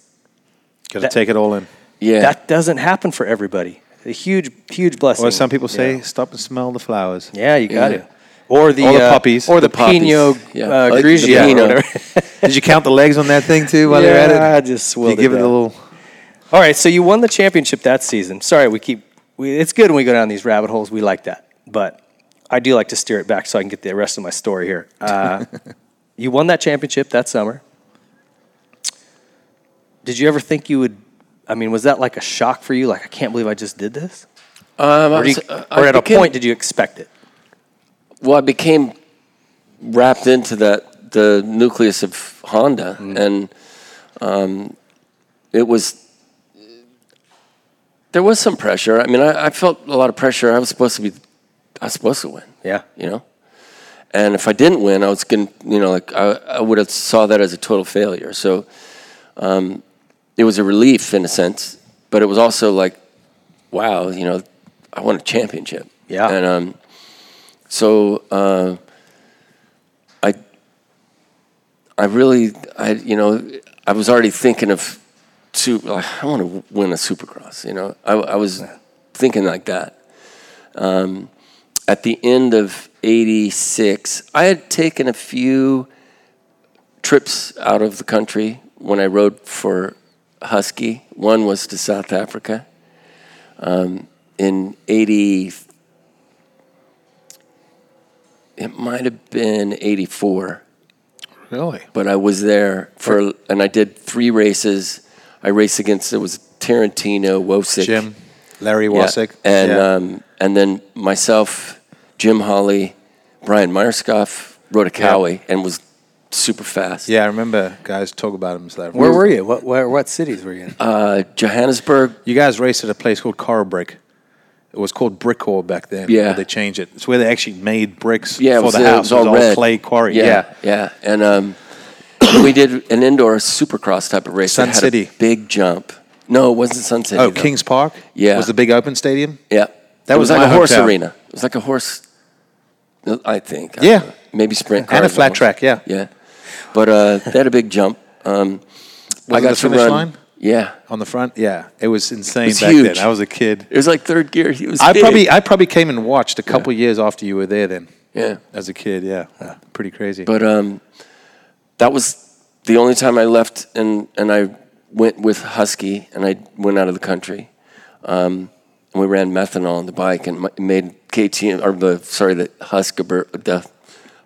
Got to take it all in. Yeah. that doesn't happen for everybody. A huge, huge blessing. Or some people say, Yeah, stop and smell the flowers. yeah you got Yeah. to. Or the, Or the uh, puppies. or the, The puppies. Pinot Yeah. uh, Like the Grigio, or Pinot. whatever. (laughs) Did you count the legs on that thing too while yeah, you're at it? I just Did swilled you give it, a little. All right, so you won the championship that season. Sorry, we keep. We, it's good when we go down these rabbit holes. We like that, but I do like to steer it back so I can get the rest of my story here. Uh, (laughs) you won that championship that summer. Did you ever think you would? I mean, was that like a shock for you? Like, I can't believe I just did this. Um, Or, do you- was- I or at a became- point, did you expect it? Well, I became wrapped into that the nucleus of Honda, Mm. and um, it was there was some pressure. I mean, I, I felt a lot of pressure. I was supposed to be, I was supposed to win. Yeah. you know, and if I didn't win, I was going to, you know, like I, I would have saw that as a total failure. So um, it was a relief in a sense, but it was also like, wow, you know, I won a championship. Yeah. and um, so uh, I, I really, I you know, I was already thinking of, I want to win a Supercross. You know, I, I was thinking like that. Um, at the end of '86, I had taken a few trips out of the country when I rode for Husky. One was to South Africa. Um, in '80, it might have been '84 Really? but I was there for, and I did three races. I raced against it was Tarantino, Wosick, Jim, Larry yeah, and Yeah. um, and then myself, Jim Holley, Brian Myerscough rode a Kawi and was super fast. yeah, I remember guys talk about him. Larry. Where were you? What, where, what cities were you in? Uh, Johannesburg, You guys raced at a place called Coral Brick. It was called Brickcore back then. Yeah. they changed it. It's where they actually made bricks yeah, it for was, the it house. was all clay quarry. Yeah, Yeah. yeah, and um, (coughs) we did an indoor supercross type of race. Sun City. a big jump. No, it wasn't Sun City. Oh, though. Kings Park. Yeah. was the big open stadium. Yeah, That it was was, like a horse arena. It was like a horse. I think. I Yeah. maybe sprint car. And a flat track, yeah. Yeah, but uh, they had a big jump. Um, Was it the finish line? Yeah, on the front. Yeah, it was insane it was back huge. then. I was a kid. it was like third gear. He was. I big. probably I probably came and watched a couple years after you were there. Then Yeah, as a kid, yeah, Uh, pretty crazy. but um, that was the only time I left, and and I went with Husky, and I went out of the country. Um, and we ran methanol on the bike, and made KTM or the sorry the Husky the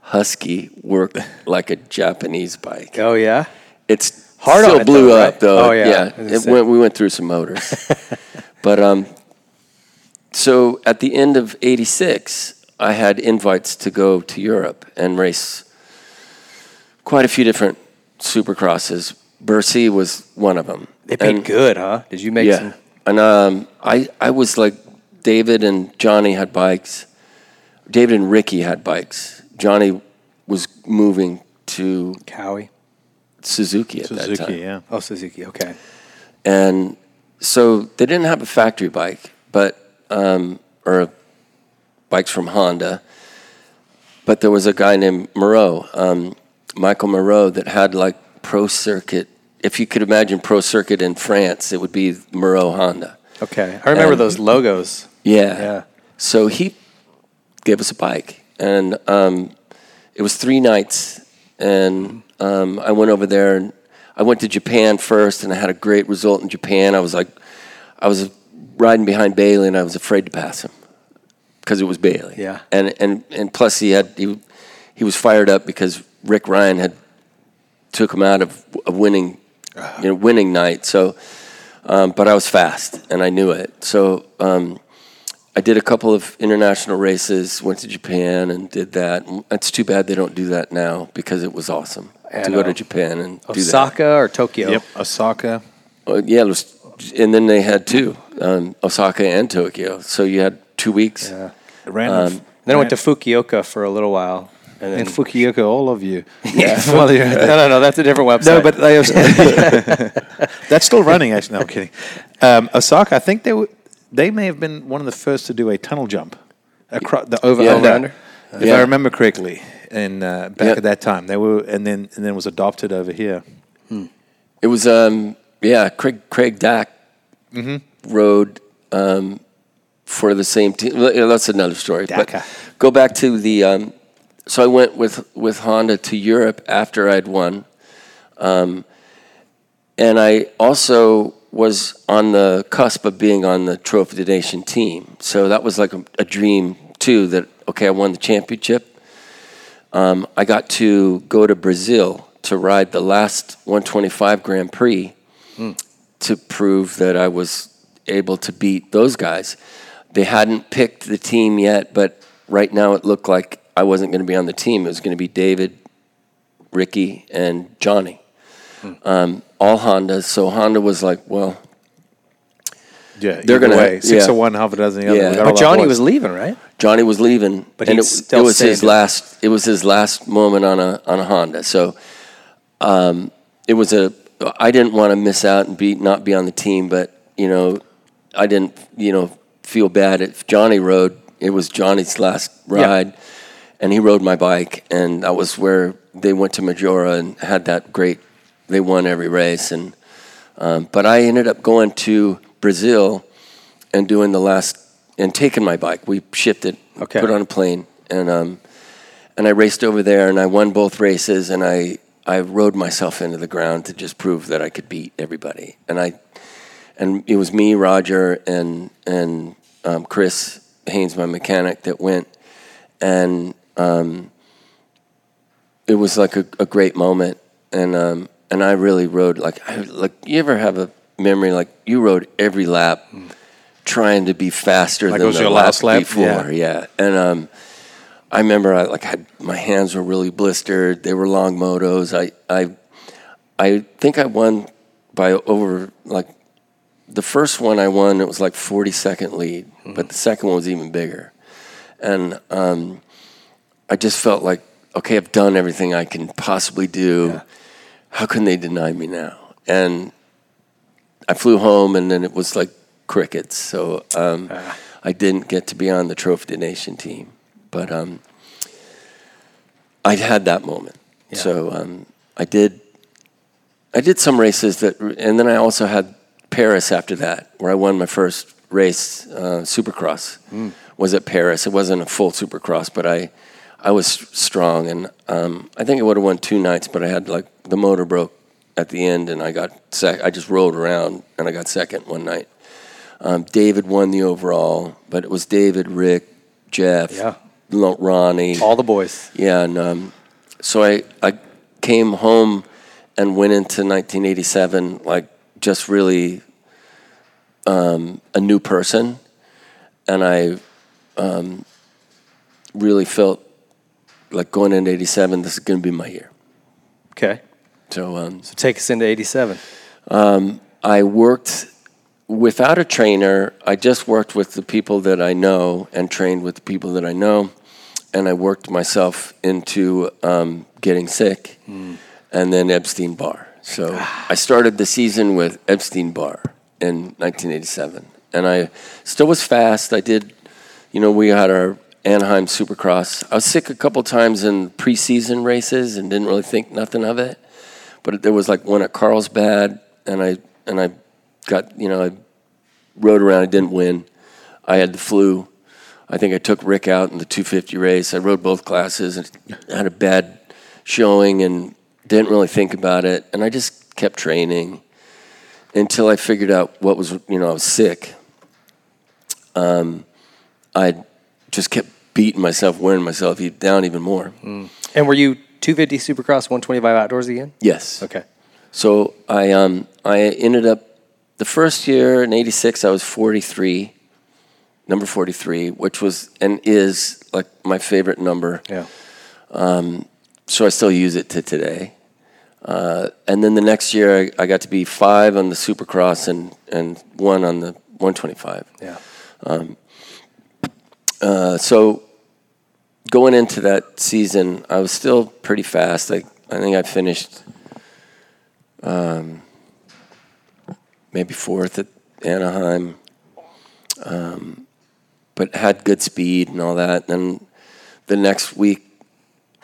Husky work (laughs) like a Japanese bike. Oh yeah. It's Hard still it, blew though, up right? though. Oh, yeah. yeah. I was gonna It went, we went through some motors, (laughs) but um, so at the end of '86, I had invites to go to Europe and race quite a few different supercrosses. Bercy was one of them. They paid And- good, huh? Did you make yeah, some? and um, I I was like David and Johnny had bikes. David and Ricky had bikes. Johnny was moving to Kawi. Suzuki at that time. Suzuki, yeah. Oh, Suzuki. Okay. And so they didn't have a factory bike, but um, or bikes from Honda. But there was a guy named Moreau, um, Michael Moreau, that had like pro circuit. If you could imagine pro circuit in France, it would be Moreau Honda. Okay. I remember And- those logos. Yeah. Yeah. So he gave us a bike, and um, it was three nights, and um, I went over there, and I went to Japan first, and I had a great result in Japan. I was like, I was riding behind Bailey, and I was afraid to pass him because it was Bailey. Yeah. And and and plus he had he he was fired up because Rick Ryan had took him out of a winning you know winning night. So, um, but I was fast and I knew it. So. Um, I did a couple of international races, went to Japan and did that. And It's too bad they don't do that now because it was awesome to know. go to Japan and do that. Osaka or Tokyo? Yep, Osaka. Uh, yeah, it was, and then they had two, um, Osaka and Tokyo. So you had two weeks. Yeah. Random. Then I went to Fukuoka for a little while. And then in Fukuoka, all of you. (laughs) Yeah. (laughs) While you're no, no, no. That's a different website. No, but I was, (laughs) that's still running. Actually, no, I'm kidding. Um, Osaka, I think they were, they may have been one of the first to do a tunnel jump across the over Yeah. under, Over-under? if Yeah. I remember correctly. And uh, back Yep. at that time, they were, and then and then was adopted over here. It was, um, yeah, Craig, Craig Dack rode um, for the same team. That's another story. But go back to the. Um, so I went with, with Honda to Europe after I'd won. Um, and I also was on the cusp of being on the Trophy of the Nation team. So that was like a, a dream, too, that, okay, I won the championship. Um, I got to go to Brazil to ride the last 125 Grand Prix to prove that I was able to beat those guys. They hadn't picked the team yet, but right now it looked like I wasn't going to be on the team. It was going to be David, Ricky, and Johnny. Um, all Honda. So Honda was like, well, Yeah, They're gonna- way. six yeah. of one, half a dozen of the other. Yeah. We but Johnny was leaving, right? Johnny was leaving, But and it, still it was his stayed. last. It was his last moment on a on a Honda. So, um, it was a. I didn't want to miss out and be not be on the team, but you know, I didn't you know feel bad if Johnny rode. It was Johnny's last ride, and he rode my bike, and that was where they went to Maggiora and had that great. They won every race, and um, but I ended up going to Brazil and doing the last and taking my bike. We shipped it, Okay. put it on a plane, and um, and I raced over there and I won both races and I I rode myself into the ground to just prove that I could beat everybody. And I and it was me, Roger, and and um, Chris Haynes, my mechanic, that went, and um, it was like a, a great moment. And um, and I really rode like I, like you ever have a memory like you rode every lap. Trying to be faster Like it than was the your lap last lap? before, Yeah. yeah. And um, I remember I like had my hands were really blistered. They were long motos. I I I think I won by over like the first one I won. It was like forty second lead, but the second one was even bigger. And um, I just felt like okay, I've done everything I can possibly do. How can they deny me now? And I flew home, and then it was like crickets. So um, I didn't get to be on the Trophy Nation team, but um, I had that moment. Yeah. So um, I did. I did some races that, and then I also had Paris after that, where I won my first race, uh, Supercross. Was at Paris. It wasn't a full Supercross, but I, I was strong, and um, I think I would have won two nights, but I had like the motor broke at the end, and I got sec- I just rolled around, and I got second one night. Um, David won the overall, but it was David, Rick, Jeff, Yeah. Ronnie, All the boys. yeah, and um, so I I came home and went into 1987 like just really um, a new person, and I um, really felt like going into 87. This is going to be my year. Okay. So um, So take us into 87. I worked without a trainer. I just worked with the people that I know and trained with the people that I know, and I worked myself into um, getting sick, and then Epstein Barr. So I started the season with Epstein Barr in 1987, and I still was fast. I did, you know, we had our Anaheim Supercross. I was sick a couple times in preseason races and didn't really think nothing of it but there was like one at Carlsbad, and I and I got you know I rode around. I didn't win. I had the flu. I think I took Rick out in the 250 race. I rode both classes and had a bad showing and didn't really think about it. And I just kept training until I figured out what was you know I was sick. Um, I just kept beating myself, wearing myself down even more. And were you 250 Supercross 125 outdoors again? Yes. Okay. So I um I ended up the first year in '86 I was 43, number 43, which was and is like my favorite number. Yeah. Um So I still use it to today. Uh, and then the next year I, I got to be five on the Supercross and and one on the 125. Yeah. Um, Uh, so going into that season, I was still pretty fast. I I think I finished um, maybe fourth at Anaheim, um, but had good speed and all that. And the next week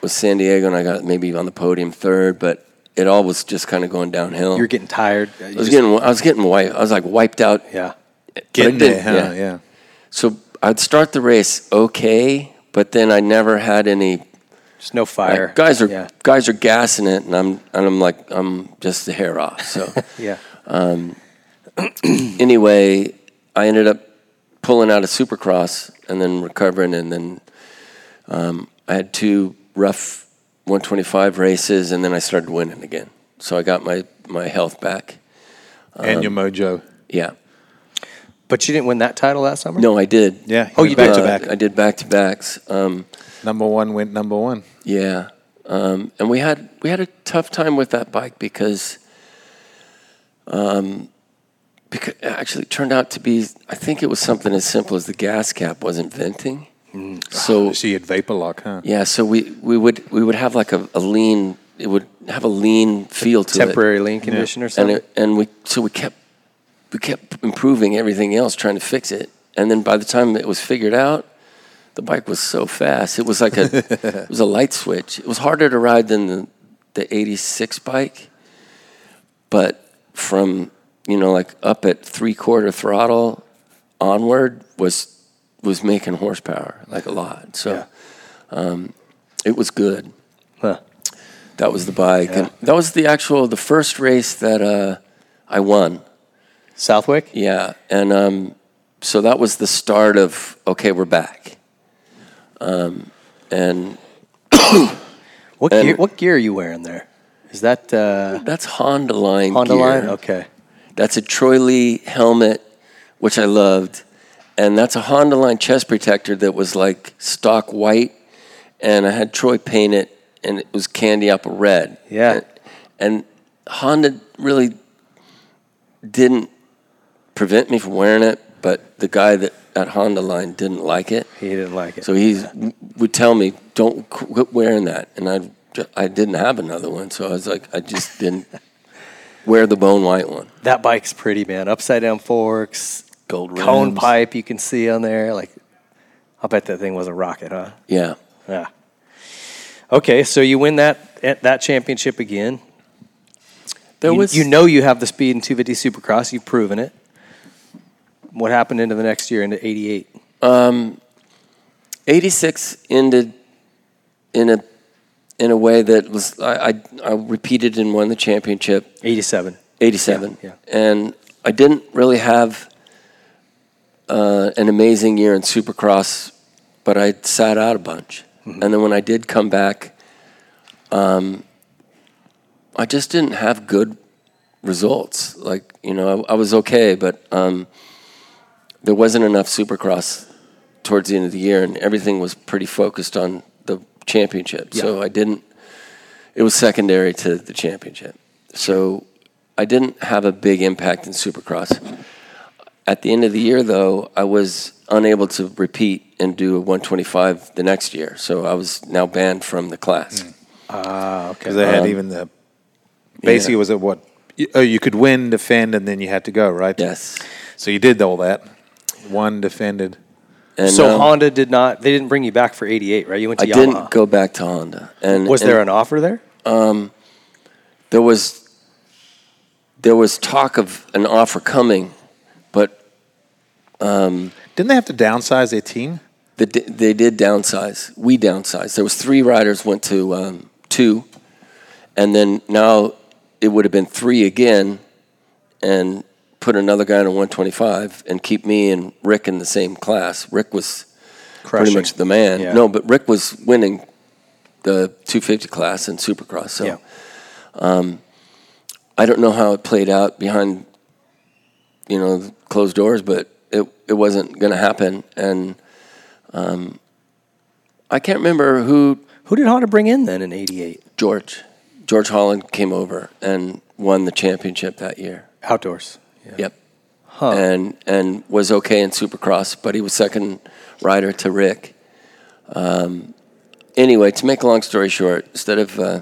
was San Diego, and I got maybe on the podium third, but it all was just kind of going downhill. You're getting tired. You I was getting I was getting wiped. I was like wiped out. Yeah. Getting there, huh? Yeah. So I'd start the race okay, but then I never had any. Just no fire. like, guys are Yeah. guys are gassing it, and I'm and I'm like I'm just the hair off. So (laughs) Yeah. (clears throat) anyway, I ended up pulling out of Supercross and then recovering, and then um, I had two rough 125 races, and then I started winning again. So I got my my health back. and your mojo. Yeah. But you didn't win that title that summer? No, I did. Yeah. Oh, you back did? to back. I did back to backs. Um, Number one went number one. Yeah, um, and we had we had a tough time with that bike because, um, because actually it turned out to be I think it was something as simple as the gas cap wasn't venting. So So you had vapor lock, huh? yeah, so we, we would we would have like a, a lean. It would have a lean feel to it Temporary lean condition or and something? it, and we so we kept we kept improving everything else, trying to fix it. And then by the time it was figured out, the bike was so fast. It was like a (laughs) it was a light switch. It was harder to ride than the the '86 bike, but from you know like up at three quarter throttle onward was was making horsepower like a lot. So um, it was good. Huh. That was the bike, and that was the actual the first race that uh, I won. Southwick? Yeah, and um, so that was the start of okay, we're back. Um, and (coughs) What And- gear, what gear are you wearing there? Is that uh, that's Honda line. Honda gear. line? Okay. That's a Troy Lee helmet, which I loved, and that's a Honda line chest protector that was like stock white, and I had Troy paint it, and it was candy apple red. Yeah. and, and Honda really didn't prevent me from wearing it, but the guy that at Honda line didn't like it. He didn't like it. So he would tell me, "Don't quit wearing that," and I I didn't have another one, so I was like, I just didn't (laughs) wear the bone white one. that bike's pretty, man. Upside down forks, Gold cone pipe you can see on there. Like, I'll bet that thing was a rocket, huh? Yeah. Yeah. Okay, so you win that eh, that championship again. There you, was you know you have the speed in 250 Supercross. You've proven it. What happened into the next year into 88? 86 ended in a in a way that was I, I, I repeated and won the championship 87. 87 Yeah, and I didn't really have uh, an amazing year in Supercross but I sat out a bunch Mm-hmm. and then when I did come back um, I just didn't have good results like you know I, I was okay but um, there wasn't enough Supercross towards the end of the year, and everything was pretty focused on the championship. So I didn't. It was secondary to the championship. So I didn't have a big impact in Supercross. At the end of the year, though, I was unable to repeat and do a 125 the next year. So I was now banned from the class. Ah, okay. Because they had even the basically was it what? you- Oh, you could win, defend, and then you had to go, right? Yes. So you did all that. One defended. And so um, Honda did not. They didn't bring you back for 88, right? You went to I Yamaha. didn't go back to Honda. And Was and- there an offer there? there was there was talk of an offer coming, but Didn't they have to downsize their team? the, they did downsize. We downsized. There was three riders went to um, two, and then now it would have been three again, and put another guy in a 125 and keep me and Rick in the same class. Rick was pretty much the man. Yeah. No, but Rick was winning the 250 class in Supercross. So yeah. I don't know how it played out behind, you know, closed doors, but it it wasn't going to happen, and um, I can't remember who Who did Honda bring in then in 88? George George Holland came over and won the championship that year. Outdoors. Yeah. Yep, Huh. and and was okay in Supercross, but he was second rider to Rick. Um, anyway, to make a long story short, instead of uh,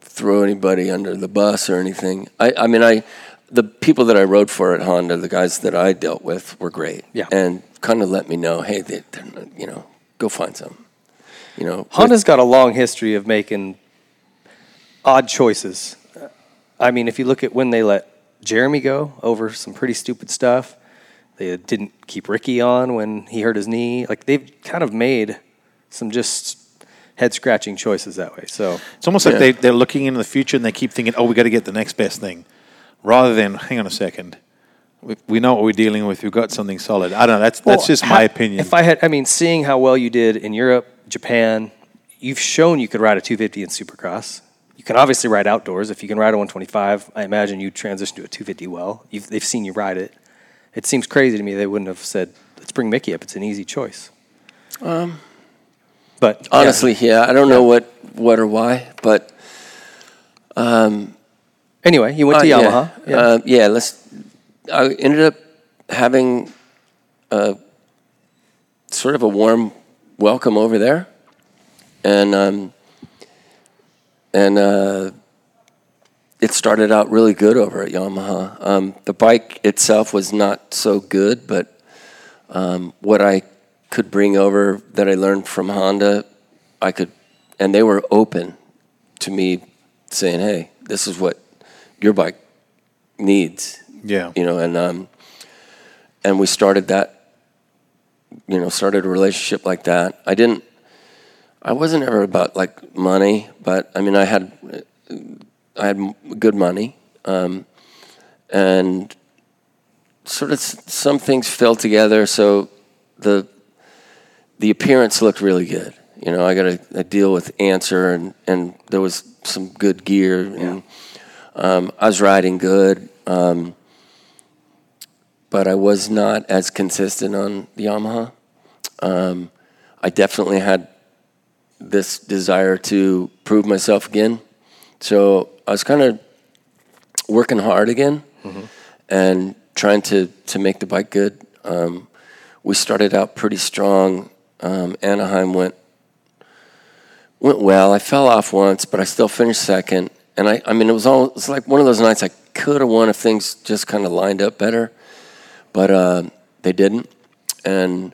throw anybody under the bus or anything, I, I mean, I the people that I rode for at Honda, the guys that I dealt with, were great. Yeah. and kind of let me know, hey, they, they're not, you know, go find some. You know, Honda's got a long history of making odd choices. I mean, if you look at when they let Jeremy go over some pretty stupid stuff, they didn't keep Ricky on when he hurt his knee. Like they've kind of made some just head scratching choices that way. So It's almost Yeah. like they, they're looking into the future and they keep thinking, oh, we got to get the next best thing. Rather than, hang on a second. We, we know what we're dealing with. We've got something solid. I don't know. That's, that's just how- my opinion. If I had, I mean, seeing how well you did in Europe, Japan, you've shown you could ride a 250 in Supercross. You can obviously ride outdoors. If you can ride a 125, I imagine you transition to a 250 well. You've, they've seen you ride it. It seems crazy to me they wouldn't have said, "Let's bring Micky up." It's an easy choice. Um, but honestly, yeah, I don't know what what or why, but um, anyway, you went to Uh, Yamaha. Yeah. Uh, yeah, let's. I ended up having a, sort of a warm welcome over there, and um, and uh, it started out really good over at Yamaha. Um, the bike itself was not so good, but um, what I could bring over that I learned from Honda, I could, and they were open to me saying, "Hey, this is what your bike needs." yeah. you know, and um, and we started that, you know, started a relationship like that. I didn't, I wasn't ever about like money, but I mean, I had, I had good money, um, and sort of some things fell together. So the the appearance looked really good. You know, I got a, a deal with Answer, and and there was some good gear, and um, I was riding good. Um, but I was not as consistent on the Yamaha. Um, I definitely had this desire to prove myself again. So I was kind of working hard again and trying to, to make the bike good. Um, we started out pretty strong. Um, Anaheim went went well. I fell off once, but I still finished second. And I, I mean, it was all it was like one of those nights I could have won if things just kind of lined up better, but uh, they didn't, and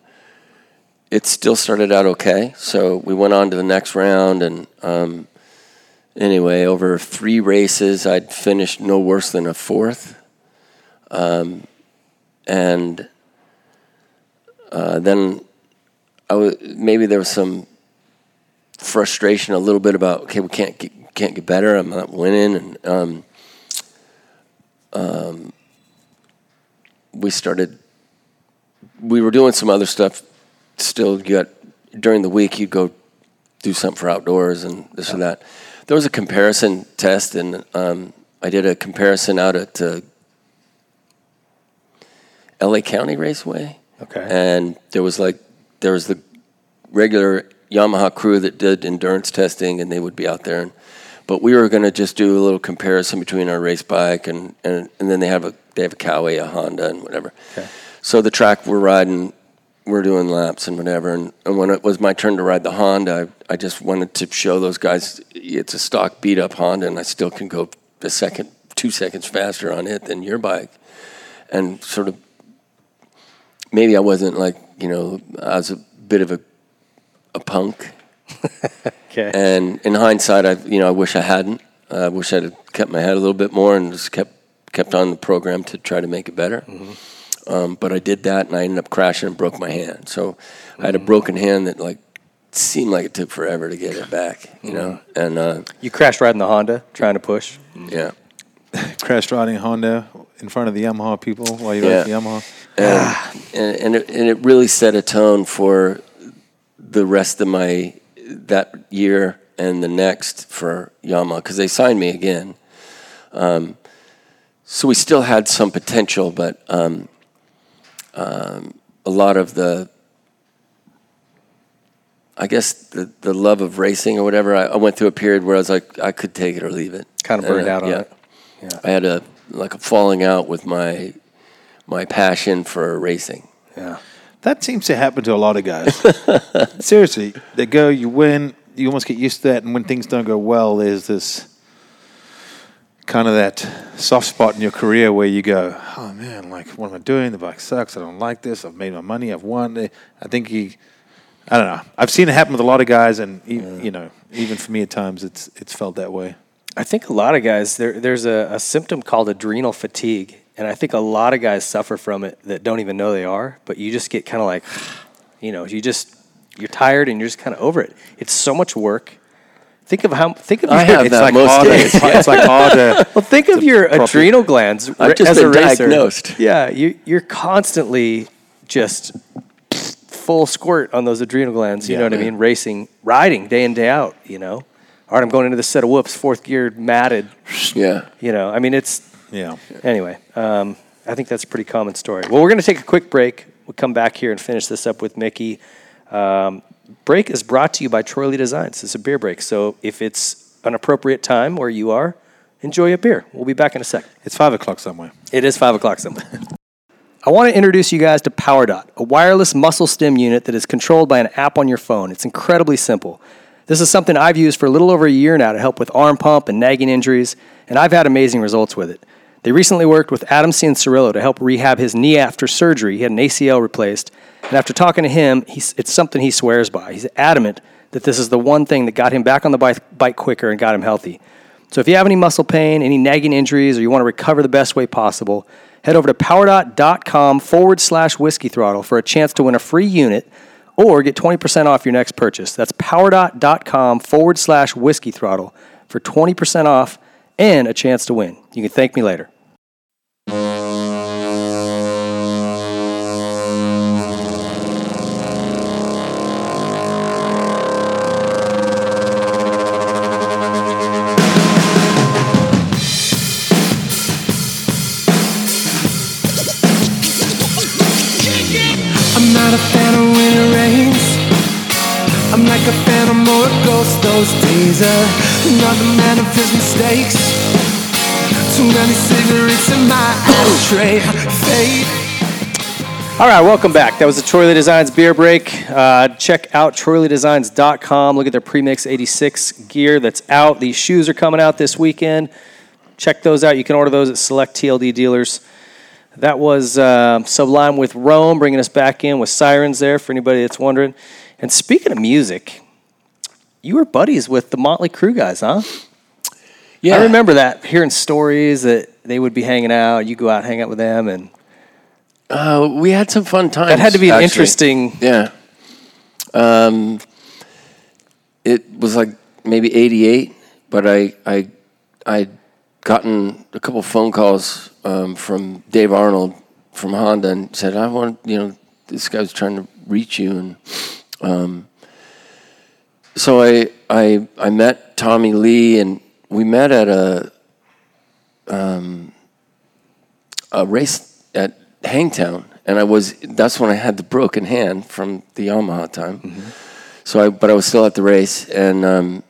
it still started out okay. So we went on to the next round, and um, anyway, over three races, I'd finished no worse than a fourth, um, and uh, then I was maybe there was some frustration a little bit about okay, we can't get, can't get better. I'm not winning, and um, um, we started. We were doing some other stuff. Still, you got during the week you'd go do something for outdoors and this or that. There was a comparison test, and um, I did a comparison out at uh, L.A. County Raceway. Okay. And there was like there was the regular Yamaha crew that did endurance testing, and they would be out there. And, but we were going to just do a little comparison between our race bike and, and, and then they have a they have a Kawi, a Honda, and whatever. Okay. So the track we're riding, we're doing laps and whatever. And, and when it was my turn to ride the Honda, I, I just wanted to show those guys it's a stock beat up Honda, and I still can go a second, two seconds faster on it than your bike, and sort of maybe I wasn't like you know I was a bit of a a punk. (laughs) Okay. And in hindsight, I you know I wish I hadn't. I wish I'd have kept my head a little bit more and just kept kept on the program to try to make it better. Mm-hmm. Um, but I did that, and I ended up crashing and broke my hand. So I had a broken hand that like seemed like it took forever to get it back. You know, and uh, You crashed riding the Honda, trying to push. yeah. (laughs) Crashed riding a Honda in front of the Yamaha people while you Yeah. ride the Yamaha. and, and, and, it, and it really set a tone for the rest of my that year and the next for Yamaha because they signed me again. Um, so we still had some potential, but um, um, a lot of the, I guess the the love of racing or whatever. I, I went through a period where I was like, I could take it or leave it. Kind of burned uh, out on yeah. it. Yeah. I had a like a falling out with my my passion for racing. Yeah. That seems to happen to a lot of guys. (laughs) Seriously, they go, you win, you almost get used to that, and when things don't go well, there's this kind of that soft spot in your career where you go, oh man, like what am I doing? The bike sucks. I don't like this. I've made my money. I've won. Eh, I think you. I don't know. I've seen it happen with a lot of guys, and e- you know, even for me at times, it's it's felt that way. I think a lot of guys there. There's a, a symptom called adrenal fatigue, and I think a lot of guys suffer from it that don't even know they are. But you just get kind of like, (sighs) you know, you just you're tired and you're just kind of over it. It's so much work. Think of how think of I your, have It's that like most hard. days. It's, (laughs) it's like hard. to- Well, think of your adrenal glands I've just as a racer. diagnosed. Yeah, you, you're constantly just full squirt on those adrenal glands. You Yeah. know what I mean? Racing, riding day in day out. You know, all right, I'm going into this set of whoops, fourth gear, matted. Yeah. You know, I mean, it's yeah. anyway. Um, I think that's a pretty common story. Well, we're going to take a quick break. We'll come back here and finish this up with Micky. Um, break is brought to you by Troy Lee Designs. It's a beer break, so if it's an appropriate time where you are, enjoy a beer. We'll be back in a second. It's five o'clock somewhere. It is five o'clock somewhere. (laughs) I want to introduce you guys to PowerDot, a wireless muscle stim unit that is controlled by an app on your phone. It's incredibly simple. This is something I've used for a little over a year now to help with arm pump and nagging injuries, and I've had amazing results with it. They recently worked with Adam Cianciarulo to help rehab his knee after surgery. He had an ACL replaced, and after talking to him, it's something he swears by. He's adamant that this is the one thing that got him back on the bike, bike quicker and got him healthy. So if you have any muscle pain, any nagging injuries, or you want to recover the best way possible, head over to powerdot.com forward slash whiskey throttle for a chance to win a free unit or get 20% off your next purchase. That's powerdot.com forward slash whiskey throttle for 20% off and a chance to win. You can thank me later. Not the man of his mistakes. Too many cigarettes in my ashtray. All right, welcome back. That was the Troy Lee Designs beer break. Uh, check out troyleedesigns.com. Look at their Premix 86 gear that's out. These shoes are coming out this weekend. check those out. You can order those at select TLD dealers. That was uh, Sublime with Rome, bringing us back in with Sirens there for anybody that's wondering. And speaking of music, you were buddies with the Motley Crue guys, huh? Yeah, I remember that, hearing stories that they would be hanging out. You go out and hang out with them, and Uh, we had some fun times. that had to be an actually. interesting. Yeah. Um, it was like maybe '88, but I I I'd gotten a couple phone calls um, from Dave Arnold from Honda and said, "I want you know this guy's trying to reach you," and um, so I I I met Tommy Lee and we met at a um, a race at Hangtown, and I was that's when I had the broken hand from the Yamaha time. So I, but I was still at the race, and um,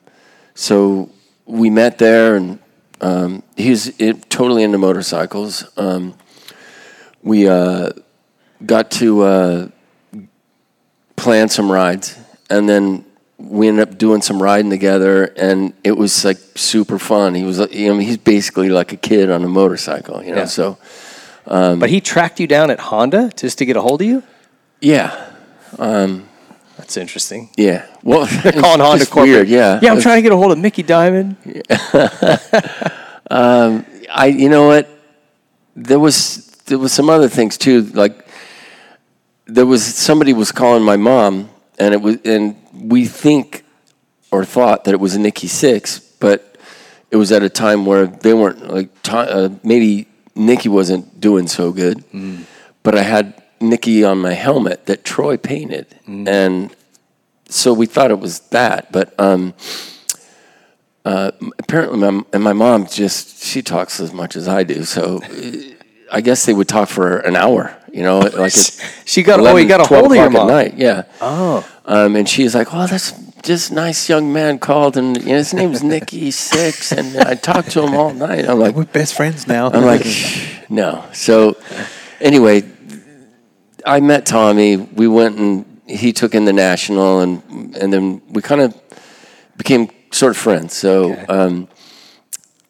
so we met there, and um, he was it, totally into motorcycles. Um, we uh, got to uh, plan some rides, and then we ended up doing some riding together, and it was like super fun. He was, you know, he's basically like a kid on a motorcycle, you know. Yeah. So um, but he tracked you down at Honda just to get a hold of you. yeah, um, That's interesting. yeah. Well, (laughs) They're calling Honda corporate. weird, yeah. yeah. I'm trying to get a hold of Micky Dymond. (laughs) Um, I, you know what? There was there was some other things too. Like there was somebody was calling my mom, and it was and we think or thought that it was a Nikki Sixx, but it was at a time where they weren't like ti uh, maybe Nikki wasn't doing so good, but I had Nikki on my helmet that Troy painted, and so we thought it was that, but. um uh, apparently, my, and my mom just she talks as much as I do, so I guess they would talk for an hour. You know, like (laughs) She got oh, 11, you got a 12 hold of your mom. at night. Yeah. Oh. Um, and she's like, "Oh, that's just nice young man called, and you know, his name's (laughs) Nikki Sixx, and I talked to him all night." I'm like, We're best friends now. I'm like, no. So, anyway, I met Tommy. We went and he took in the national, and and then we kind of became sort of friends. So, um,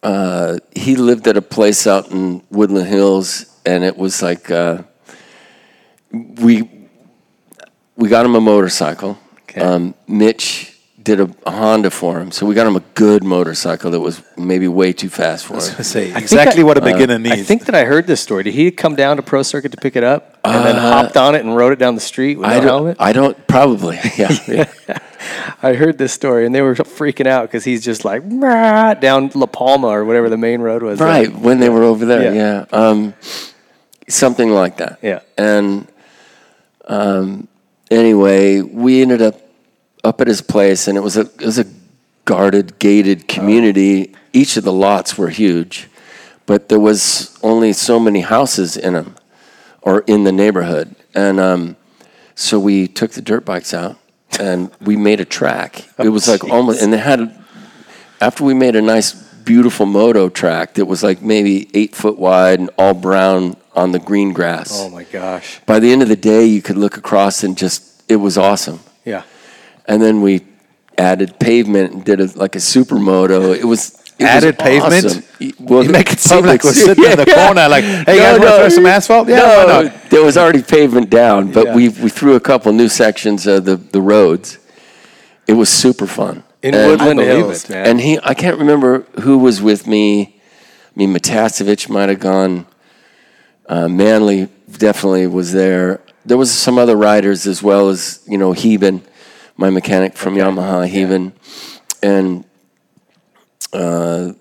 uh, he lived at a place out in Woodland Hills, and it was like uh, we we got him a motorcycle. Okay. Um, Mitch did a, a Honda for him, so we got him a good motorcycle that was maybe way too fast for him. say think exactly I- what a beginner needs. I think that I heard this story. Did he come down to Pro Circuit to pick it up and then Uh, hopped on it and rode it down the street with I no don't, helmet? I don't probably. (laughs) Yeah. yeah. I heard this story, and they were freaking out because he's just like down La Palma or whatever the main road was. Right when they were over there, Yeah. yeah, Um, something like that. Yeah. And um, anyway, we ended up up at his place, and it was a it was a guarded, gated community. Each of the lots were huge, but there was only so many houses in them, or in the neighborhood, and um, so we took the dirt bikes out and we made a track. (laughs) It was like almost, and they had after we made a nice, beautiful moto track that was like maybe eight foot wide and all brown on the green grass. Oh my gosh. By the end of the day, you could look across and just, it was awesome. Yeah. And then we added pavement and did a, like a supermoto. It was. It was Added pavement? awesome. Well, you make it seem like we're public- sitting in the (laughs) corner, like, hey, guys, want to throw some asphalt? Yeah, no, why not? there was already pavement down, but Yeah. we we threw a couple new sections of the the roads. It was super fun In And- Woodland I Hills, it. man. and he, I can't remember who was with me. I mean, Matasevich might have gone. Uh, Manley definitely was there. There was some other riders as well as you know Heben, my mechanic from Yamaha, Heben, and uh,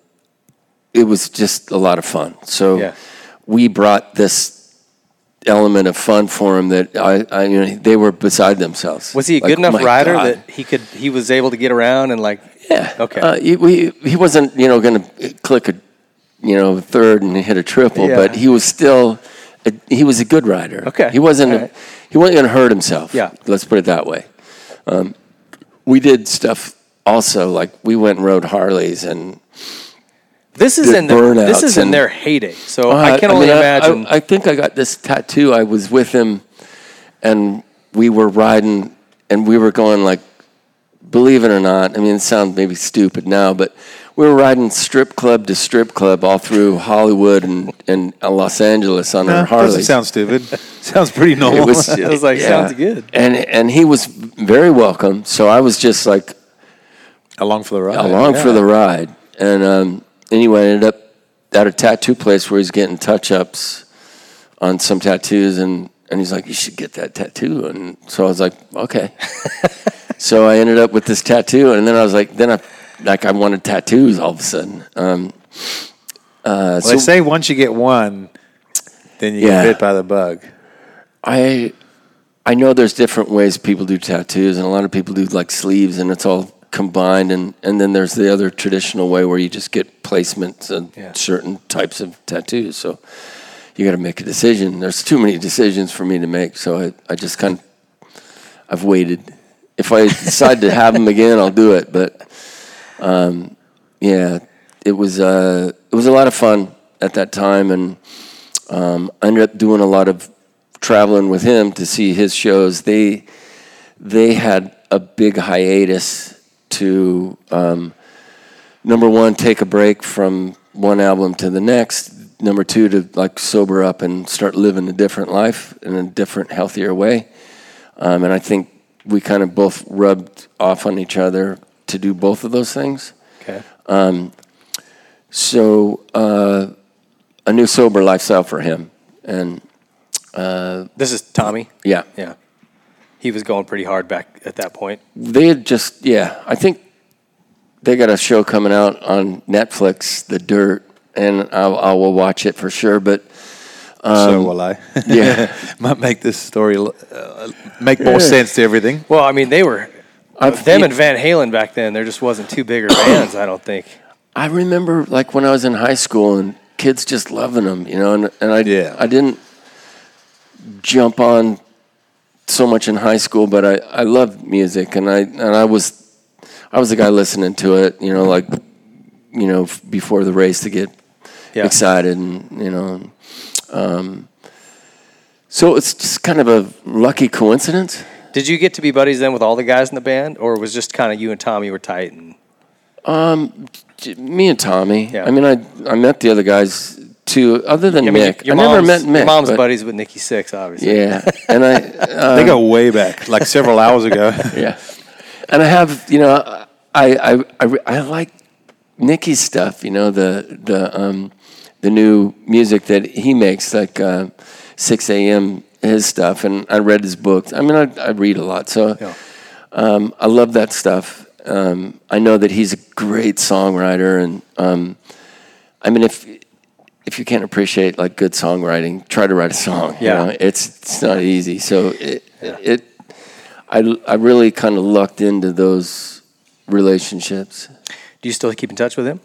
it was just a lot of fun. So Yeah. we brought this element of fun for him that I, I you know, they were beside themselves. Was he a Like, good enough rider God. that he could he was able to get around and like Yeah. Okay. Uh, he, we, he wasn't, you know, going to click a, you know, third and hit a triple, Yeah. but he was still, a, he was a good rider. Okay. He wasn't, right. he wasn't going to hurt himself. Yeah. Let's put it that way. Um, we did stuff also, like we went and rode Harleys and this is in the, this is in and- their heyday. So Uh, I can only mean, imagine. I, I think I got this tattoo. I was with him, and we were riding, and we were going like, believe it or not. I mean, it sounds maybe stupid now, but we were riding strip club to strip club all through Hollywood and, and Los Angeles on our Harley. Doesn't sound stupid. (laughs) sounds pretty normal. It was, (laughs) I was like, sounds good. And and he was very welcome. So I was just like along for the ride. along for the ride. And um, anyway, I ended up at a tattoo place where he's getting touch ups on some tattoos, and and he's like, "You should get that tattoo." And so I was like, "Okay." (laughs) so I ended up with this tattoo, and then I was like, then I like I wanted tattoos all of a sudden. Um, uh, Well, so they say once you get one, then you Yeah. get bit by the bug. I I know there's different ways people do tattoos, and a lot of people do like sleeves, and it's all combined. And, and then there's the other traditional way where you just get placements of Yeah. certain types of tattoos. So you got to make a decision. There's too many decisions for me to make, so I, I just kind of I've waited. If I decide to have them again, I'll do it. But um, yeah, it was uh, it was a lot of fun at that time, and um, I ended up doing a lot of traveling with him to see his shows. They they had a big hiatus to um, number one take a break from one album to the next. Number two to like sober up and start living a different life in a different, healthier way. Um, and I think we kind of both rubbed off on each other to do both of those things. Okay. So uh, a new sober lifestyle for him, and This is Tommy. yeah, Yeah. He was going pretty hard back at that point. they had just yeah. I think they got a show coming out on Netflix, The Dirt, and I, I will watch it for sure. But so will I. yeah. (laughs) Might make this story uh, make more sense to everything. Well, I mean, they were I've- them and Van Halen back then. There just wasn't two bigger (coughs) bands. I don't think. I remember like when I was in high school and kids just loving them, you know, and, and I Yeah. I didn't jump on so much in high school, but I, I loved music and I and I was I was the guy listening to it, you know, like you know before the race to get Yeah. excited and you know, um, so it's just kind of a lucky coincidence. Did you get to be buddies then with all the guys in the band, or was just kind of you and Tommy were tight? And J- Me and Tommy. Yeah. I mean, I I met the other guys too, other than I mean, Mick. your I never met Mick. Your mom's but- buddies with Nikki Sixx, obviously. Yeah, (laughs) and I uh, they go way back, like several hours ago. (laughs) yeah, and I have you know I I I, I like Nikki's stuff. You know the the um the new music that he makes, like uh, Sixx:A.M. his stuff, and I read his books. I mean, I, I read a lot, so Yeah. um, I love that stuff. Um, I know that he's a great songwriter, and um, I mean, if if you can't appreciate like good songwriting, try to write a song. you Yeah. know? it's it's not easy. So it it I I really kind of lucked into those relationships. Do you still keep in touch with him?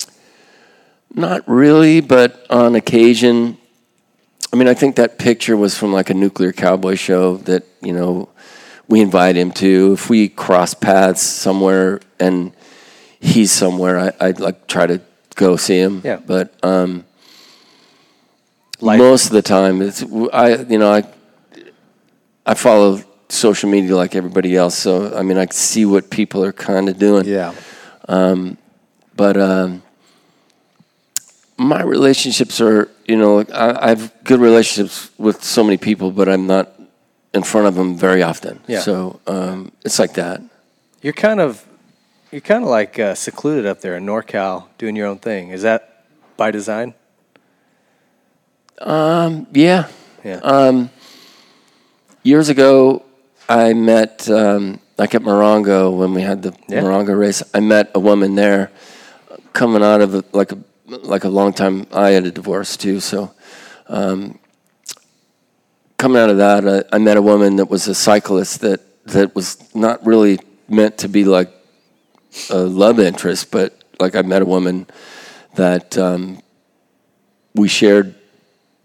Not really, but on occasion. I mean, I think that picture was from like a nuclear cowboy show that you know we invite him to. If we cross paths somewhere and he's somewhere, I, I'd like try to go see him. Yeah. But um, most of the time, it's I you know I I follow social media like everybody else, so I mean I see what people are kind of doing. yeah. But um, my relationships are, you know, I, I have good relationships with so many people, but I'm not in front of them very often. Yeah. So um, it's like that. You're kind of you're kind of like uh, secluded up there in NorCal, doing your own thing. Is that by design? Um. Yeah. Yeah. Um, years ago, I met, um, like at Morongo when we had the Yeah. Morongo race, I met a woman there coming out of a, like a like a long time. I had a divorce too, so um, coming out of that, I, met a woman that was a cyclist that that was not really meant to be like a love interest, but like I met a woman that um, we shared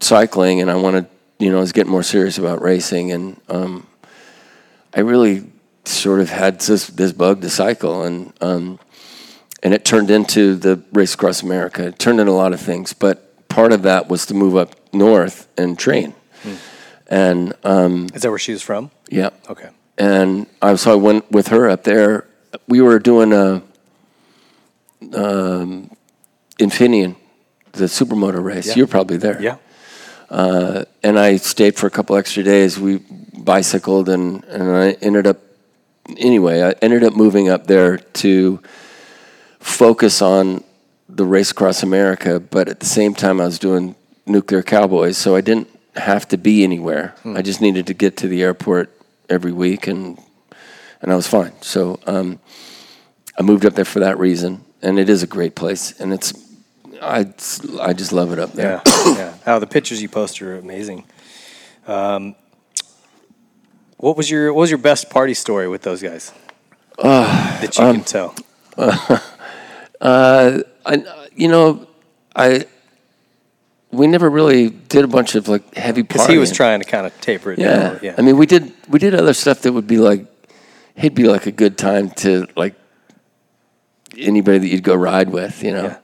cycling, and I wanted, you know, I was getting more serious about racing, and um, I really sort of had this this bug to cycle, and um, and it turned into the race across America. It turned into a lot of things, but part of that was to move up north and train, and um, Is that where she was from? yeah, Okay. and I so I went with her up there. We were doing a um, Infineon, the supermoto race. Yeah. You're probably there. Yeah. Uh, and I stayed for a couple extra days. We bicycled, and, and I ended up, anyway, I ended up moving up there to focus on the race across America, but at the same time, I was doing Nuclear Cowboys, so I didn't have to be anywhere. I just needed to get to the airport every week, and and I was fine. So um, I moved up there for that reason, and it is a great place, and it's I I just love it up there. Yeah, yeah. Oh, the pictures you post are amazing. Um, what was your What was your best party story with those guys that you can tell? Uh, (laughs) Uh, I, uh, you know, I we never really did a bunch of like heavy. Because he was trying to kind of taper it Yeah. down. Yeah, I mean, we did we did other stuff that would be like he'd be like a good time to like anybody that you'd go ride with. You know, Yeah,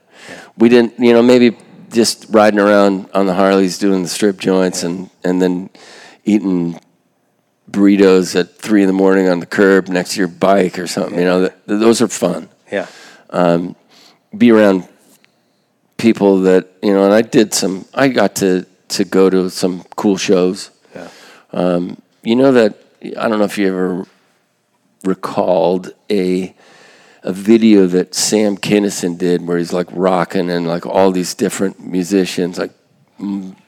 we didn't. You know, maybe just riding around on the Harleys doing the strip joints and and then eating burritos at three in the morning on the curb next to your bike or something. You know, that, those are fun yeah, um, be around people that you know and i did some i got to to go to some cool shows yeah. um, you know that i don't know if you ever recalled a a video that sam kinnison did where he's like rocking and like all these different musicians like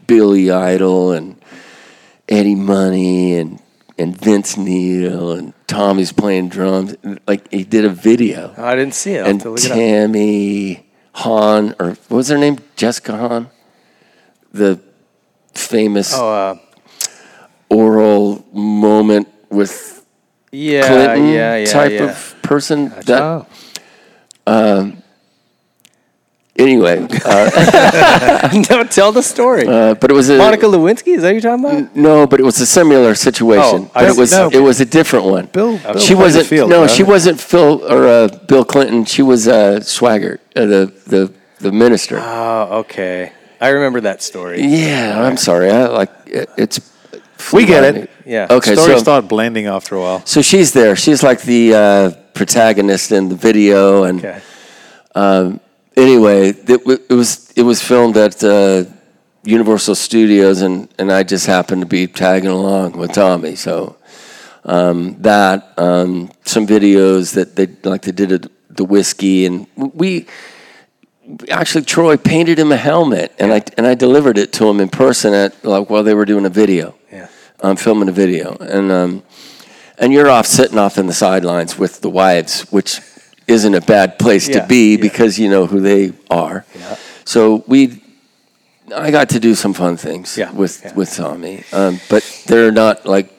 billy idol and eddie money and and vince neil and tommy's playing drums like he did a video I didn't see it. I'll and it. Tammy Hahn, or what was her name? Jessica Hahn, the famous Oh, uh, oral moment with yeah, Clinton yeah, yeah, type yeah. of person. That Oh. Anyway, (laughs) uh, no, tell the story. uh, but it was a Monica Lewinsky, is that what you're talking about? no, but it was a similar situation. Oh, I but it was No. it was a different one. Bill, Bill she wasn't. field, no, right? she wasn't Phil or uh, Bill Clinton. She was uh, Swaggart, uh, the the the minister. Oh, okay. I remember that story. Yeah, I'm sorry. I like it, it's. We get it. Yeah. Okay. Stories So, start blending after a while. so she's there. She's like the uh, protagonist in the video, and Okay. Anyway, it, w- it was it was filmed at uh, Universal Studios, and and I just happened to be tagging along with Tommy. So um, that um, some videos that they like they did a, the whiskey, and we actually Troy painted him a helmet, and I and I delivered it to him in person at like while they were doing a video. Yeah. um, filming a video, and um, and you're off sitting off in the sidelines with the wives, which isn't a bad place Yeah, to be yeah. because you know who they are. Yeah. So we, I got to do some fun things with with Tommy, um, but they're not like.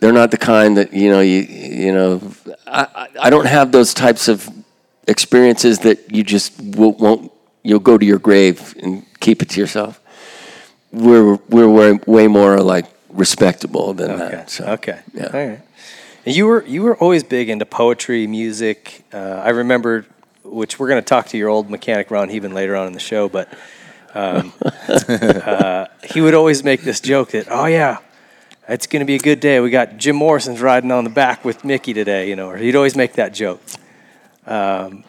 They're not the kind that you know. You you know, I, I- don't have those types of experiences that you just will, won't. You'll go to your grave and keep it to yourself we're we're way, way more like respectable than Okay. that. So. Okay. Yeah. All right. And you were you were always big into poetry, music. Uh, I remember, which we're going to talk to your old mechanic Ron Heben later on in the show, but um, (laughs) uh, he would always make this joke that, oh yeah, it's going to be a good day. We got Jim Morrison's riding on the back with Micky today, you know. Or he'd always make that joke. Um,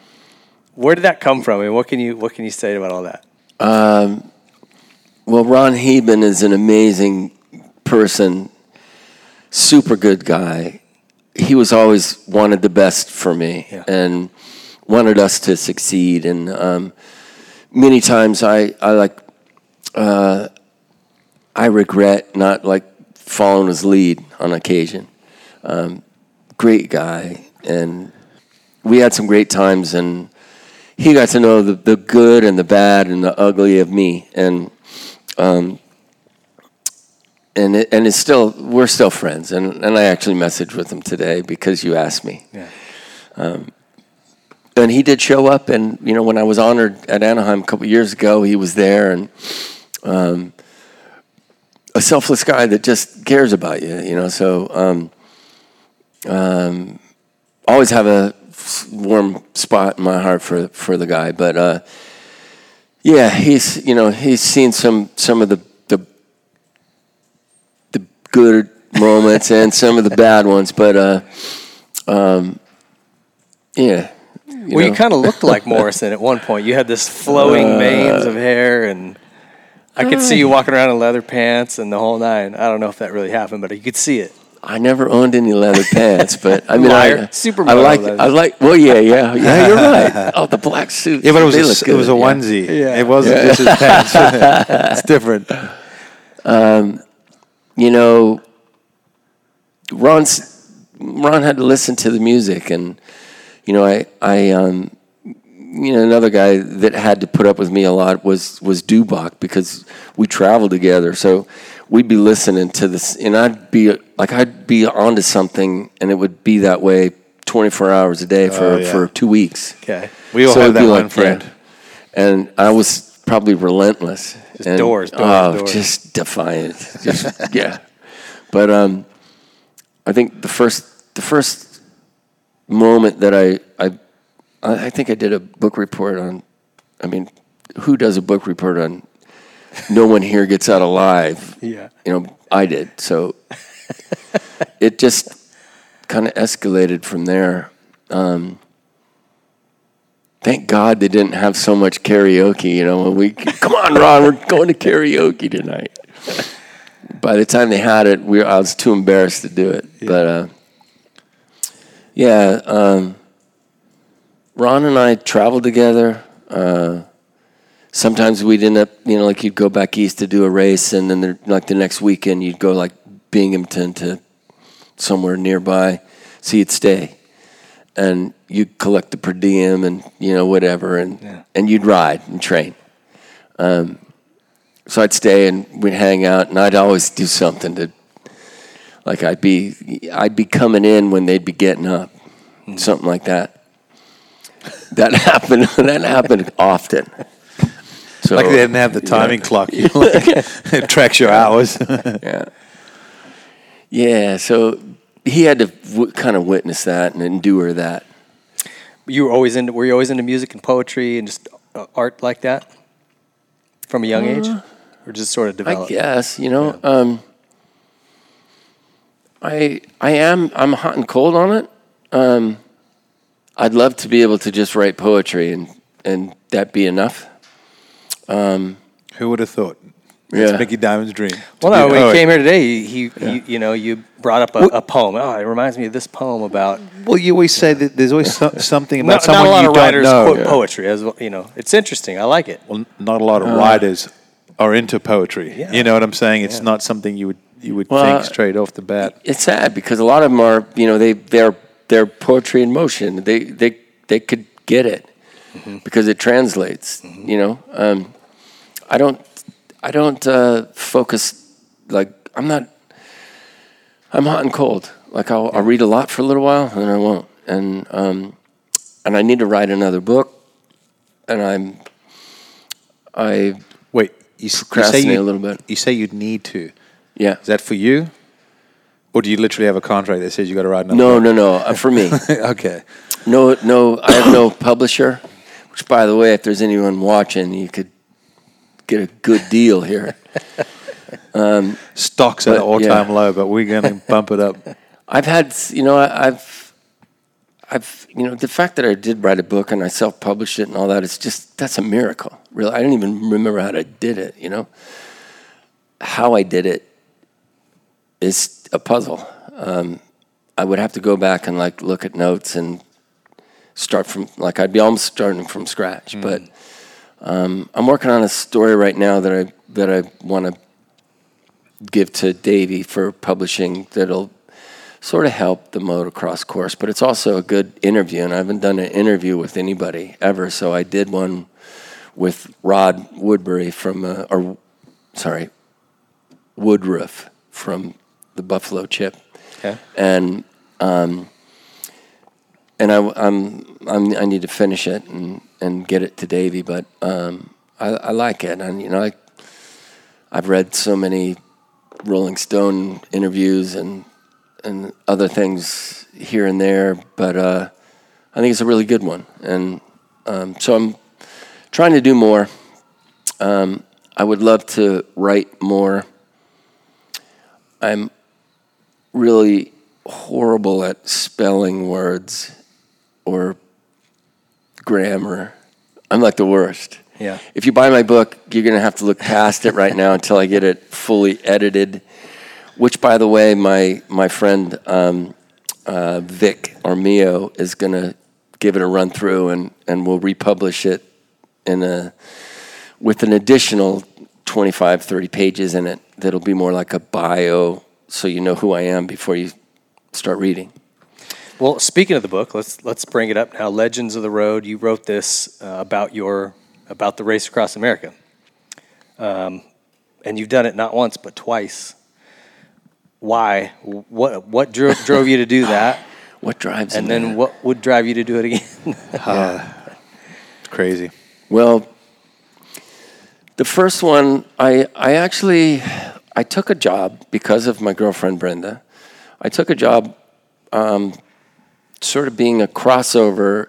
where did that come from, and what can you what can you say about all that? Well, Ron Heben is an amazing person, super good guy. He was always wanted the best for me Yeah. and wanted us to succeed. And um, many times I, I like, uh, I regret not like following his lead on occasion. Um, great guy, and we had some great times. And he got to know the, the good and the bad and the ugly of me. And um, and it, and it's still we're still friends, and, and I actually messaged with him today because you asked me. Yeah. And he did show up, and you know when I was honored at Anaheim a couple years ago, he was there, and um, a selfless guy that just cares about you, you know. So um, um, always have a warm spot in my heart for for the guy, but. Uh, yeah, he's you know he's seen some some of the good moments and some of the bad ones, but uh, um, yeah, You well, you kind of looked like (laughs) Morrison at one point. You had this flowing manes of hair, and I could see you walking around in leather pants and the whole nine. I don't know if that really happened, but you could see it. I never owned any leather pants, but I mean, Liar. I, Supermodel I like, leather. I like. Well, yeah, yeah, yeah. You're right. Oh, the black suit. Yeah, but it was a, look it was a good, yeah. onesie. Yeah. It wasn't just his pants. (laughs) it's different. You know, Ron's, Ron had to listen to the music, and you know, I, I, um, you know, another guy that had to put up with me a lot was was Dubach because we traveled together. So we'd be listening to this, and I'd be like, I'd be onto something, and it would be that way twenty four hours a day for Oh, yeah. for two weeks. Okay. We all So have that be one like, friend. yeah. And I was probably relentless. Just And- doors, doors, oh, doors. just defiant. (laughs) Just yeah. But um, I think the first the first moment that I I I I think I did a book report on. I mean, who does a book report on? No one here gets out alive. (laughs) Yeah. You know, I did. So (laughs) it just kind of escalated from there. Um, thank God they didn't have so much karaoke. You know, we come on, Ron, we're going to karaoke tonight. By the time they had it, we I was too embarrassed to do it. But uh, yeah, um, Ron and I traveled together. Uh, sometimes we'd end up, you know, like you'd go back east to do a race, and then the, like the next weekend you'd go like Binghamton to somewhere nearby, so you'd stay, and you'd collect the per diem and you know whatever, and and you'd ride and train. Um, so I'd stay and we'd hang out, and I'd always do something to, like I'd be I'd be coming in when they'd be getting up, something like that. That (laughs) happened. that happened often. So Like they didn't have the timing clock. You know, like, (laughs) (laughs) it tracks your hours. yeah. Yeah, so he had to w- kind of witness that and endure that. You were always into. Were you always into music and poetry and just uh, art like that from a young age, or just sort of developed? I developed? guess you know. Um, I I am I'm hot and cold on it. Um, I'd love to be able to just write poetry and and that be enough. Who would have thought? Yeah. It's Micky Dymond's dream. Well, be no, when he oh, came here today, he, he, he you know, you brought up a, a poem. Oh, it reminds me of this poem about. Well, you always say that there's always so, something about Not, someone not a lot you of writers know. quote poetry as well. You know, it's interesting. I like it. Well, not a lot of uh, writers are into poetry. Yeah. You know what I'm saying? It's not something you would you would Well, think uh, straight off the bat. It's sad because a lot of them are you know they they're they're poetry in motion. They they they could get it mm-hmm. because it translates. Mm-hmm. You know, um, I don't I don't uh, focus like I'm not. I'm hot and cold. Like I'll, I'll read a lot for a little while and then I won't. And um, and I need to write another book. And I'm I Wait, you, s- you say Procrastinate you, a little bit. You say you'd need to. yeah. Is that for you, or do you literally have a contract that says you got to write another? No, book? no, no. Uh, for me. (laughs) okay. No, no, I have no publisher. Which, by the way, if there's anyone watching, you could get a good deal here. (laughs) Stocks at an all-time yeah. low, but we're going (laughs) to bump it up. I've had, you know, I- I've, I've, you know, the fact that I did write a book and I self-published it and all that, it's just that's a miracle. Really, I don't even remember how I did it. You know, how I did it is a puzzle. Um, I would have to go back and like look at notes and start from like I'd be almost starting from scratch. But um, I'm working on a story right now that I that I want to give to Davey for publishing that'll sort of help the motocross course, but it's also a good interview. And I haven't done an interview with anybody ever, so I did one with Rod Woodbury from, uh, or sorry, Woodruff from the Buffalo Chip, Okay. and um, and I, I'm, I'm I need to finish it and, and get it to Davey, but um, I, I like it, and you know I I've read so many Rolling Stone interviews and and other things here and there, but uh, I think it's a really good one, and um, so I'm trying to do more. Um, I would love to write more. I'm really horrible at spelling words or grammar. I'm like the worst. Yeah. If you buy my book, you're going to have to look past it right now until I get it fully edited. Which, by the way, my my friend um, uh, Vic Armio is going to give it a run through, and and we'll republish it in a with an additional 25, 30 pages in it. That'll be more like a bio, so you know who I am before you start reading. Well, speaking of the book, let's let's bring it up now. Legends of the Road. You wrote this uh, about your about the race across America, um, and you've done it not once but twice. Why? What what drove, drove you to do that? (laughs) What drives And then man? what would drive you to do it again? (laughs) It's crazy. Well, the first one, I I actually I took a job because of my girlfriend Brenda. I took a job, um, sort of being a crossover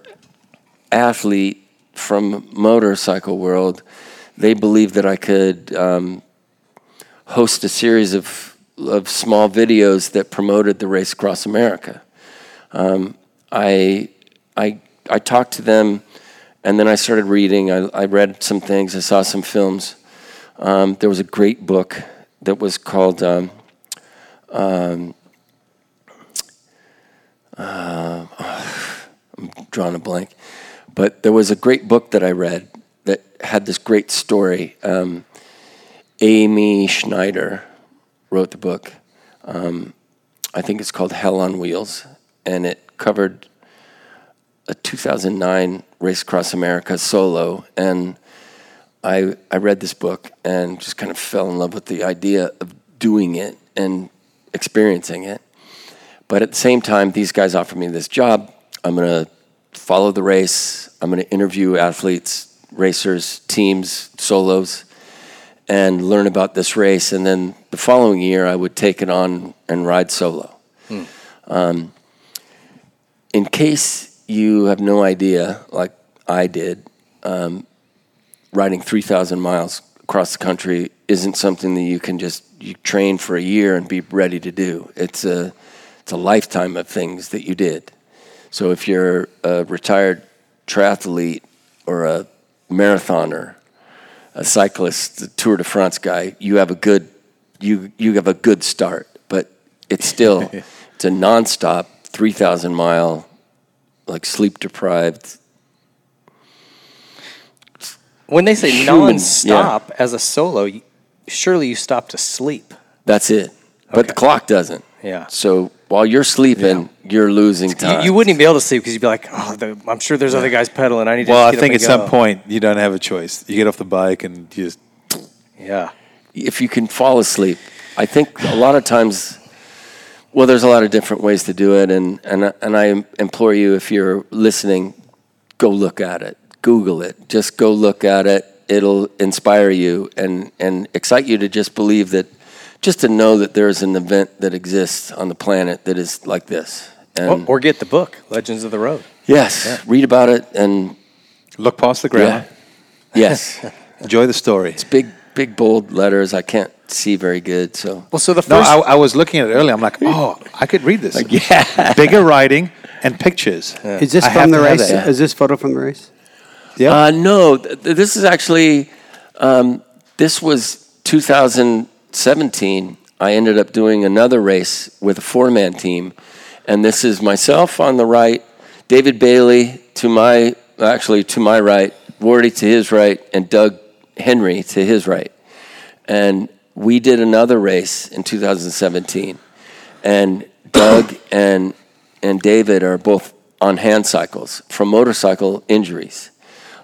athlete from motorcycle world. They believed that I could um, host a series of of small videos that promoted the race across America. Um, I I I talked to them, and then I started reading. I, I read some things. I saw some films. Um, there was a great book that was called. Um, um, uh, (sighs) I'm drawing a blank, but there was a great book that I read that had this great story. Um, Amy Schneider wrote the book. Um, I think it's called Hell on Wheels, and it covered a 2009 Race Across America solo. And I, I read this book and just kind of fell in love with the idea of doing it and experiencing it. But at the same time, these guys offered me this job. I'm going to follow the race, I'm going to interview athletes, racers, teams, solos and learn about this race. And then the following year, I would take it on and ride solo. Um, in case you have no idea, like I did, um, riding 3,000 miles across the country isn't something that you can just you train for a year and be ready to do. It's a it's a lifetime of things that you did. So if you're a retired triathlete or a marathoner a cyclist, a Tour de France guy, you have a good you you have a good start, but it's still (laughs) it's a nonstop three thousand mile, like sleep deprived. when they say Human, non-stop as a solo, surely you stop to sleep. That's it. But the clock doesn't. Yeah. So while you're sleeping, you're losing time. you wouldn't even be able to sleep because you'd be like, "Oh, the, I'm sure there's other guys pedaling. I need to." Well, just I get up think and at some go." point you don't have a choice. You get off the bike and you just Yeah. if you can fall asleep. I think a lot of times, well, there's a lot of different ways to do it, and and and I implore you, if you're listening, go look at it, Google it, just go look at it. It'll inspire you and and excite you to just believe that, just to know that there's an event that exists on the planet that is like this. Or, And or get the book, Legends of the Road. yes, read about it, and look past the grammar, yes, (laughs) enjoy the story. It's big big bold letters. I can't see very good, so. Well, so the No, first. I, I was looking at it earlier. I'm like, oh, I could read this. Yeah. (laughs) Bigger writing and pictures. Is this I from the to have race? that. Is this photo from the race? Yeah. Uh, no, th- th- this is actually, um, this was 2017. I ended up doing another race with a four man team. And this is myself on the right, David Bailey to my, actually to my right, Wardy to his right, and Doug Henry to his right. And we did another race in 2017. And Doug (coughs) and, and David are both on hand cycles from motorcycle injuries.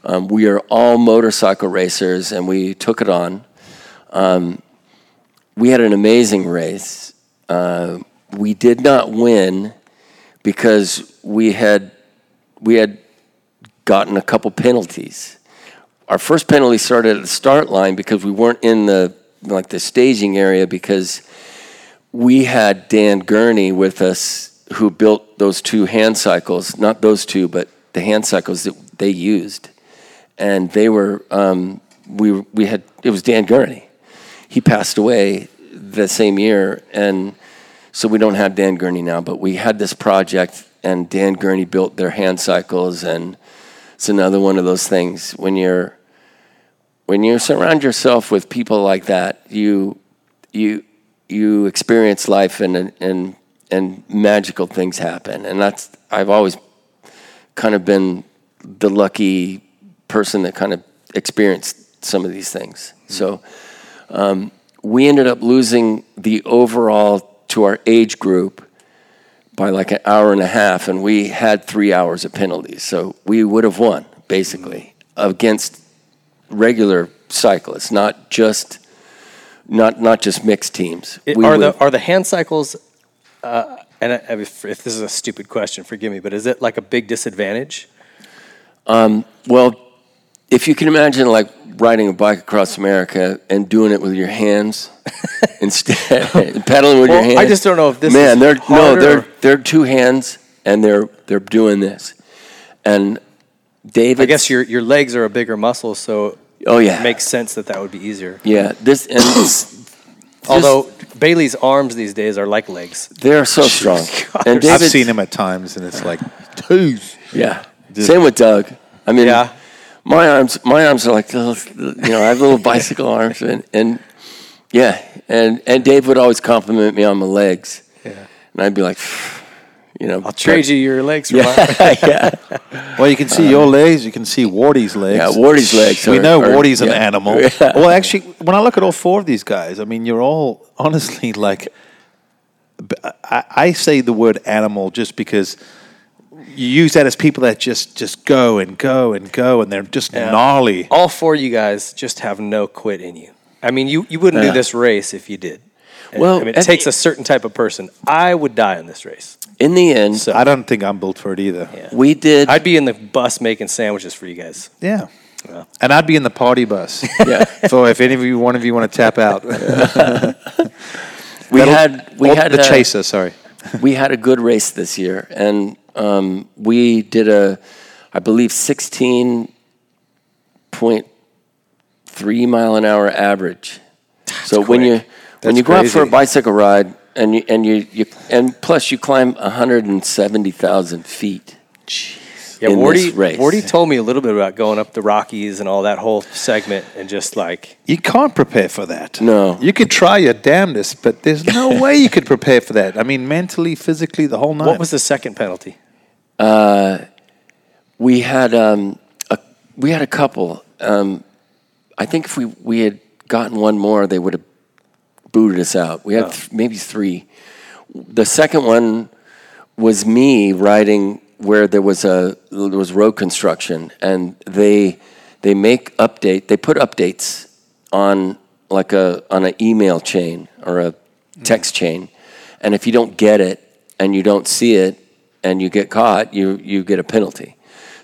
Um, we are all motorcycle racers, and we took it on. Um, we had an amazing race. Uh, we did not win because we had we had gotten a couple penalties. Our first penalty started at the start line because we weren't in the like the staging area because we had Dan Gurney with us who built those two hand cycles, not those two, but the hand cycles that they used. And they were, um, we, we had, it was Dan Gurney. He passed away the same year. And so we don't have Dan Gurney now, but we had this project and Dan Gurney built their hand cycles and it's another one of those things when you're when you surround yourself with people like that, you you you experience life and and and magical things happen, and that's I've always kind of been the lucky person that kind of experienced some of these things. So mm-hmm. Um, we ended up losing the overall to our age group by like an hour and a half, and we had three hours of penalties. So we would have won basically against regular cyclists, not just not not just mixed teams. It- are the are the hand cycles? Uh, and I, if, if this is a stupid question, forgive me, but is it like a big disadvantage? Well, if you can imagine like riding a bike across America and doing it with your hands (laughs) instead, pedaling with your hands. I just don't know if this man, is they're no, they're they're two hands and they're they're doing this, and David. I guess your your legs are a bigger muscle, so Oh yeah, it makes sense that that would be easier. yeah. This and (coughs) this, Although Bailey's arms these days are like legs. they're so (laughs) strong, and I've seen him at times, and it's like, twos. Yeah. Same with Doug. I mean, Yeah. My arms, my arms are like little, you know, I have little (laughs) bicycle arms, and, and yeah, and and Dave would always compliment me on my legs, Yeah. and I'd be like, (sighs) you know, I'll trade you your legs for mine. Yeah, (laughs) yeah, Well, you can see your legs. You can see Wardy's legs. yeah. Wardy's legs. we are- know are- Wardy's an animal. (laughs) Yeah. Well, actually, when I look at all four of these guys, I mean, you're all honestly like. I, I say the word animal just because you use that as people that just just go and go and go, and they're just Yeah. gnarly. All four of you guys just have no quit in you. I mean, you, you wouldn't Yeah. do this race if you did. Well, I mean, it and- takes a certain type of person. I would die in this race. In the end, So I don't think I'm built for it either. Yeah. we did. I'd be in the bus making sandwiches for you guys. Yeah. And I'd be in the party bus. (laughs) yeah, (laughs) so if any of you, one of you, want to tap out, (laughs) we had we had the a- chaser. Sorry. we had a good race this year, and um, we did a, I believe, sixteen point three mile an hour average. so when you when That's you go out for a bicycle ride, and you and you, you and plus you climb one hundred and seventy thousand feet. Jeez. Yeah, in Wardy, this race. Wardy told me a little bit about going up the Rockies and all that whole segment and just like, You can't prepare for that. No. You could try your damnedest, but there's no (laughs) way you could prepare for that. I mean, mentally, physically, the whole night. what was the second penalty? We had um, a we had a couple. Um, I think if we we had gotten one more, they would have booted us out. We had th- maybe three. The second one was me riding where there was a there was road construction, and they they make update. They put updates on like a on an email chain or a text chain, and if you don't get it and you don't see it and you get caught, you you get a penalty.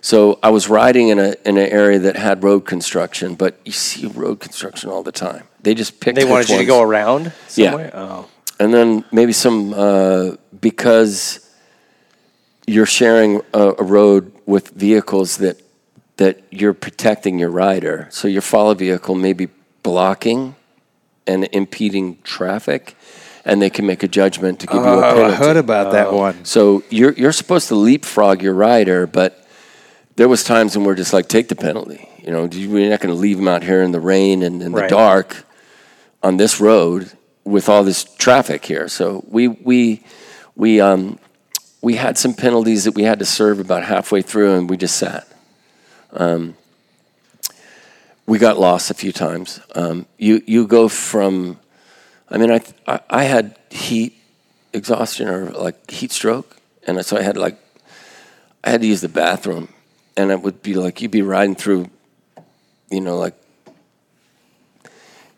So I was riding in a in an area that had road construction, but you see road construction all the time. They just picked. They wanted you to go around Yeah. Oh. and then maybe some uh, because you're sharing a, a road with vehicles that that you're protecting your rider. So your follow vehicle may be blocking and impeding traffic, and they can make a judgment to give you a Oh, penalty. I heard about that one. So you're you're supposed to leapfrog your rider, but there was times when we're just like, take the penalty. You know, you- we're not going to leave him out here in the rain and in the Right. dark on this road with all this traffic here. So we we we um we had some penalties that we had to serve about halfway through, and we just sat. Um, we got lost a few times. Um, you you go from, I mean, I, I I had heat exhaustion or like heat stroke, and so I had like I had to use the bathroom, and it would be like you'd be riding through, you know, like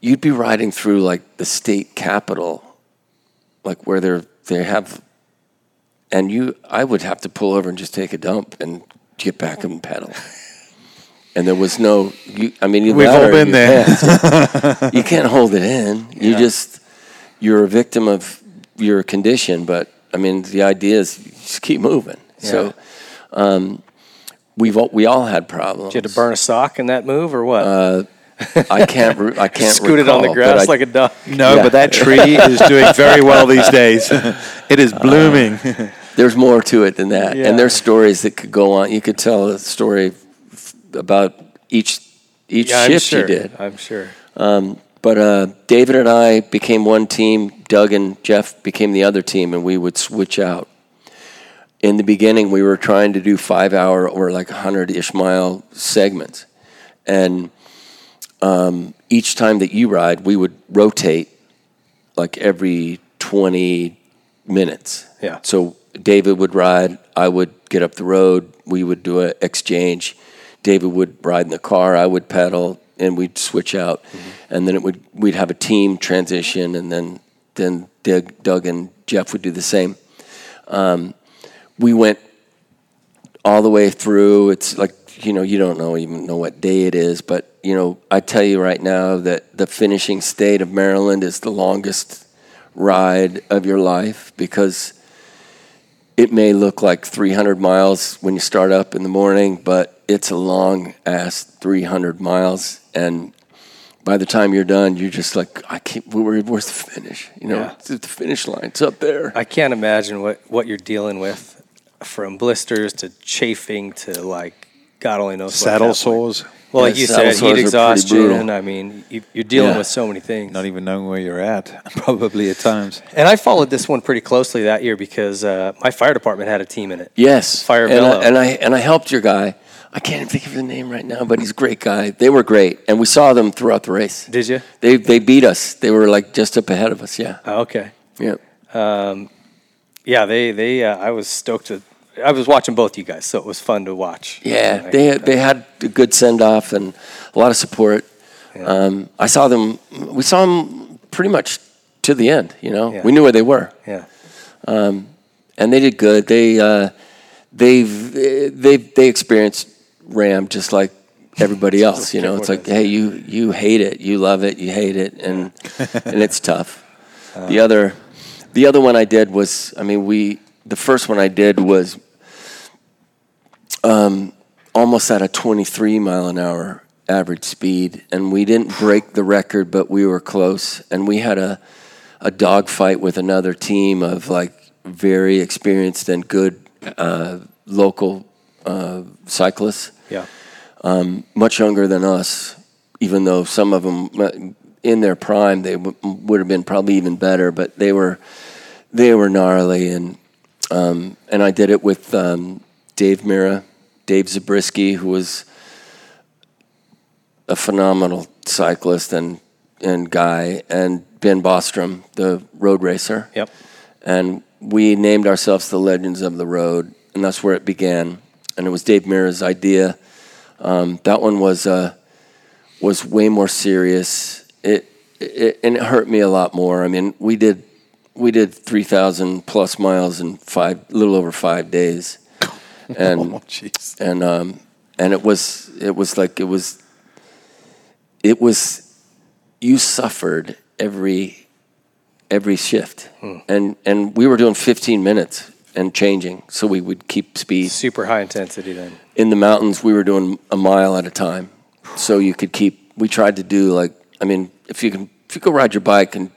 you'd be riding through like the state capitol, like where they're they have, and you I would have to pull over and just take a dump and get back and pedal. (laughs) And there was no, you, I mean, you We've all been your there. pants. (laughs) you can't hold it in. You just, you're a victim of your condition. But I mean, the idea is just keep moving. So, um, we've all, we all had problems. Did you had to burn a sock in that move or what? Uh, I can't. Re- I (laughs) can't. Scooted on the grass I- like a duck. No, Yeah. but that tree is doing very well these days. (laughs) it is uh, blooming. There's more to it than that, Yeah. and there's stories that could go on. You could tell a story about each each Yeah, shift sure. you did. I'm sure. Um, But uh, David and I became one team. Doug and Jeff became the other team, and we would switch out. In the beginning, we were trying to do five hour or like 100 ish mile segments. And um, each time that you ride, we would rotate like every 20 minutes. Yeah. So David would ride, I would get up the road, we would do an exchange. David would ride in the car, I would pedal, and we'd switch out. And then it would we'd have a team transition, and then then Doug, Doug and Jeff would do the same. Um, we went all the way through. It's like you know you don't know even know what day it is, but you know I tell you right now that the finishing state of Maryland is the longest ride of your life because it may look like 300 miles when you start up in the morning, but it's a long ass 300 miles, and by the time you're done, you're just like, I can't. Where, where's the finish? You know, Yeah. it's the finish line. It's up there. I can't imagine what, what you're dealing with from blisters to chafing to like God only knows what Saddle sores, Well, like you said, heat exhaustion. I mean, you, you're dealing Yeah. with so many things. not even knowing where you're at, (laughs) probably at times. And I followed this one pretty closely that year because uh, my fire department had a team in it. Yes, Fire and I, and I and I helped your guy. I can't even think of the name right now, but he's a great guy. They were great, and we saw them throughout the race. Did you? They they beat us. They were like just up ahead of us. Yeah, Oh, okay. yeah. Yeah, they they. Uh, I was stoked to. I was watching both you guys, so it was fun to watch. Yeah, And I- they they had a good send off and a lot of support. Um, I saw them. We saw them pretty much to the end. You know, Yeah. we knew where they were, yeah. Um, and they did good. They uh, they've they they experienced RAAM just like everybody (laughs) else. You know, it's like hey, you you hate it, you love it, you hate it, and (laughs) and it's tough. the other the other one I did was I mean we the first one I did was almost at a 23 mile an hour average speed, and we didn't break the record, but we were close. And we had a a dogfight with another team of like very experienced and good uh, local uh, cyclists, Yeah. much younger than us. Even though some of them uh, in their prime, they w- would have been probably even better, but they were they were gnarly and um, and I did it with um, Dave Mirra, Dave Zabriskie, who was a phenomenal cyclist and and guy, and Ben Bostrom, the road racer. Yep. And we named ourselves the Legends of the Road, and that's where it began. And it was Dave Mirra's idea. Um, that one was uh, was way more serious. It, it and it hurt me a lot more. I mean, we did we did three thousand plus miles in five, a little over five days, (laughs) and Oh, and um, and it was it was like it was it was you suffered every every shift, and and we were doing fifteen minutes and changing, so we would keep speed Super high intensity then. in the mountains we were doing a mile at a time so you could keep we tried to do like i mean if you can if you go ride your bike and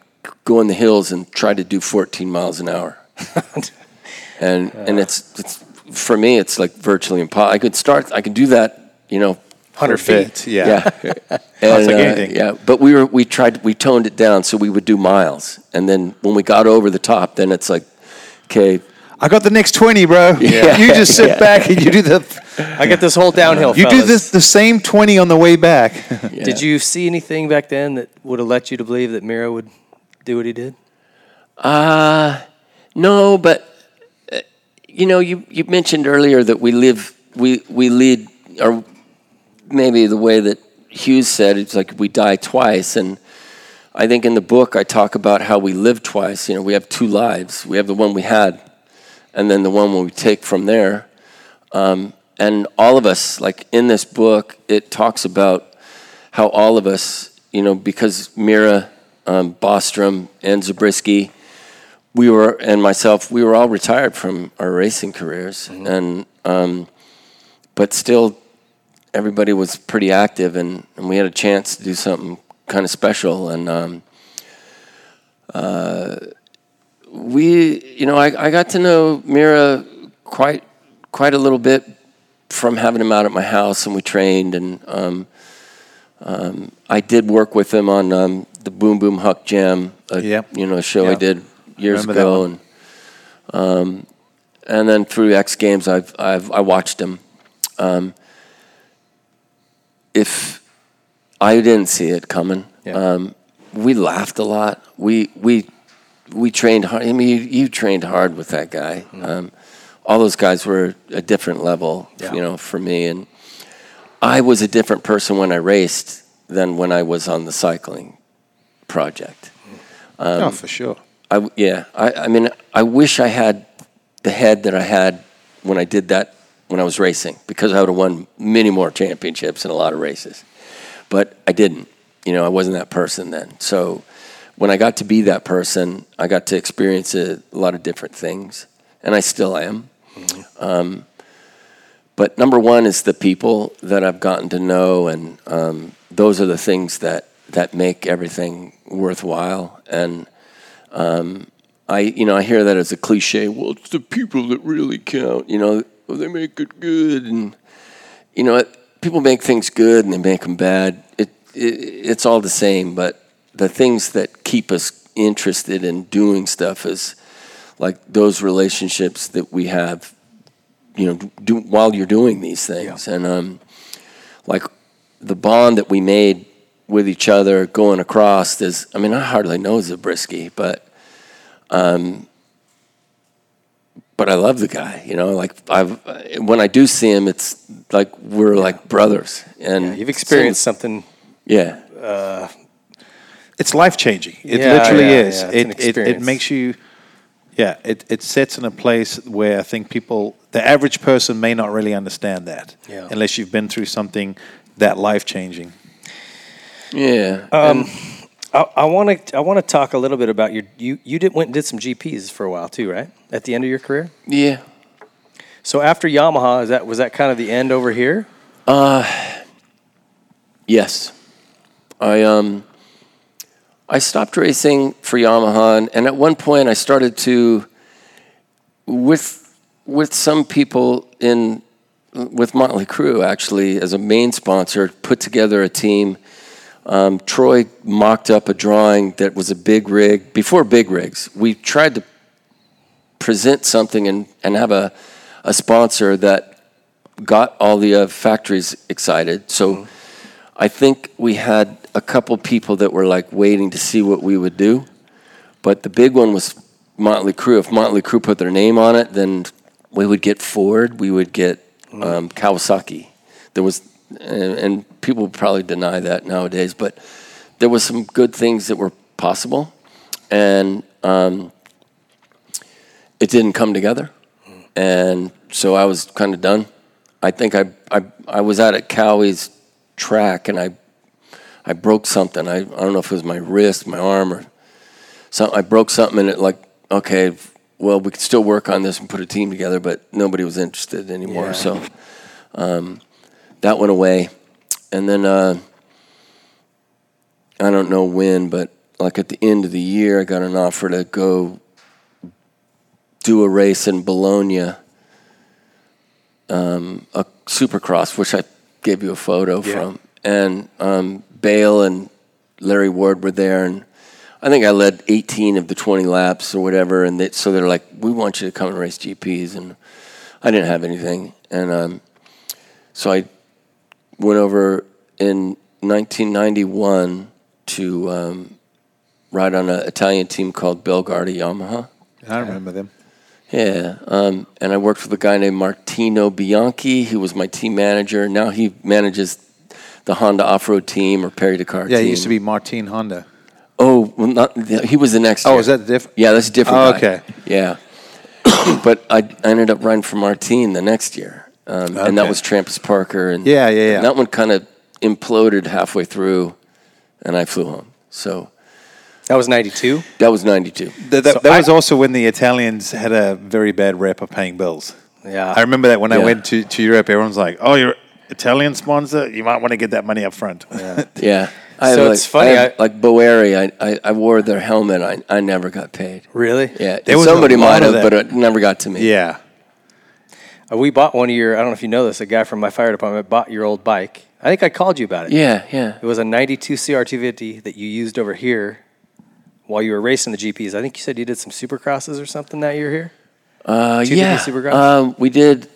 go in the hills and try to do 14 miles an hour (laughs) and and it's it's for me it's like virtually impossible i could start i could do that you know 100 Fit, feet. yeah. yeah (laughs) and, like uh, yeah but we were we tried we toned it down so we would do miles and then when we got over the top then it's like okay I got the next 20, bro. Yeah. You just sit back and you do the I get this whole downhill. you do this the same 20 on the way back. (laughs) Did you see anything back then that would have led you to believe that Mirra would do what he did? Uh, no, but uh, you know, you, you mentioned earlier that we live, we we lead, or maybe the way that Hughes said, it's like we die twice. And I think in the book I talk about how we live twice. You know, we have two lives. We have the one we had, and then the one we take from there. Um, and all of us, like in this book, it talks about how all of us, you know, because Mirra, um, Bostrom, and Zabriskie, we were, and myself, we were all retired from our racing careers, and um, but still, everybody was pretty active, and, and we had a chance to do something kind of special, and um, uh, we, you know, I, I got to know Mirra quite quite a little bit from having him out at my house and we trained and um, um, I did work with him on um, the Boom Boom Huck Jam, a, Yep. you know, a show I did years Remember ago, and um, and then through X Games, I've I've I watched him. Um, if I didn't see it coming, Yeah. um, we laughed a lot. We we we trained hard. I mean, you, you trained hard with that guy. Um, all those guys were a different level, Yeah. you know, for me. And I was a different person when I raced than when I was on the cycling project. Um, oh, for sure. I yeah, I, I mean, I wish I had the head that I had when I did that when I was racing because I would have won many more championships and a lot of races. But I didn't. You know, I wasn't that person then. So when I got to be that person, I got to experience a, lot of different things, and I still am. Um, but number one is the people that I've gotten to know, and um, those are the things that that make everything worthwhile. And um, I, you know, I hear that as a cliche. Well, it's the people that really count. You know, they make it good, and you know, it, people make things good and they make them bad. It, it it's all the same. But the things that keep us interested in doing stuff is like those relationships that we have. You know, do, while you're doing these things, and um, like the bond that we made with each other going across is I mean I hardly know Zabriskie, but um but I love the guy, you know, like I've when I do see him it's like we're like brothers and Yeah, you've experienced something. yeah. It's life changing. It Yeah, literally yeah, is. yeah, it's an it, it it makes you yeah, it, it sets in a place where I think people the average person may not really understand that. Yeah. Unless you've been through something that life changing. Yeah. Um, I want to I want to talk a little bit about your you you did went and did some GPs for a while too, right? At the end of your career. yeah. So after Yamaha, is that was that kind of the end over here? Yes. I um I stopped racing for Yamaha and, at one point I started to with with some people in with Motley Crue actually as a main sponsor put together a team. Um, Troy mocked up a drawing that was a big rig before big rigs. We tried to present something and, and have a, a sponsor that got all the uh, factories excited. So I think we had a couple people that were like waiting to see what we would do. But the big one was Motley Crue. If Motley Crue put their name on it, then we would get Ford, we would get um, Kawasaki. There was, and, and people probably deny that nowadays, but there was some good things that were possible, and um, it didn't come together, and so I was kind of done. I think I, I I was out at Cowie's track and I I broke something. I, I don't know if it was my wrist, my arm, or something. I broke something and it like okay, well we could still work on this and put a team together, but nobody was interested anymore. Yeah. So um, that went away, and then uh, I don't know when, but like at the end of the year, I got an offer to go do a race in Bologna, um, a supercross, which I gave you a photo Yeah. from. And um, Bayle and Larry Ward were there, and I think I led 18 of the 20 laps or whatever. And they, so they're like, "We want you to come and race GPs," and I didn't have anything, and um, so I went over in 1991 to um, ride on an Italian team called Belgarda Yamaha. I remember them. Yeah, um, and I worked with a guy named Martino Bianchi, who was my team manager. Now he manages the Honda off-road team or Perry Dakar Yeah, team. it used to be Martin Honda. Oh, well, not he was the next. Oh, year. is that different? Yeah, that's a different. Oh, guy. okay. Yeah, (coughs) but I, I ended up riding for Martine the next year, um, and that was Trampas Parker, and Yeah, yeah, yeah. and that one kind of imploded halfway through, and I flew home. So That was '92. that was '92. That, that, So that I- was also when the Italians had a very bad rep of paying bills. Yeah. I remember that when I went to, to Europe, everyone's like, "Oh, you're Italian sponsor. You might want to get that money up front." (laughs) Yeah. I So had, it's like, funny, I had, I- like Boeri, I, I, I wore their helmet. I, I never got paid. Really? Yeah, There was somebody might have, but it never got to me. yeah, Uh, we bought one of your. I don't know if you know this. A guy from my fire department bought your old bike. I think I called you about it. Yeah, yeah. It was a '92 CR250 that you used over here while you were racing the GPs. I think you said you did some supercrosses or something that year here. Uh, yeah. Supercross? Um, we did,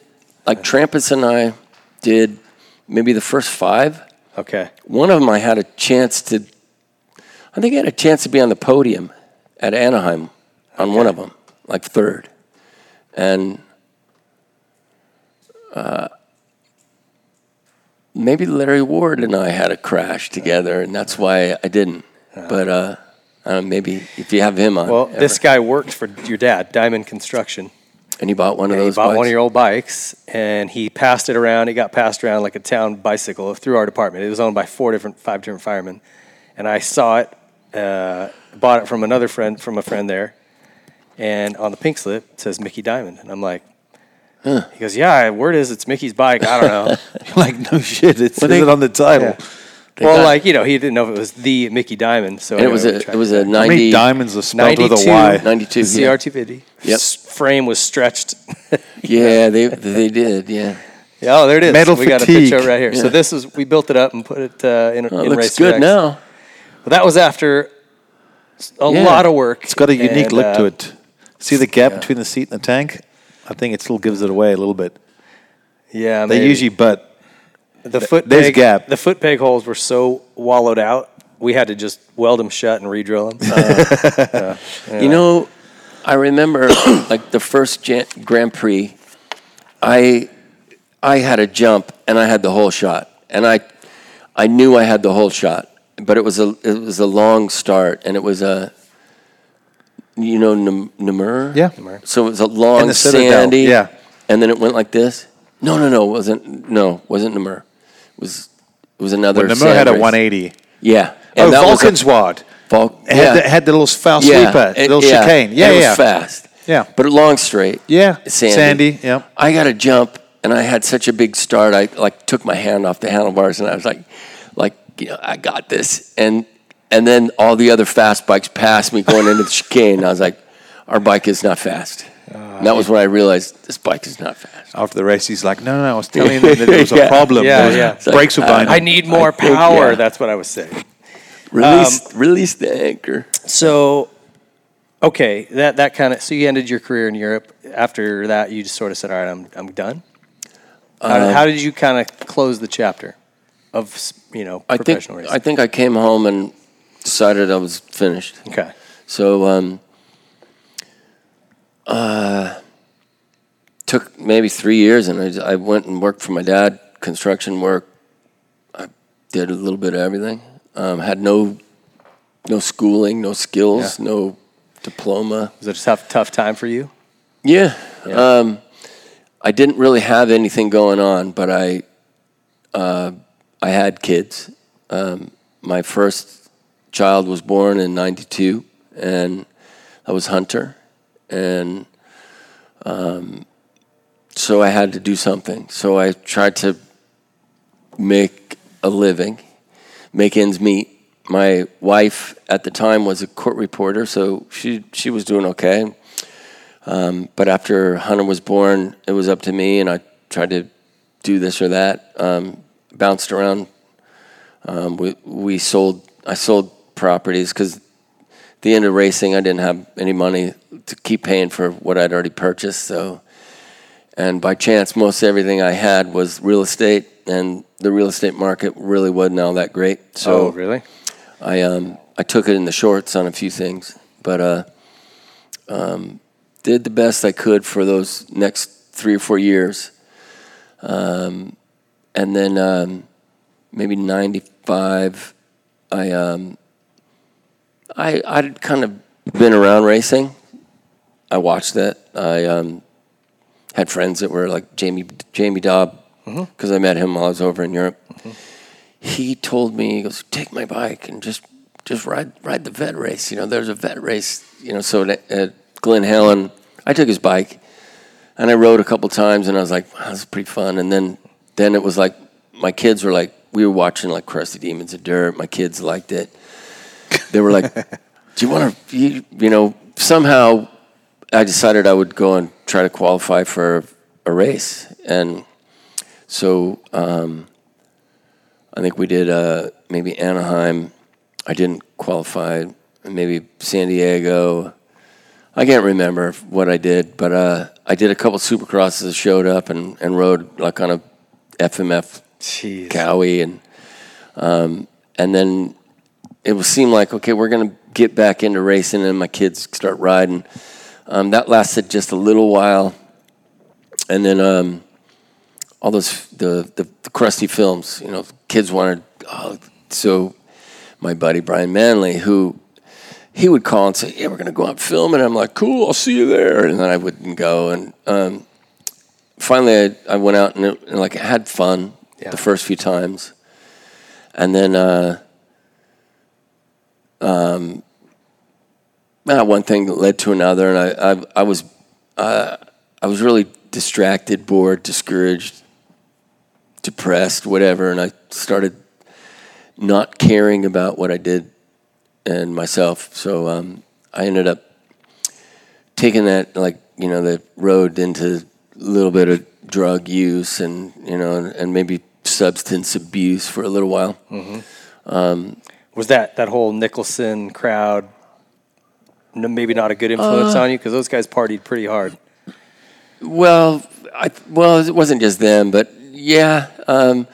like Trampas and I did maybe the first five. Okay. One of them I had a chance to, I think I had a chance to be on the podium at Anaheim on one of them, like third. And uh, maybe Larry Ward and I had a crash together, and that's why I didn't. But uh, I don't know, maybe if you have him on. Well, ever. this guy worked for your dad, Dymond Construction. And he bought one of And he those. bought one of your old bikes, and he passed it around. He got passed around like a town bicycle through our department. It was owned by four different, five different firemen, and I saw it. Uh, bought it from another friend, from a friend there, and on the pink slip it says Micky Dymond, and I'm like, Huh. he goes, "Yeah, word is it's Micky's bike. I don't know." (laughs) like no shit. It's says they- it on the title. Yeah. Well, got- like you know, he didn't know if it was the Micky Dymond. So And it was a tried it was to- a How many ninety. diamonds are spelled with 92, a Y? 92, The yeah. CR250. Yep. Frame was stretched. (laughs) Yeah, they they did. Yeah. Yeah, oh, there it is. Metal we got a fatigue. picture right here. So this is we built it up and put it uh, in, Oh, in it looks Racer good X. now. But that was after a Yeah. lot of work. It's got a unique and, look to uh, it. See the gap between the seat and the tank? I think it still gives it away a little bit. Yeah, They maybe. usually butt. The foot there's peg, gap. The foot peg holes were so wallowed out, we had to just weld them shut and re-drill them. Uh-huh. You know, I remember (coughs) like the first Jan- Grand Prix. I I had a jump and I had the whole shot, and I I knew I had the whole shot, but it was a it was a long start, and it was a you know Nam- Namur. Yeah. So it was a long And the Citadel, sandy. yeah. And then it went like this. No, no, no. It wasn't no. Wasn't Namur. It was it was another. When sand had a race. 180. Yeah. oh, that was a- Valkenswaard. Vul- yeah. had, the, had the little foul yeah, sweeper, it- little yeah, chicane. Yeah, it yeah. was fast. Yeah. but long straight. Yeah, sandy. sandy, yep. I got a jump, and I had such a big start. I like took my hand off the handlebars, and I was like, like you know, I got this. And and then all the other fast bikes passed me going into the chicane. And I was like, our bike is not fast. Uh, and that was when I realized this bike is not fast. After the race, he's like, no, no, no, I was telling (laughs) them that there was a Yeah. problem. Yeah, There was- yeah. It's like, Brakes were uh. I need more think, power. yeah. That's what I was saying. Release, release the anchor. So, okay, that that kind of. So you ended your career in Europe. After that, you just sort of said, "All right, I'm I'm done." How, Um, did, how did you kind of close the chapter of you know I think professional racing? I think I came home and decided I was finished. okay. So um, uh, took maybe three years, and I, I went and worked for my dad, construction work. I did a little bit of everything. Um, had no no schooling, no skills, Yeah. no diploma. Was it a tough tough time for you? Yeah. Um, I didn't really have anything going on, but I uh, I had kids. Um, my first child was born in '92, and that was Hunter, and um, so I had to do something. So I tried to make a living, make ends meet. My wife at the time was a court reporter, so she she was doing okay. Um, but after Hunter was born, it was up to me, and I tried to do this or that. Um, bounced around. Um, we we sold. I sold properties because the end of racing, I didn't have any money to keep paying for what I'd already purchased. So, and by chance, most everything I had was real estate, and the real estate market really wasn't all that great. So oh, really? I um I took it in the shorts on a few things, but uh, um, did the best I could for those next three or four years, um, and then um, maybe ninety five, I um I I'd kind of been around racing. I watched it. I um, had friends that were like Jamie Jamie Dobb mm-hmm. because I met him while I was over in Europe mm-hmm. he told me, he goes, take my bike and just just ride ride the vet race. You know, there's a vet race. You know, so at, at Glen Helen, I took his bike and I rode a couple times, and I was like, wow, this is pretty fun. And then then it was like my kids were like, we were watching like Crusty Demons of Dirt. My kids liked it. They were like, (laughs) do you want to, you, you know, somehow I decided I would go and try to qualify for a race, and so um, I think we did uh, maybe Anaheim. I didn't qualify. Maybe San Diego. I can't remember what I did, but uh, I did a couple supercrosses. Showed up and, and rode like on a FMF Jeez. Kawi, and um, and then it would seem like okay, we're gonna get back into racing, and my kids start riding. Um, that lasted just a little while, and then um, all those the, the the crusty films, you know, kids wanted. Oh, so my buddy Brian Manley, who he would call and say, "Yeah, we're gonna go out and film," and I'm like, "Cool, I'll see you there," and then I wouldn't go, and um, finally I, I went out and, it- and like had fun Yeah. the first few times, and then uh, um, uh, one thing led to another, and I I, I was uh, I was really distracted, bored, discouraged, depressed, whatever, and I started not caring about what I did and myself. So um, I ended up taking that like you know the road into a little bit of drug use and you know and, and maybe substance abuse for a little while. Was that that whole Nicholson crowd maybe not a good influence Uh, on you because those guys partied pretty hard? Well, I well it wasn't just them, but yeah. Um,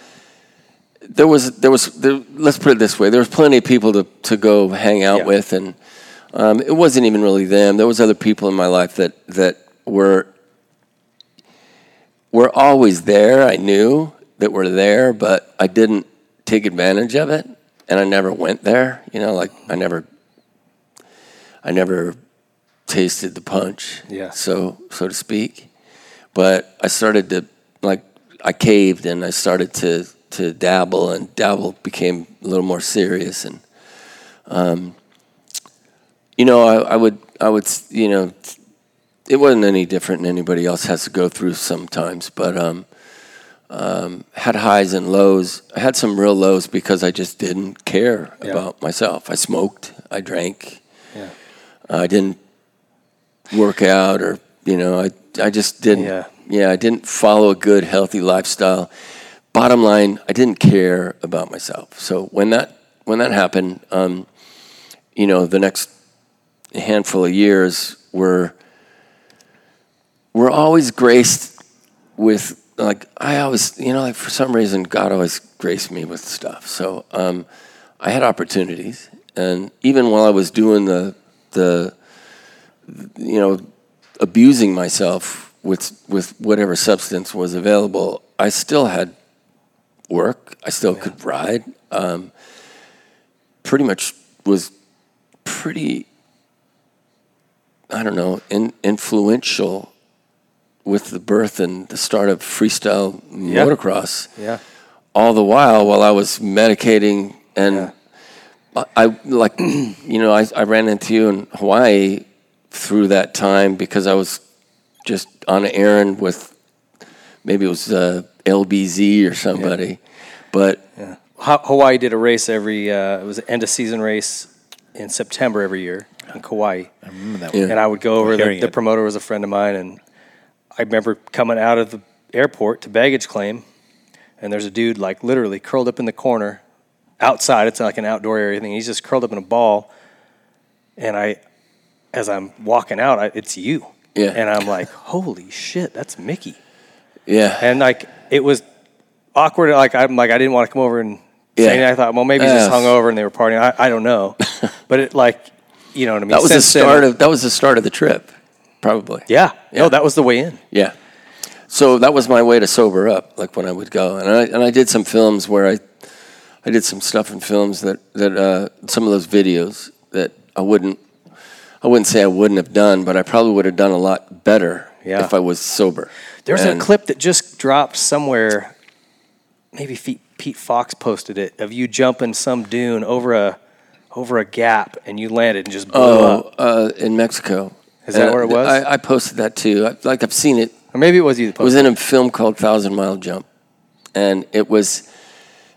there was there was there, let's put it this way: there was plenty of people to, to go hang out Yeah. with, and um, it wasn't even really them. There was other people in my life that that were were always there. I knew that were there, but I didn't take advantage of it, and I never went there. You know, like I never I never tasted the punch, Yeah. so so to speak. But I started to like I caved and I started to to dabble and dabble became a little more serious and um, you know I, I would I would you know it wasn't any different than anybody else has to go through sometimes but um, um, had highs and lows I had some real lows because I just didn't care Yeah. about myself I smoked I drank Yeah. I didn't work out or you know I I just didn't Yeah. yeah I didn't follow a good healthy lifestyle. Bottom line I didn't care about myself. So when that when that happened um, you know the next handful of years were were always graced with like I always you know like for some reason God always graced me with stuff. So um, I had opportunities and even while I was doing the the you know abusing myself with with whatever substance was available I still had work I still could ride um, pretty much was pretty I don't know in, influential with the birth and the start of freestyle Yeah. motocross Yeah. all the while while I was medicating and I, I like (clears throat) you know I, I ran into you in Hawaii through that time because I was just on an errand with maybe it was uh, LBZ or somebody but Yeah. Ha- Hawaii did a race every. Uh, it was an end of season race in September every year in Kauai, I remember that Yeah. and I would go over. The, the promoter was a friend of mine, and I remember coming out of the airport to baggage claim, and there's a dude like literally curled up in the corner, outside. It's like an outdoor area thing. He's just curled up in a ball, and I, as I'm walking out, I, it's you. Yeah. And I'm like, holy shit, that's Micky. yeah And like it was awkward. Like I'm like I didn't want to come over and say Yeah. anything. I thought, well, maybe he's just hung over and they were partying. I, I don't know. (laughs) but it like, you know what I mean. that was the Since then- start of that was the start of the trip probably Yeah. Yeah. No, that was the way in. Yeah. So that was my way to sober up, like when I would go, and I and I did some films where I, I did some stuff in films that that uh, some of those videos that I wouldn't, I wouldn't say I wouldn't have done, but I probably would have done a lot better Yeah. if I was sober. There's And- a clip that just dropped somewhere. Maybe Pete, Fox posted it of you jumping some dune over a over a gap and you landed and just blew Oh, up. uh, in Mexico. Is that And where it was? I, I posted that too. I, like I've seen it Or maybe it was you that It was in a film called Thousand Mile Jump, and it was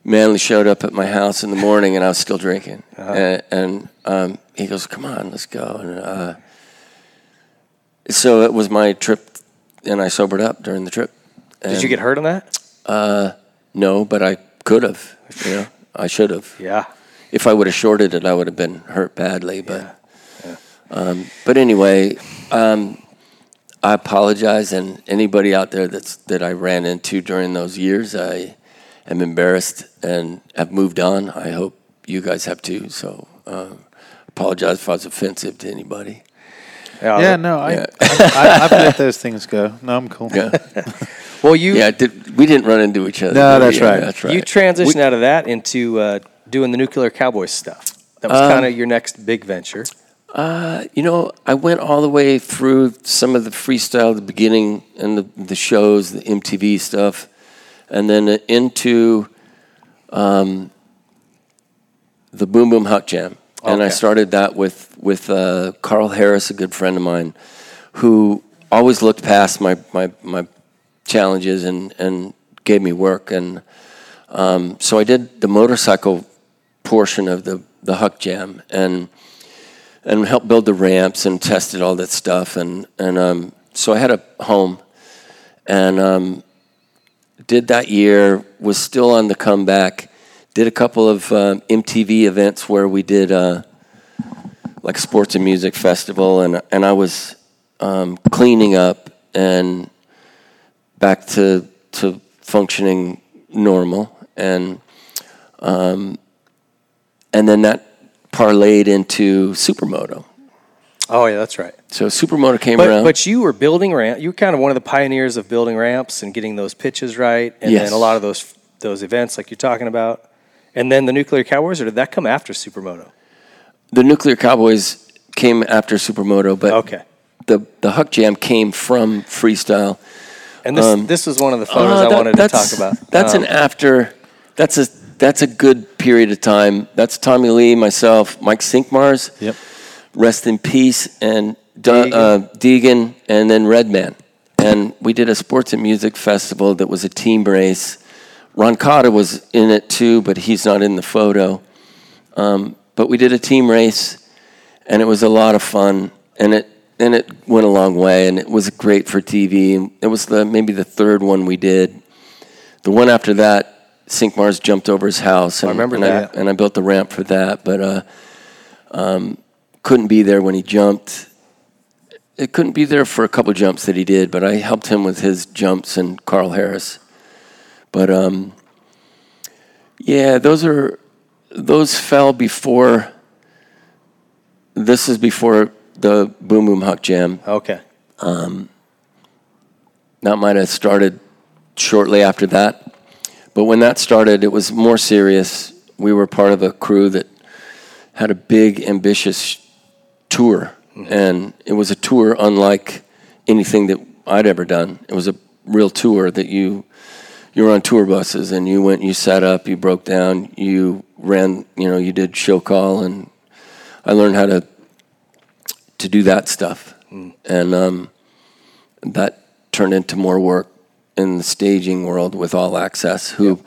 Manley showed up at my house in the morning, and I was still drinking, and, and um, he goes, "Come on, let's go." And uh, so it was my trip and I sobered up during the trip. Did you get hurt on that? No, but I could have. You know, I should have. Yeah. If I would have shorted it, I would have been hurt badly. But, Um, but anyway, um, I apologize, and anybody out there that's that I ran into during those years, I am embarrassed and have moved on. I hope you guys have too. So, uh, apologize if I was offensive to anybody. Yeah, no, I, Yeah. (laughs) I, I, I've let those things go. No, I'm cool. Yeah, (laughs) Well, you yeah. Did, we didn't run into each other. No, that's Yeah, right. That's right. you transitioned out of that into uh, doing the Nuclear Cowboys stuff. That was Um, kind of your next big venture. Uh, you know, I went all the way through some of the freestyle, the beginning, and the, the shows, the MTV stuff, and then into um, the Boom Boom Huck Jam. And I started that with with uh, Carl Harris, a good friend of mine, who always looked past my my, my challenges and, and gave me work. And um, so I did the motorcycle portion of the the Huck Jam and and helped build the ramps and tested all that stuff. And and um, so I had a home and um, did that year. Was still on the comeback. Did a couple of um, MTV events where we did uh, like sports and music festival, and and I was um, cleaning up and back to to functioning normal, and um, and then that parlayed into supermoto. Oh yeah, that's right. So supermoto came But around. but you were building ramp. You were kind of one of the pioneers of building ramps and getting those pitches right, and Yes. then a lot of those those events like you're talking about. And then the Nuclear Cowboys, or did that come after Supermoto? the Nuclear Cowboys came after supermoto, but Okay. the the Huck Jam came from freestyle. And this this was one of the photos Uh, I wanted to talk about. That's Um, an after. That's a that's a good period of time. That's Tommy Lee, myself, Mike Cinqmars. Yep. Rest in peace, and Du- uh, Deegan, and then Redman. And we did a sports and music festival that was a team race. Ron Cotta was in it too, but he's not in the photo. Um, but we did a team race, and it was a lot of fun, and it and it went a long way, and it was great for TV. It was the maybe the third one we did. The one after that, Cinqmars jumped over his house. And, remember and that. I, and I built the ramp for that, but uh, um, couldn't be there when he jumped. It couldn't be there for a couple jumps that he did, but I helped him with his jumps and Carl Harris. But um, yeah, those are those fell before. This is before the Boom Boom Huck Jam. okay. That might have started shortly after that. But when that started, it was more serious. We were part of a crew that had a big, ambitious tour. And it was a tour unlike anything that I'd ever done. It was a real tour that you you were on tour buses and you went, you sat up, you broke down, you ran, you know, you did show call, and I learned how to to do that stuff, and um, that turned into more work in the staging world with All Access, who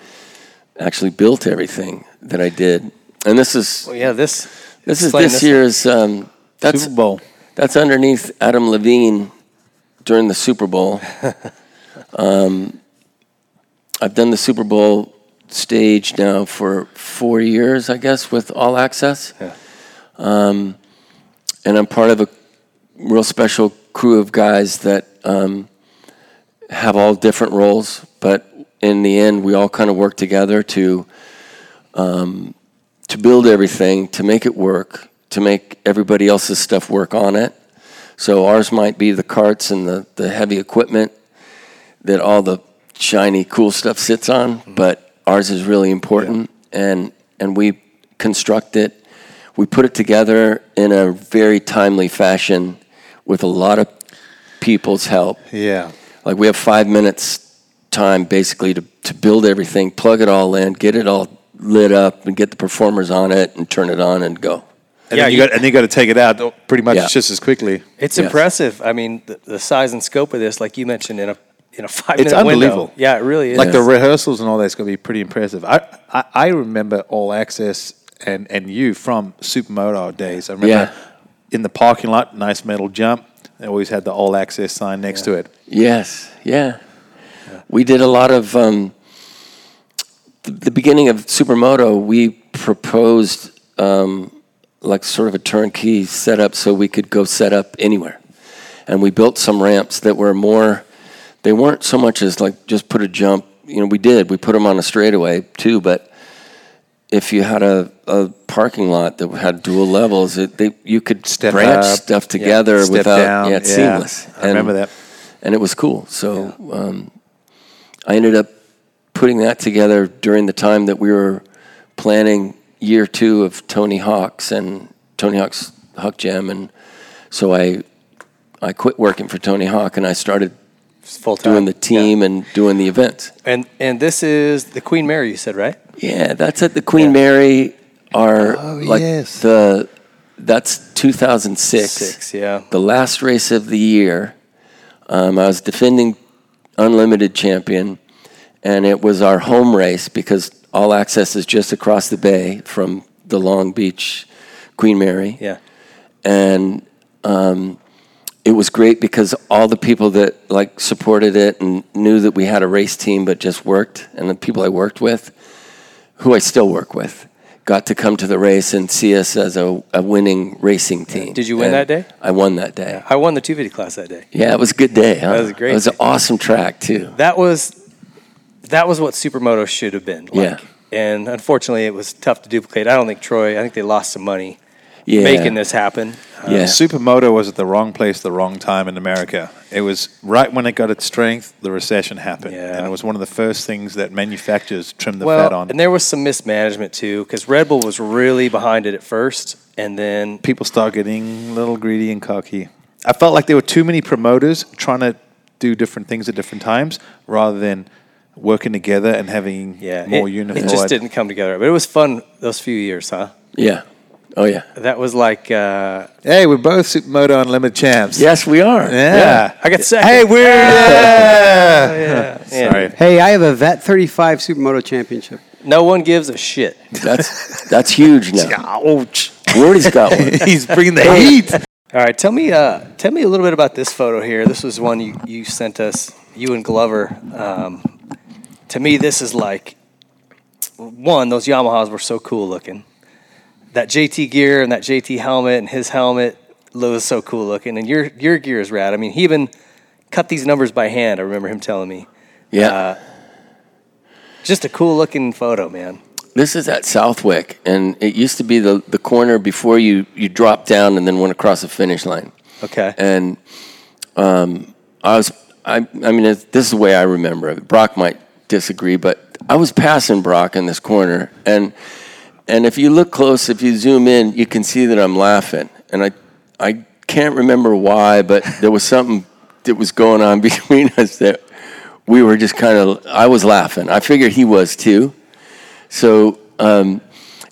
actually built everything that I did. And this is Well, yeah, this this is this, year's. Um, that's Super Bowl. that's underneath Adam Levine during the Super Bowl. (laughs) um, I've done the Super Bowl stage now for four years, I guess, with All Access. Um, and I'm part of a real special crew of guys that um, have all different roles, but in the end, we all kind of work together to um, to build everything, to make it work, to make everybody else's stuff work on it. So ours might be the carts and the, the heavy equipment that all the shiny, cool stuff sits on, mm-hmm. but ours is really important, and and we construct it. We put it together in a very timely fashion with a lot of people's help. Yeah. Like we have five minutes time basically to, to build everything, plug it all in, get it all lit up, and get the performers on it, and turn it on and go. And Yeah, then you, you- got and then you got to take it out pretty much Yeah. just as quickly. It's Yes. impressive. I mean, the, the size and scope of this, like you mentioned, in a in a five It's minute window. unbelievable. Yeah, it really is. Like the rehearsals and all that's going to be pretty impressive. I, I I remember All Access and and you from Supermoto days. I remember Yeah. in the parking lot, nice metal jump, It always had the all access sign next to it. Yes, yeah. We did a lot of um, the, the beginning of Supermoto. We proposed um, like sort of a turnkey setup, so we could go set up anywhere, and we built some ramps that were more. They weren't so much as like just put a jump. You know, we did. We put them on a straightaway too, but if you had a, a parking lot that had dual levels, it, they, you could Step branch up, stuff together Step without down. yeah, it's Yeah, seamless. I remember that. and it was cool. So um, I ended up putting that together during the time that we were planning year two of Tony Hawk's and Tony Hawk's Huck Jam, and so I I quit working for Tony Hawk and I started doing the team and doing the events. And and this is the Queen Mary. You said right? Yeah, that's at the Queen Mary. Our Oh, like yes. the that's 2006. Six. Yeah. the last race of the year. Um, I was defending unlimited champion, and it was our home race because all access is just across the bay from the Long Beach Queen Mary, Yeah. and um, it was great because all the people that like supported it and knew that we had a race team, but just worked, and the people I worked with, who I still work with. Got to come to the race and see us as a, a winning racing team. Did you win And that day? I won that day. I won the 250 class that day. Yeah, it was a good day. Huh? That was a great It was an awesome track too. That was that was what Supermoto should have been. Like. Yeah. And unfortunately, it was tough to duplicate. I don't think Troy. I think they lost some money Yeah, making this happen. Yeah, uh, Supermoto was at the wrong place, the wrong time in America. It was right when it got its strength, the recession happened, Yeah. and it was one of the first things that manufacturers trimmed the well, fat on. and there was some mismanagement too, because Red Bull was really behind it at first, and then People start getting a little greedy and cocky. I felt like there were too many promoters trying to do different things at different times, rather than working together and having yeah, more it, unified. it just didn't come together. But it was fun those few years, huh? yeah. Oh yeah. That was like, uh, Hey, we're both Supermoto Unlimited champs. Yes, we are. Yeah. I got second. Hey, we're (laughs) yeah. yeah. Sorry. Hey, I have a Vet 35 Supermoto Championship. No one gives a shit. That's that's huge now. (laughs) Ouch. Wardy's got one. (laughs) He's bringing the heat. All right, tell me, uh, tell me a little bit about this photo here. This was one you, you sent us, you and Glover. Um, to me, this is like one. Those Yamahas were so cool looking. That JT gear and that JT helmet and his helmet was so cool looking. And your your gear is rad. I mean, he even cut these numbers by hand. I remember him telling me. Yeah. Uh, just a cool looking photo, man. This is at Southwick, and it used to be the, the corner before you, you dropped down and then went across the finish line. Okay. And um, I was, I, I mean, this is the way I remember it. Broc might disagree, but I was passing Broc in this corner, and and if you look close, if you zoom in, you can see that I'm laughing, and I I can't remember why, but there was something that was going on (laughs) between us that we were just kind of. I was laughing. I figured he was too. So um,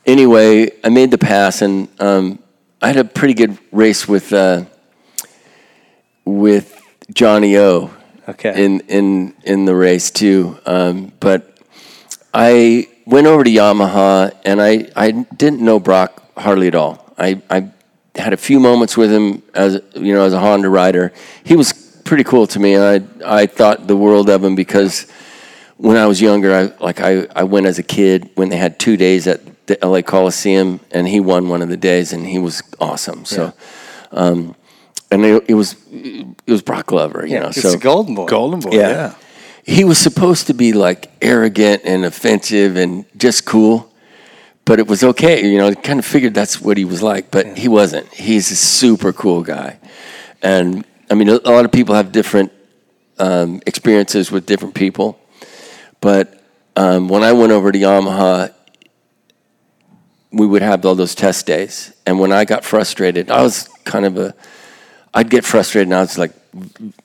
anyway, I made the pass, and um, I had a pretty good race with uh, with Johnny O Okay. in in in the race too. Um, but I went over to Yamaha, and I I didn't know Broc hardly at all. I I had a few moments with him as you know as a Honda rider. He was pretty cool to me, and I I thought the world of him because when I was younger, I like I, I went as a kid when they had two days at the LA Coliseum, and he won one of the days, and he was awesome. So, um, and it, it was it was Broc Glover, you yeah, know. it's so a golden boy. Golden boy. Yeah. Yeah. he was supposed to be like arrogant and offensive and just cool, but it was okay. You know, I kind of figured that's what he was like, but he wasn't. He's a super cool guy, and I mean, a, a lot of people have different um, experiences with different people, but um, when I went over to Yamaha, we would have all those test days, and when I got frustrated, I was kind of a I'd get frustrated and I was like,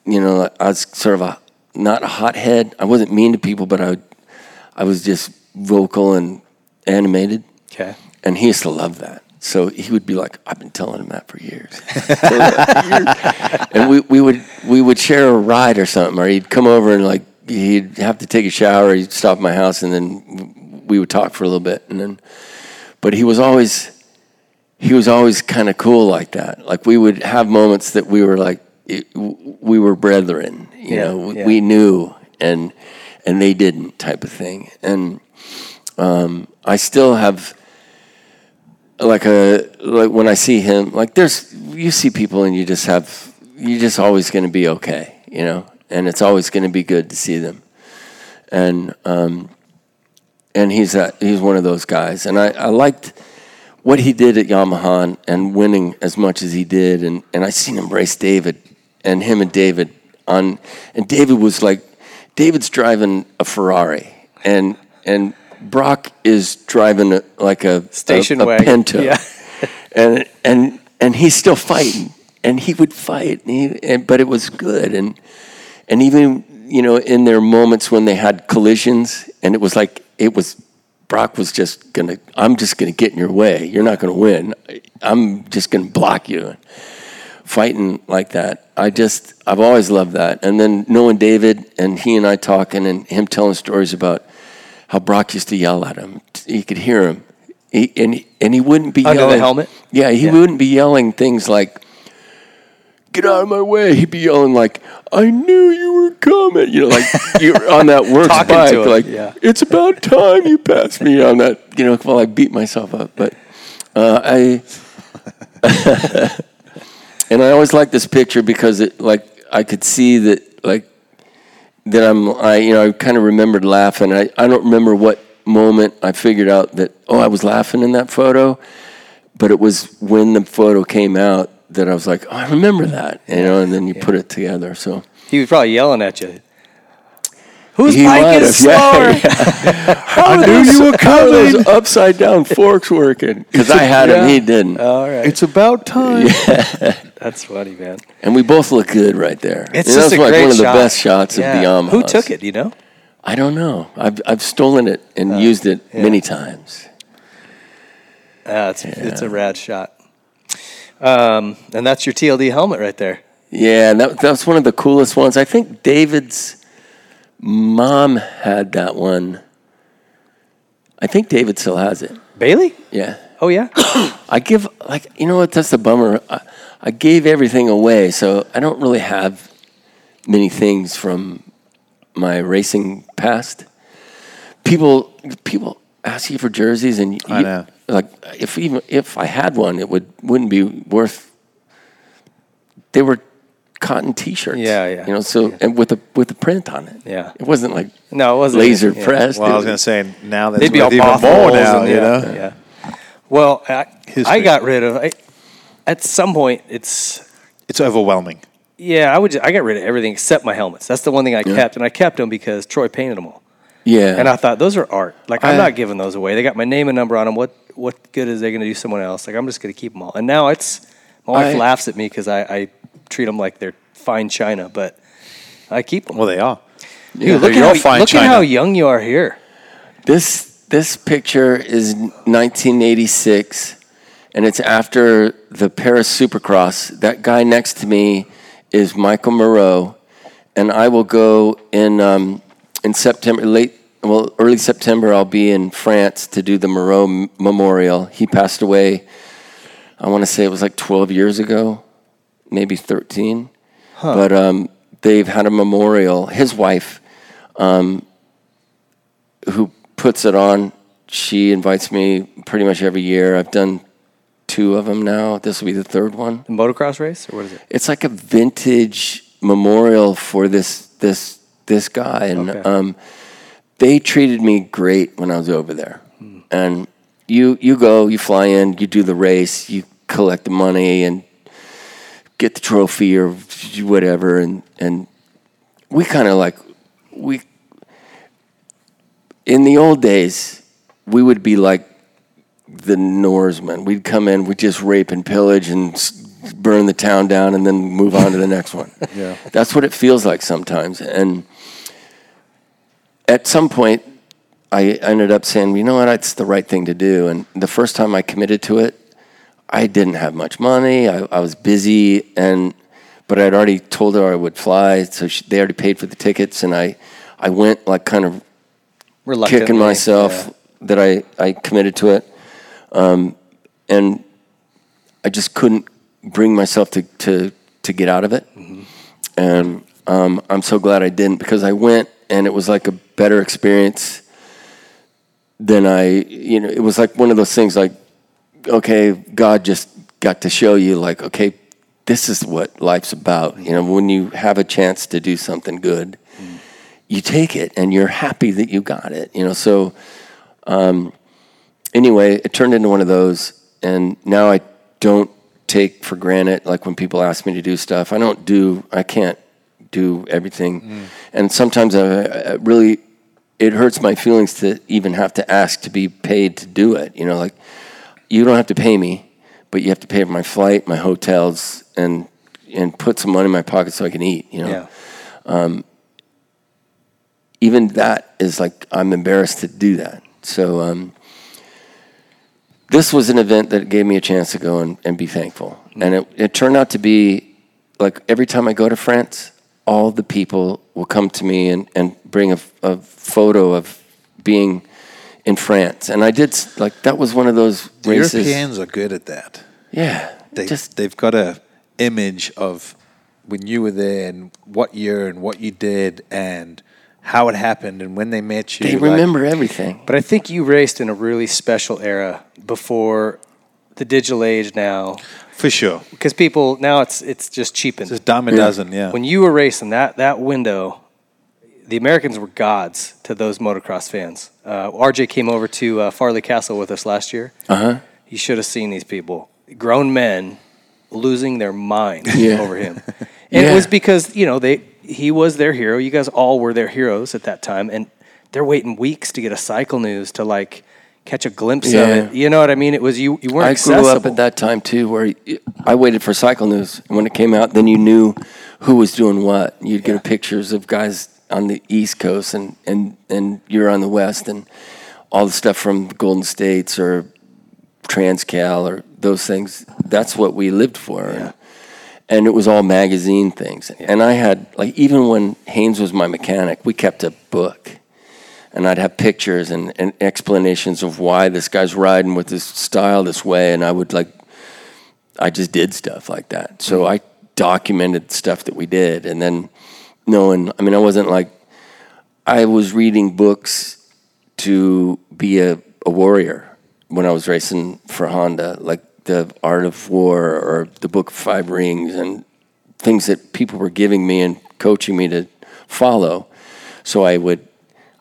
you know, I was sort of a not a hothead. I wasn't mean to people, but I would, I was just vocal and animated. Okay. And he used to love that. So he would be like, I've been telling him that for years. (laughs) and we, we would we would share a ride or something, or he'd come over and like he'd have to take a shower, he'd stop at my house and then we would talk for a little bit and then but he was always he was always kind of cool like that. Like we would have moments that we were like it, we were brethren. You Yeah, know, we, yeah. we knew, and and they didn't, type of thing. And um, I still have like a like when I see him, like there's you see people and you just have you're just always going to be okay, you know, and it's always going to be good to see them, and um, and he's that he's one of those guys, and I, I liked what he did at Yamaha and, winning as much as he did, and and I seen him race David, and him and David on, and David was like, David's driving a Ferrari, and and Broc is driving a, like a Station a, a wagon. Pinto, Yeah. (laughs) and and and he's still fighting, and he would fight, and he, and, but it was good, and and even you know in their moments when they had collisions, and it was like it was Broc was just gonna, I'm just gonna get in your way. You're not gonna win. I'm just gonna block you. Fighting like that, I just I've always loved that. And then knowing David and he and I talking and him telling stories about how Broc used to yell at him. You could hear him. He, and and he wouldn't be Under the helmet? Yeah, he Yeah. wouldn't be yelling things like "Get out of my way." He'd be yelling like, "I knew you were coming." You know, like you're on that work bike, like yeah. it's about time you passed me on that. You know, while I beat myself up, but uh, I. (laughs) and I always like this picture because it like I could see that like that I'm I you know I kind of remembered laughing. I I don't remember what moment I figured out that oh I was laughing in that photo, but it was when the photo came out that I was like oh I remember that you know and then you put it together so. He was probably yelling at you. Whose He bike might is have, (laughs) yeah, slower? (laughs) I knew you were coming. Those upside down forks working (laughs) because I had him, he didn't, All right. It's about time. That's funny, man. and we both look good right there. It's And just that's a like great one of the shot. best shots Yeah. of the Yamaha. Who took it? You know? I don't know. I've I've stolen it and used it many times. Uh, it's, it's a rad shot. Um, and that's your TLD helmet right there. Yeah, and that that's one of the coolest ones. I think David's mom had that one. I think David still has it. Bailey? Yeah. Oh, yeah? (coughs) I give like you know what? That's the bummer. I, I gave everything away, so I don't really have many things from my racing past. People people ask you for jerseys, and you, I know. like if even if I had one, it would wouldn't be worth. They were cotton T-shirts. Yeah, yeah. You know, so and with a with a print on it. Yeah. It wasn't like No, it wasn't. laser yeah. pressed. Well, I It was going to say now there's They'd be all even more now. and- you yeah, know, Yeah. Well, I, I got rid of. I, at some point, it's it's overwhelming. yeah. I would. Just, I got rid of everything except my helmets. That's the one thing I kept, and I kept them because Troy painted them all. Yeah. And I thought those are art. Like I'm I- not giving those away. They got my name and number on them. What what good is they going to do someone else? Like I'm just going to keep them all. And now it's my wife I- laughs at me because I, I treat them like they're fine china, but I keep them. Well, they are. Dude, look, at how, fine look at how young you are here. This this picture is 1986, and it's after the Paris Supercross. That guy next to me is Michael Moreau, and I will go in um, in September, late well, early September. I'll be in France to do the Moreau Memorial. He passed away. I want to say it was like 12 years ago, maybe 13. But um, they've had a memorial. His wife who puts it on. She invites me pretty much every year. I've done two of them now. This will be the third one. The motocross race, or what is it? It's like a vintage memorial for this this this guy, and Okay. um, they treated me great when I was over there. And you you go, you fly in, you do the race, you collect the money, and get the trophy or whatever, and and we kind of like we in the old days, we would be like the Norsemen. We'd come in, we'd just rape and pillage and burn the town down and then move on to the next one. (laughs) Yeah. That's what it feels like sometimes. And at some point, I ended up saying, you know what, it's the right thing to do. And the first time I committed to it, I didn't have much money. I, I was busy, and but I'd already told her I would fly, so she, they already paid for the tickets, and I, I went like kind of kicking myself yeah. that I, I committed to it. Um, and I just couldn't bring myself to, to, to get out of it, and um, I'm so glad I didn't because I went and it was like a better experience than I, you know, it was like one of those things like, okay, God just got to show you, like, okay, this is what life's about. You know, when you have a chance to do something good, you take it and you're happy that you got it. You know, so um, anyway, it turned into one of those, and now I don't take for granted. Like when people ask me to do stuff, I don't do. I can't do everything, mm. and sometimes I, I really it hurts my feelings to even have to ask to be paid to do it. You know, like you don't have to pay me, but you have to pay for my flight, my hotels, and and put some money in my pocket so I can eat. You know, Yeah. Um, even that is like I'm embarrassed to do that. So um, this was an event that gave me a chance to go and, and be thankful, mm. and it, it turned out to be like every time I go to France, all the people will come to me and, and bring a, a photo of being in France, and I did like that was one of those The races. Europeans are good at that. Yeah, They just they've got a image of when you were there and what year and what you did and how it happened and when they met you. they like- remember everything. But I think you raced in a really special era before the digital age now, for sure. because people now it's it's just cheapened. It's dime a dozen. Yeah. When you were racing that that window, the Americans were gods to those motocross fans. Uh, RJ came over to uh, Farleigh Castle with us last year. Uh huh. He should have seen these people, grown men, losing their mind Yeah. over him, (laughs) and it was because you know they he was their hero. You guys all were their heroes at that time, and they're waiting weeks to get a cycle news to like catch a glimpse Yeah. of it. You know what I mean? It was you. You weren't I accessible. grew up at that time too, where I waited for Cycle News. And when it came out, then you knew who was doing what. You'd get pictures of guys on the East Coast, and and and you're on the West, and all the stuff from Golden States or Transcal or those things. That's what we lived for. And, and it was all magazine things. And I had like even when Haynes was my mechanic, we kept a book and I'd have pictures and, and explanations of why this guy's riding with this style this way, and I would like, I just did stuff like that. So mm-hmm. I documented stuff that we did, and then knowing, I mean, I wasn't like, I was reading books to be a, a warrior when I was racing for Honda, like the Art of War or the Book of Five Rings, and things that people were giving me and coaching me to follow. So I would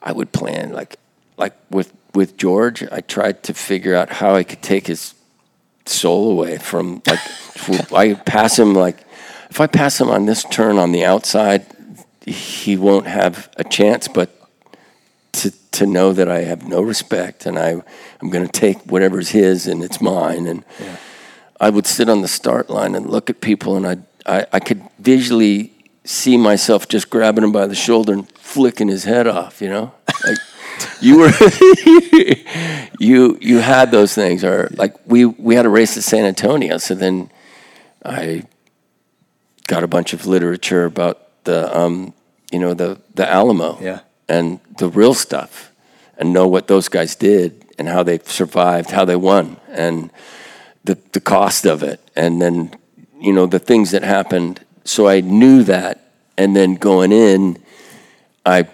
I would plan like like with with George. I tried to figure out how I could take his soul away from like (laughs) I pass him like if I pass him on this turn on the outside, he won't have a chance. But to to know that I have no respect and I I'm going to take whatever's his and it's mine and. I would sit on the start line and look at people, and I, I, I could visually see myself just grabbing him by the shoulder and flicking his head off. You know, like you were, (laughs) you you had those things, or like we we had a race at San Antonio, so then I got a bunch of literature about the um, you know the the Alamo, Yeah. and the real stuff, and know what those guys did and how they survived, how they won, and the the cost of it, and then you know the things that happened. So I knew that, and then going in, I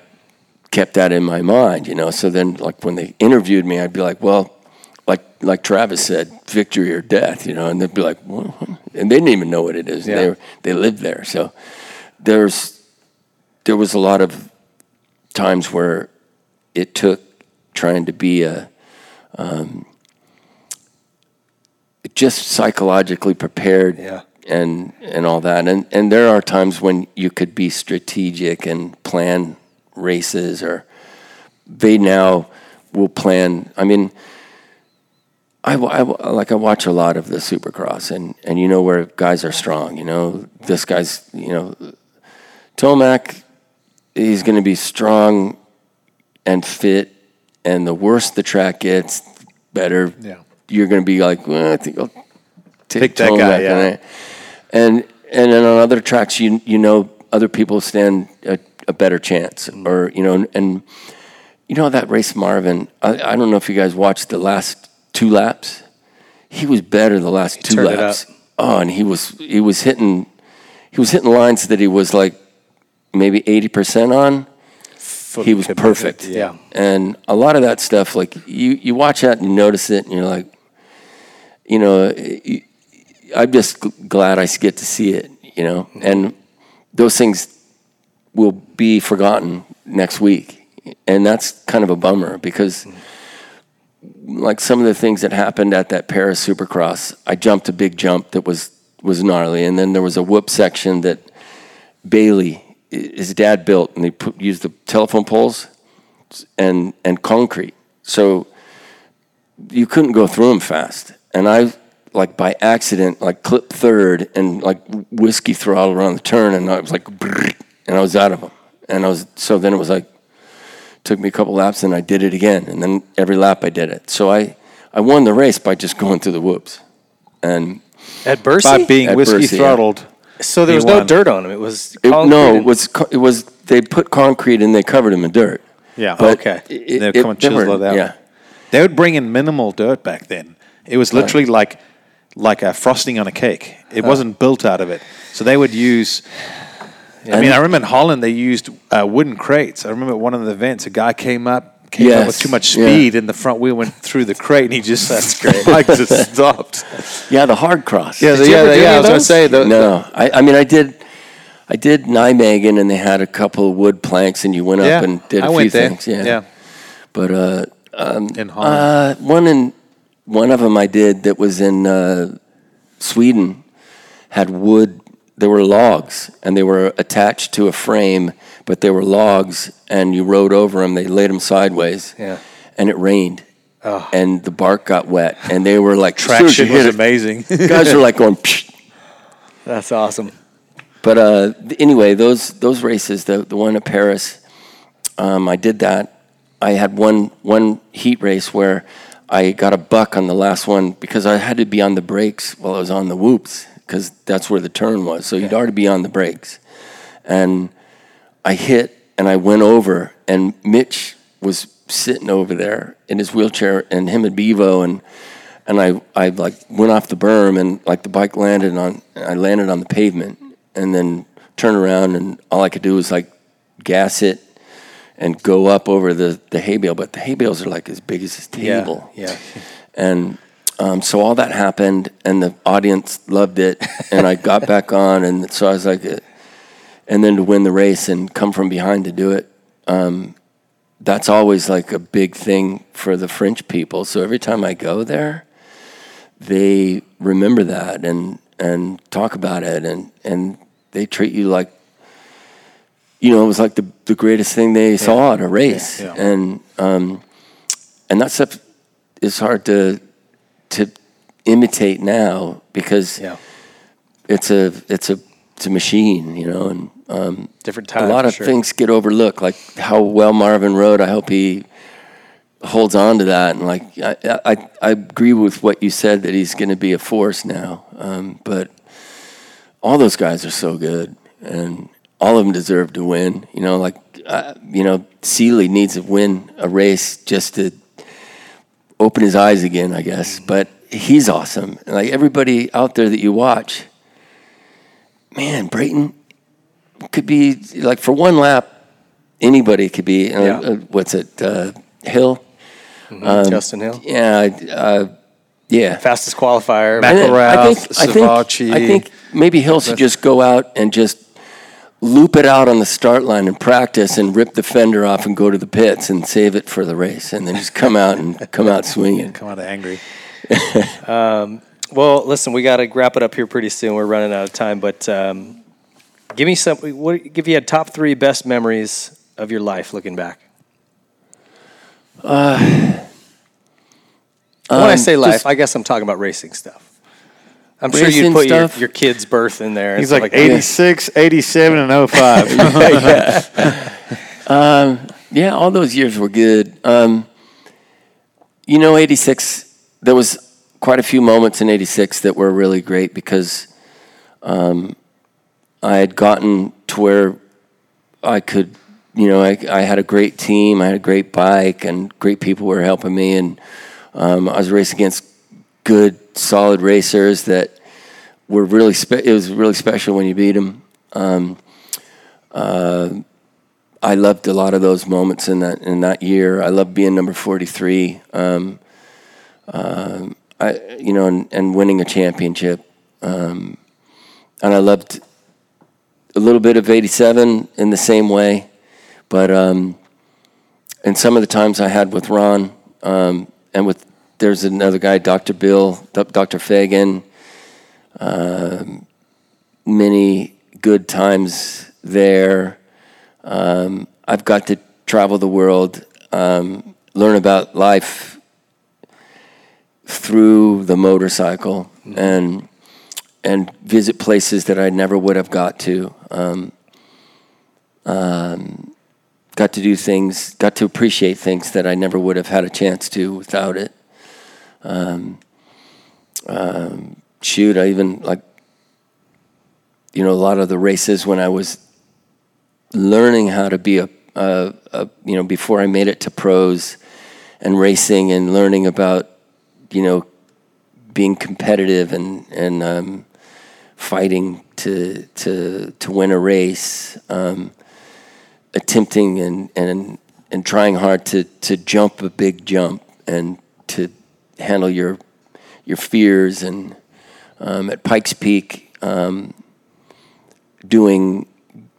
kept that in my mind, you know. So then, like when they interviewed me, I'd be like, well. Like, like Travis said, victory or death, you know, and they'd be like, well, and they didn't even know what it is. Yeah. They they lived there, so there's there was a lot of times where it took trying to be a um, just psychologically prepared Yeah. And and all that and and there are times when you could be strategic and plan races or they now will plan i mean I, I like I watch a lot of the Supercross, and, and you know where guys are strong. You know this guy's you know Tomac, he's going to be strong and fit, and the worse the track gets, better. Yeah. You're going to be like, well, I think I'll take Pick that guy, yeah. It. And and then on other tracks, you you know other people stand a, a better chance, mm-hmm. or you know, and you know that race Marvin. I, I don't know if you guys watched the last two laps. He was better the last two turned it laps. up. Oh, and he was he was hitting he was hitting lines that he was like maybe 80% on. he was perfect. yeah. And a lot of that stuff, like you, you watch that and you notice it and you're like, you know, you- I'm just g- glad I get to see it, you know, mm-hmm. and those things will be forgotten next week. And that's kind of a bummer because mm-hmm. like some of the things that happened at that Paris Supercross, I jumped a big jump that was was gnarly, and then there was a whoop section that Bailey, his dad built, and they put, used the telephone poles and and concrete, so you couldn't go through them fast. And I like by accident like clipped third and like whiskey throttle around the turn, and I was like, and I was out of them, and I was so then it was like took me a couple laps and I did it again and then every lap I did it. So I I won the race by just going through the whoops. And At Bercy? By being At whiskey Bercy, yeah. throttled. so there he was no dirt on him. It was it, no, it was it was they put concrete and they covered him in dirt. Yeah. But Okay. it- They're it- coming they were- chiseled out. Yeah. They would bring in minimal dirt back then. It was literally like like a frosting on a cake. It wasn't built out of it. So they would use. I mean, I remember in Holland they used uh, wooden crates. I remember at one of the events, a guy came up, came up with too much yeah. speed, and the front wheel went through the crate, and he just that's (laughs) great. like just stopped. Yeah, the hard cross. Yeah, you yeah, do yeah. I was going to say the, no, I, I mean I did I did Nijmegen and they had a couple of wood planks and you went yeah, up and did a I few things. Yeah. yeah, But uh in Holland. Uh, one in one of them I did that was in uh, Sweden had wood. There were logs, and they were attached to a frame, but they were logs, and you rode over them. They laid them sideways, Yeah. and it rained, oh. and the bark got wet, and they were like as soon as you Traction was it, amazing. Guys were like going. Psh. That's awesome. But uh, anyway, those those races, the the one at Paris, um, I did that. I had one one heat race where I got a buck on the last one because I had to be on the brakes while I was on the whoops because that's where the turn was. So you'd already be on the brakes, and I hit and I went over, and Mitch was sitting over there in his wheelchair, and him and Bevo, and and I I like went off the berm, and like the bike landed on, I landed on the pavement, and then turned around, and all I could do was like gas it and go up over the the hay bale, but the hay bales are like as big as this Yeah, table, yeah. (laughs) and um, so all that happened, and the audience loved it, and I got back (laughs) on, and so I was like, uh, and then to win the race and come from behind to do it, um, that's always like a big thing for the French people. So every time I go there, they remember that and and talk about it, and and they treat you like. You know, it was like the, the greatest thing they saw at a race, Yeah. and um, and that stuff is hard to to imitate now because Yeah. it's a it's a it's a machine, you know, and um, Different a lot of sure. things get overlooked, like how well Marvin rode. I hope he holds on to that, and like I I, I agree with what you said that he's going to be a force now. Um, but all those guys are so good, and all of them deserve to win. You know, like uh, you know, Seely needs to win a race just to open his eyes again, I guess. But he's awesome. Like everybody out there that you watch, man, Brayton could be like for one lap, anybody could be. Uh, Yeah. uh, what's it? Uh, Hill. Justin Hill. Yeah, uh, yeah. Fastest qualifier. And then I think, McElrath, I think, I think maybe Hill should just go out and just loop it out on the start line and practice and rip the fender off and go to the pits and save it for the race and then just come out and come out swinging. Come out angry. (laughs) Well, listen, we got to wrap it up here pretty soon. We're running out of time, but um, give me some. What if you a top three best memories of your life looking back? when I Um, say life, just- I guess I'm talking about racing stuff. I'm sure you'd put your, your kid's birth in there. He's stuff like that. 86, 87, and 05. (laughs) (laughs) Yeah, all those years were good. Um, you know, 86, there was quite a few moments in 86 that were really great because um, I had gotten to where I could, you know, I, I had a great team, I had a great bike, and great people were helping me. And um, I was racing against good, solid racers that were really spe- it was really special when you beat them. Um, uh, I loved a lot of those moments in that in that year. I loved being number forty three. Um, um, I you know and, and winning a championship. Um, and I loved a little bit of eighty seven in the same way, but um, and some of the times I had with Ron um, and with there's another guy, Dr. Bill, Dr. Fagan. Um, many good times there. Um, I've got to travel the world, um, learn about life through the motorcycle, and and visit places that I never would have got to. Um, um, got to do things, got to appreciate things that I never would have had a chance to without it. Um, um, shoot, I even like, you know, a lot of the races when I was learning how to be a, a, a you know, before I made it to pros and racing and learning about, you know, being competitive and and um, fighting to to to win a race. Um, attempting and, and, and trying hard to, to jump a big jump and to handle your, your fears. And um, at Pikes Peak, um, doing,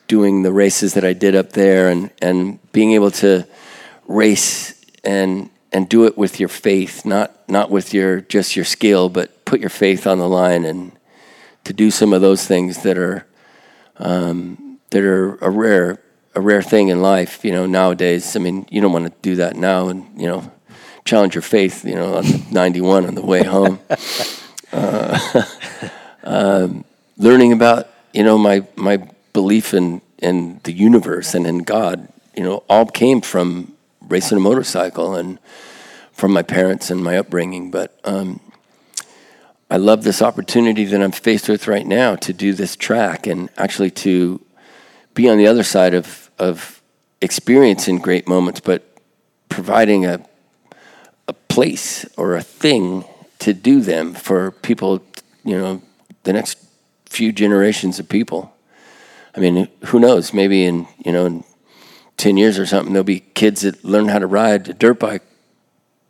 doing the races that I did up there and, and being able to race and, and do it with your faith, not, not with your, just your skill, but put your faith on the line and to do some of those things that are, um, that are a rare a rare thing in life, you know, nowadays. I mean, you don't want to do that now and, you know, challenge your faith, you know, on 91 on the way home. (laughs) uh, um, learning about, you know, my, my belief in, in the universe and in God, you know, all came from racing a motorcycle and from my parents and my upbringing. But um, I love this opportunity that I'm faced with right now to do this track and actually to be on the other side of, of experiencing great moments, but providing a, a place or a thing to do them for people, you know, the next few generations of people. I mean, who knows? Maybe in, you know, in 10 years or something, there'll be kids that learn how to ride a dirt bike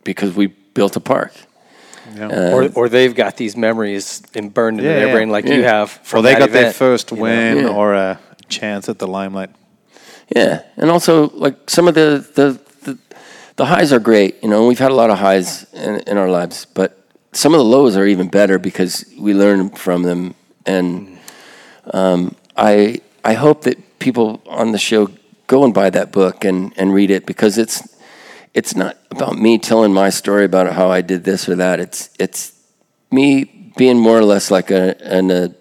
because we built a park. Yeah. Uh, or, or they've got these memories and burned into Yeah, their yeah. brain like Yeah. you have. Well, From they that got their first win Yeah. or a chance at the limelight. Yeah, and also like some of the the, the, highs are great. You know, we've had a lot of highs in, in our lives, but some of the lows are even better because we learn from them. And um, I I hope that people on the show go and buy that book and, and read it because it's it's not about me telling my story about how I did this or that. It's it's me being more or less like a an a,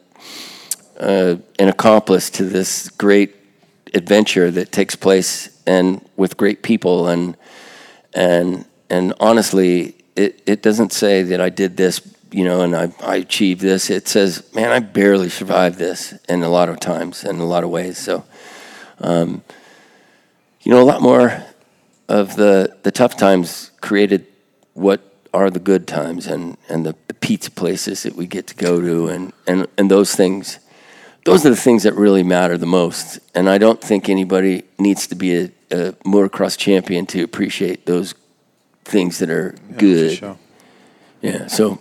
uh, an accomplice to this great adventure that takes place and with great people and and and honestly it, it doesn't say that I did this you know and I, I achieved this. It says man I barely survived this in a lot of times in a lot of ways. So um, you know a lot more of the the tough times created what are the good times and and the, the pizza places that we get to go to and and and those things. Those are the things that really matter the most. And I don't think anybody needs to be a, a motocross champion to appreciate those things that are good. Sure. Yeah. So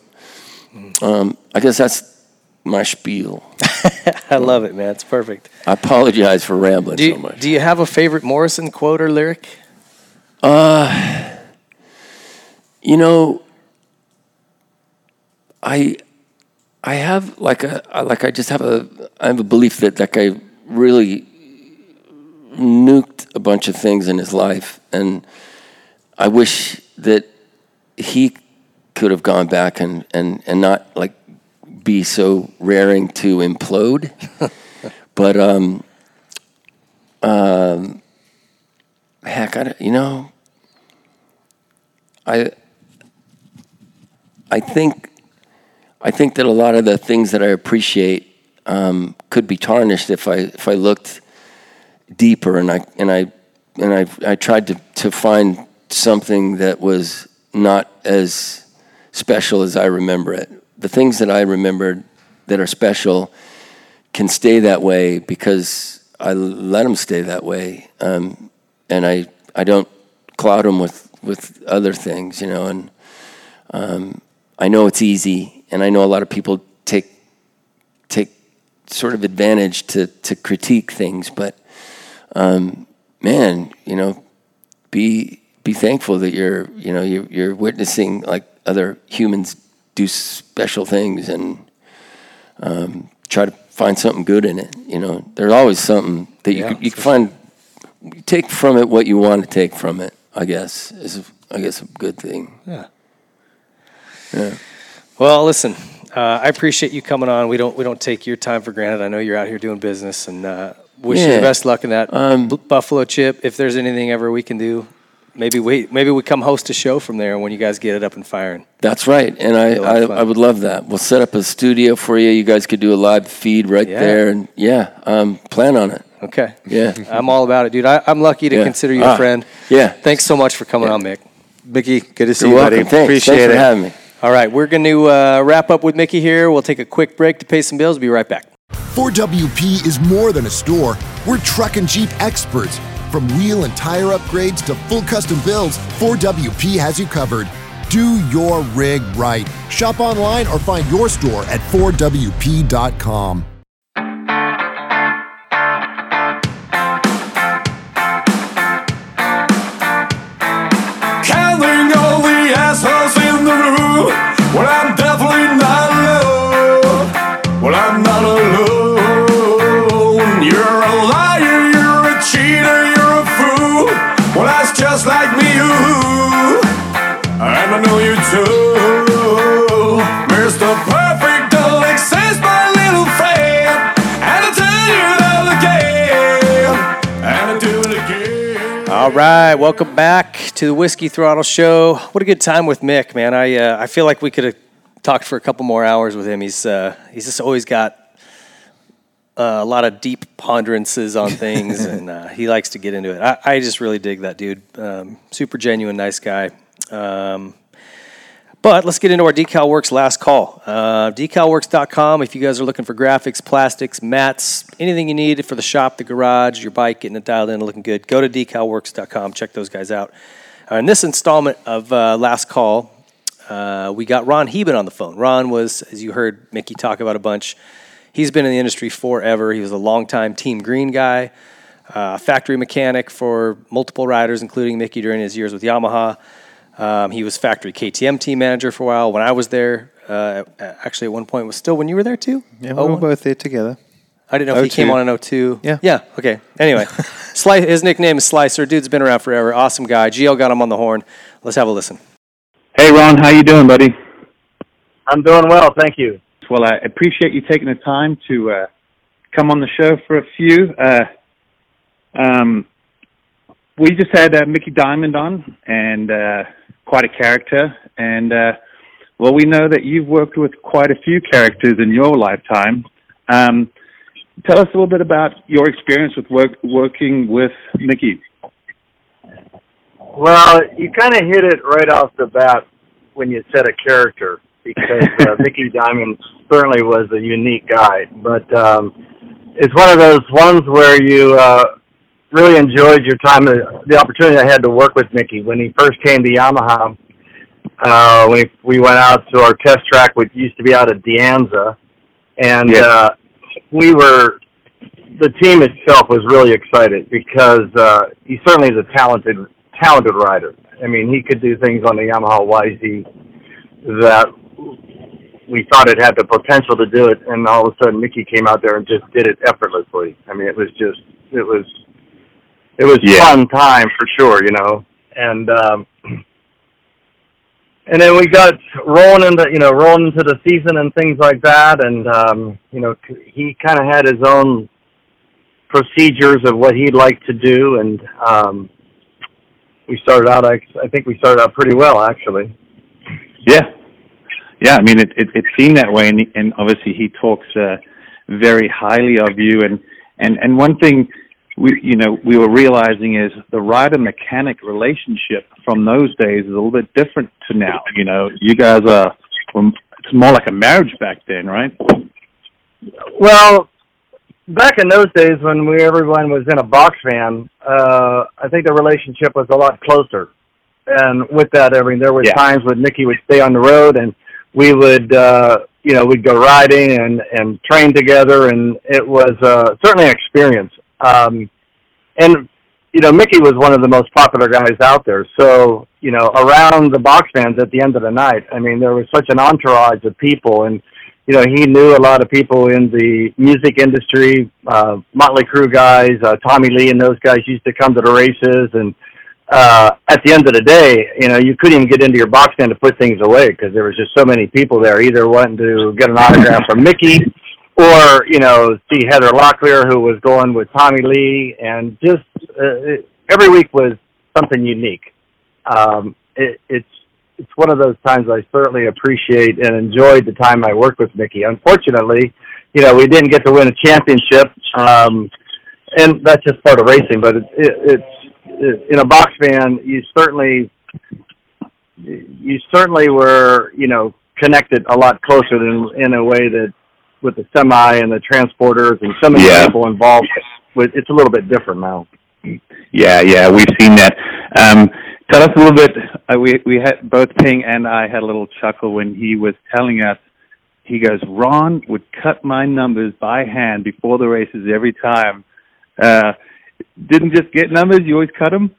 um, I guess that's my spiel. (laughs) I love it, man. It's perfect. I apologize for rambling Do you, so much. do you have a favorite Morrison quote or lyric? Uh, You know, I I have like a I- like I just have a I have a belief that that guy really nuked a bunch of things in his life, and I wish that he could have gone back and and and not like be so raring to implode, (laughs) but um um heck I don't, you know I I think I think that a lot of the things that I appreciate um, could be tarnished if I if I looked deeper and I and I and I I tried to to find something that was not as special as I remember it. The things that I remembered that are special can stay that way because I let them stay that way, um, and I I don't cloud them with with other things, you know. And um, I know it's easy, and I know a lot of people take take sort of advantage to to critique things, but um, man, you know, be be thankful that you're you know you're, you're witnessing like other humans do special things and um, try to find something good in it. You know, there's always something that you Yeah, can, you can find. You take from it what you want to take from it. I guess is I guess a good thing. Yeah. Yeah. Well, listen, uh, I appreciate you coming on. We don't we don't take your time for granted. I know you're out here doing business, and uh, wish you the best luck in that Um, Bu- Buffalo chip. If there's anything ever we can do, maybe we maybe we come host a show from there when you guys get it up and firing. That's right, and I, Be a lot of I. I would love that. We'll set up a studio for you. You guys could do a live feed right Yeah. there, and yeah, um, plan on it. Okay. Yeah. (laughs) I'm all about it, dude. I, I'm lucky to Yeah. consider you a Ah, friend. yeah. Thanks so much for coming Yeah. on, Mick. Micky, good to see You're you, welcome. buddy. Thanks. Appreciate Thanks it. having me. All right, we're going to uh, wrap up with Micky here. We'll take a quick break to pay some bills. Be right back. 4WP is more than a store. We're truck and Jeep experts. From wheel and tire upgrades to full custom builds, 4WP has you covered. Do your rig right. Shop online or find your store at 4WP.com. All right, welcome back to the Whiskey Throttle Show. What a good time with Mick, man. I uh, I feel like we could have talked for a couple more hours with him. He's uh, he's just always got uh, a lot of deep ponderances on things, (laughs) and uh, he likes to get into it. I, I just really dig that dude. Um, super genuine, nice guy. Um, but let's get into our Decal Works last call. Uh, decalworks.com. If you guys are looking for graphics, plastics, mats, anything you need for the shop, the garage, your bike, getting it dialed in, looking good, go to decalworks.com. Check those guys out. Uh, in this installment of uh, last call, uh, we got Ron Heben on the phone. Ron was, as you heard Micky talk about a bunch, he's been in the industry forever. He was a longtime Team Green guy, uh, factory mechanic for multiple riders, including Micky during his years with Yamaha. Um, he was factory KTM team manager for a while. When I was there, uh, actually at one point was still when you were there too. Yeah, we were Oh, both there together. I didn't know if he came on in 02. Yeah. Yeah. Okay. Anyway, (laughs) Sli- his nickname is Slicer. Dude's been around forever. Awesome guy. GL got him on the horn. Let's have a listen. Hey, Ron, how you doing, buddy? I'm doing well, thank you. Well, I appreciate you taking the time to uh, come on the show for a few. Uh, um, we just had uh, Micky Dymond on, and uh, quite a character. And uh, well, we know that you've worked with quite a few characters in your lifetime. Um, tell us a little bit about your experience with work, working with Micky. Well, you kind of hit it right off the bat when you said a character, because uh, (laughs) Micky Dymond certainly was a unique guy. But um, it's one of those ones where you uh, really enjoyed your time, uh, the opportunity I had to work with Micky when he first came to Yamaha. Uh, we we went out to our test track, which used to be out at Dianza, and Yeah. uh, we were the team itself was really excited because uh, he certainly is a talented talented rider. I mean, he could do things on the Yamaha YZ that we thought it had the potential to do it, and all of a sudden Micky came out there and just did it effortlessly. I mean, it was just it was it was Yeah. fun time for sure, you know, and. um and then we got rolling into you know rolling into the season and things like that and um you know he kind of had his own procedures of what he'd like to do and um we started out I, I think we started out pretty well actually Yeah, yeah. I mean, it it, it seemed that way, and and obviously he talks uh, very highly of you. And and and one thing we you know we were realizing is the rider mechanic relationship from those days is a little bit different to now. You know, you guys are well, it's more like a marriage back then, right? Well, back in those days when we everyone was in a box van, uh, I think the relationship was a lot closer. And with that, I mean, there were Yeah. times when Micky would stay on the road, and we would, uh, you know, we'd go riding and and train together, and it was uh, certainly an experience. Um, and you know, Micky was one of the most popular guys out there. So, you know, around the box fans at the end of the night, I mean, there was such an entourage of people, and you know, he knew a lot of people in the music industry, uh, Motley Crue guys, uh, Tommy Lee, and those guys used to come to the races. And uh, at the end of the day, you know, you couldn't even get into your box stand to put things away because there was just so many people there, either wanting to get an autograph from Micky or you know see Heather Locklear who was going with Tommy Lee, and just uh, every week was something unique. Um, it, it's it's one of those times I certainly appreciate and enjoyed the time I worked with Micky. Unfortunately, you know we didn't get to win a championship, um, and that's just part of racing. But it, it, it's it, in a box van, you certainly you certainly were you know connected a lot closer than in a way that with the semi and the transporters and so many Yeah. people involved. With it's a little bit different now. Yeah, yeah, we've seen that. Um, tell us a little bit. Uh, we we had both Ping and I had a little chuckle when he was telling us. He goes, Ron would cut my numbers by hand before the races every time. Uh, didn't just get numbers; you always cut them.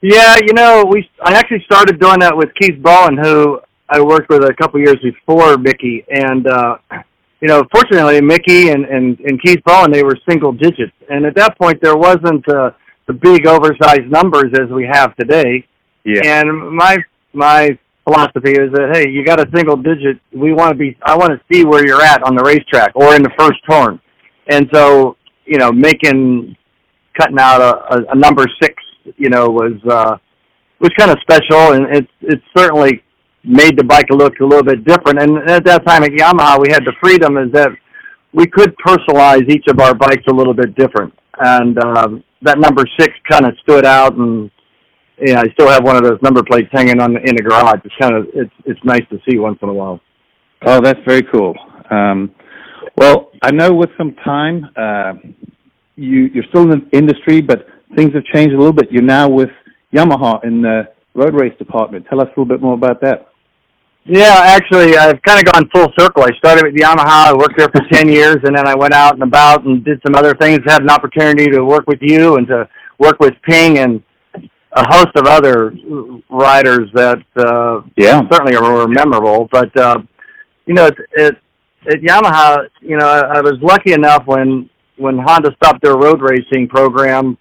Yeah, you know, we I actually started doing that with Keith Bowen, who I worked with a couple years before Micky, and uh, you know, fortunately, Micky and and and Keith Bowen they were single digits, and at that point there wasn't uh, the big oversized numbers as we have today. Yeah. And my my philosophy is that hey, you got a single digit. We want to be. I want to see where you're at on the racetrack or in the first turn, and so you know, making cutting out a, a, a number six, you know, was uh, was kind of special, and it's it's certainly made the bike look a little bit different. And at that time at Yamaha, we had the freedom is that we could personalize each of our bikes a little bit different, and um, that number six kind of stood out. And yeah, I still have one of those number plates hanging on the, in the garage. It's kind of it's it's nice to see once in a while. Oh, that's very cool. Um, well, I know with some time, uh, you you're still in the industry, but things have changed a little bit. You're now with Yamaha in the road race department. Tell us a little bit more about that. Yeah, actually, I've kind of gone full circle. I started with Yamaha. I worked there for 10 years, and then I went out and about and did some other things. Had an opportunity to work with you and to work with Ping and a host of other riders that uh, Yeah. certainly were memorable. But, uh, you know, it, it, at Yamaha, you know, I, I was lucky enough when, when Honda stopped their road racing program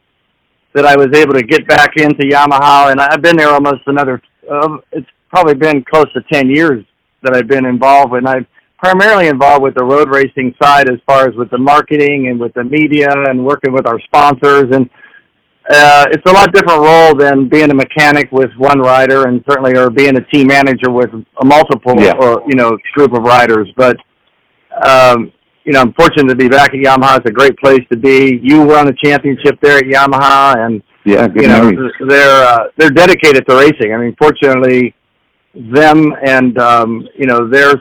that I was able to get back into Yamaha, and I've been there almost another. Um, it's probably been close to ten years that I've been involved, and I'm primarily involved with the road racing side as far as with the marketing and with the media and working with our sponsors. And uh, it's a lot different role than being a mechanic with one rider, and certainly or being a team manager with a multiple Yeah. or you know group of riders. But um, you know, I'm fortunate to be back at Yamaha. It's a great place to be. You won a championship there at Yamaha, and Yeah, you know memories. they're uh, they're dedicated to racing. I mean, fortunately, them and um, you know their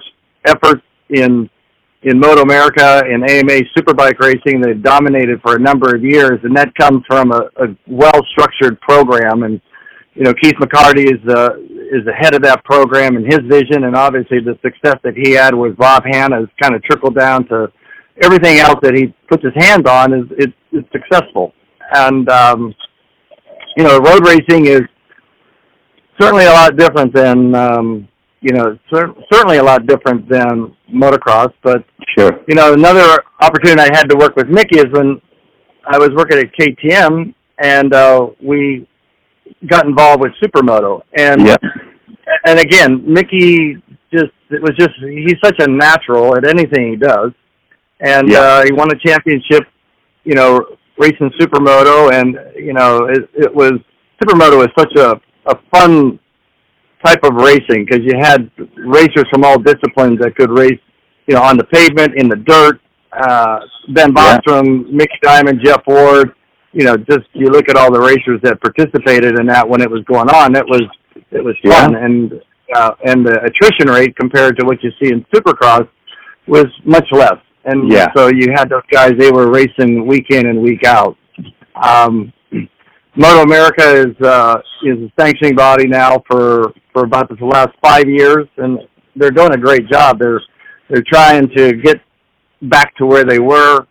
efforts in in Moto America and AMA Superbike racing, they've dominated for a number of years, and that comes from a, a well structured program. And you know, Keith McCarty is uh, is the head of that program, and his vision, and obviously the success that he had with Bob Hannah has kind of trickled down to everything else that he puts his hands on is is, is successful. And um, you know, road racing is certainly a lot different than um, you know cer- certainly a lot different than motocross. But Sure. you know, another opportunity I had to work with Micky is when I was working at KTM, and uh, we got involved with Supermoto. And Yeah. and again, Micky just it was just he's such a natural at anything he does, and Yeah. uh, he won a championship, you know, racing Supermoto, and you know it, it was Supermoto is such a a fun type of racing because you had racers from all disciplines that could race, you know, on the pavement, in the dirt. Uh, ben Yeah. Bostrom, Mick Dymond, Jeff Ward. You know, just you look at all the racers that participated in that when it was going on. It was it was fun, and uh, and the attrition rate compared to what you see in Supercross was much less. and Yeah. so you had those guys. They were racing week in and week out. Um, Moto America is uh, is a sanctioning body now for for about the last five years, and they're doing a great job. They're they're trying to get back to where they were.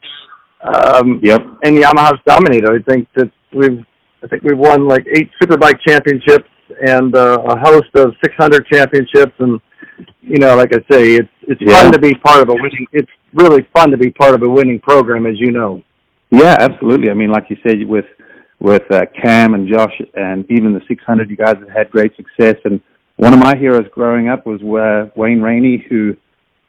Um, Yep. and Yamaha's dominated. I think that we've I think we've won like eight Superbike championships and uh, a host of 600 championships, and you know, like I say, it's it's Yeah. fun to be part of a winning. It's really fun to be part of a winning program, as you know. Yeah, absolutely. I mean, like you said, with with uh, Cam and Josh, and even the 600, you guys have had great success. And one of my heroes growing up was uh, Wayne Rainey, who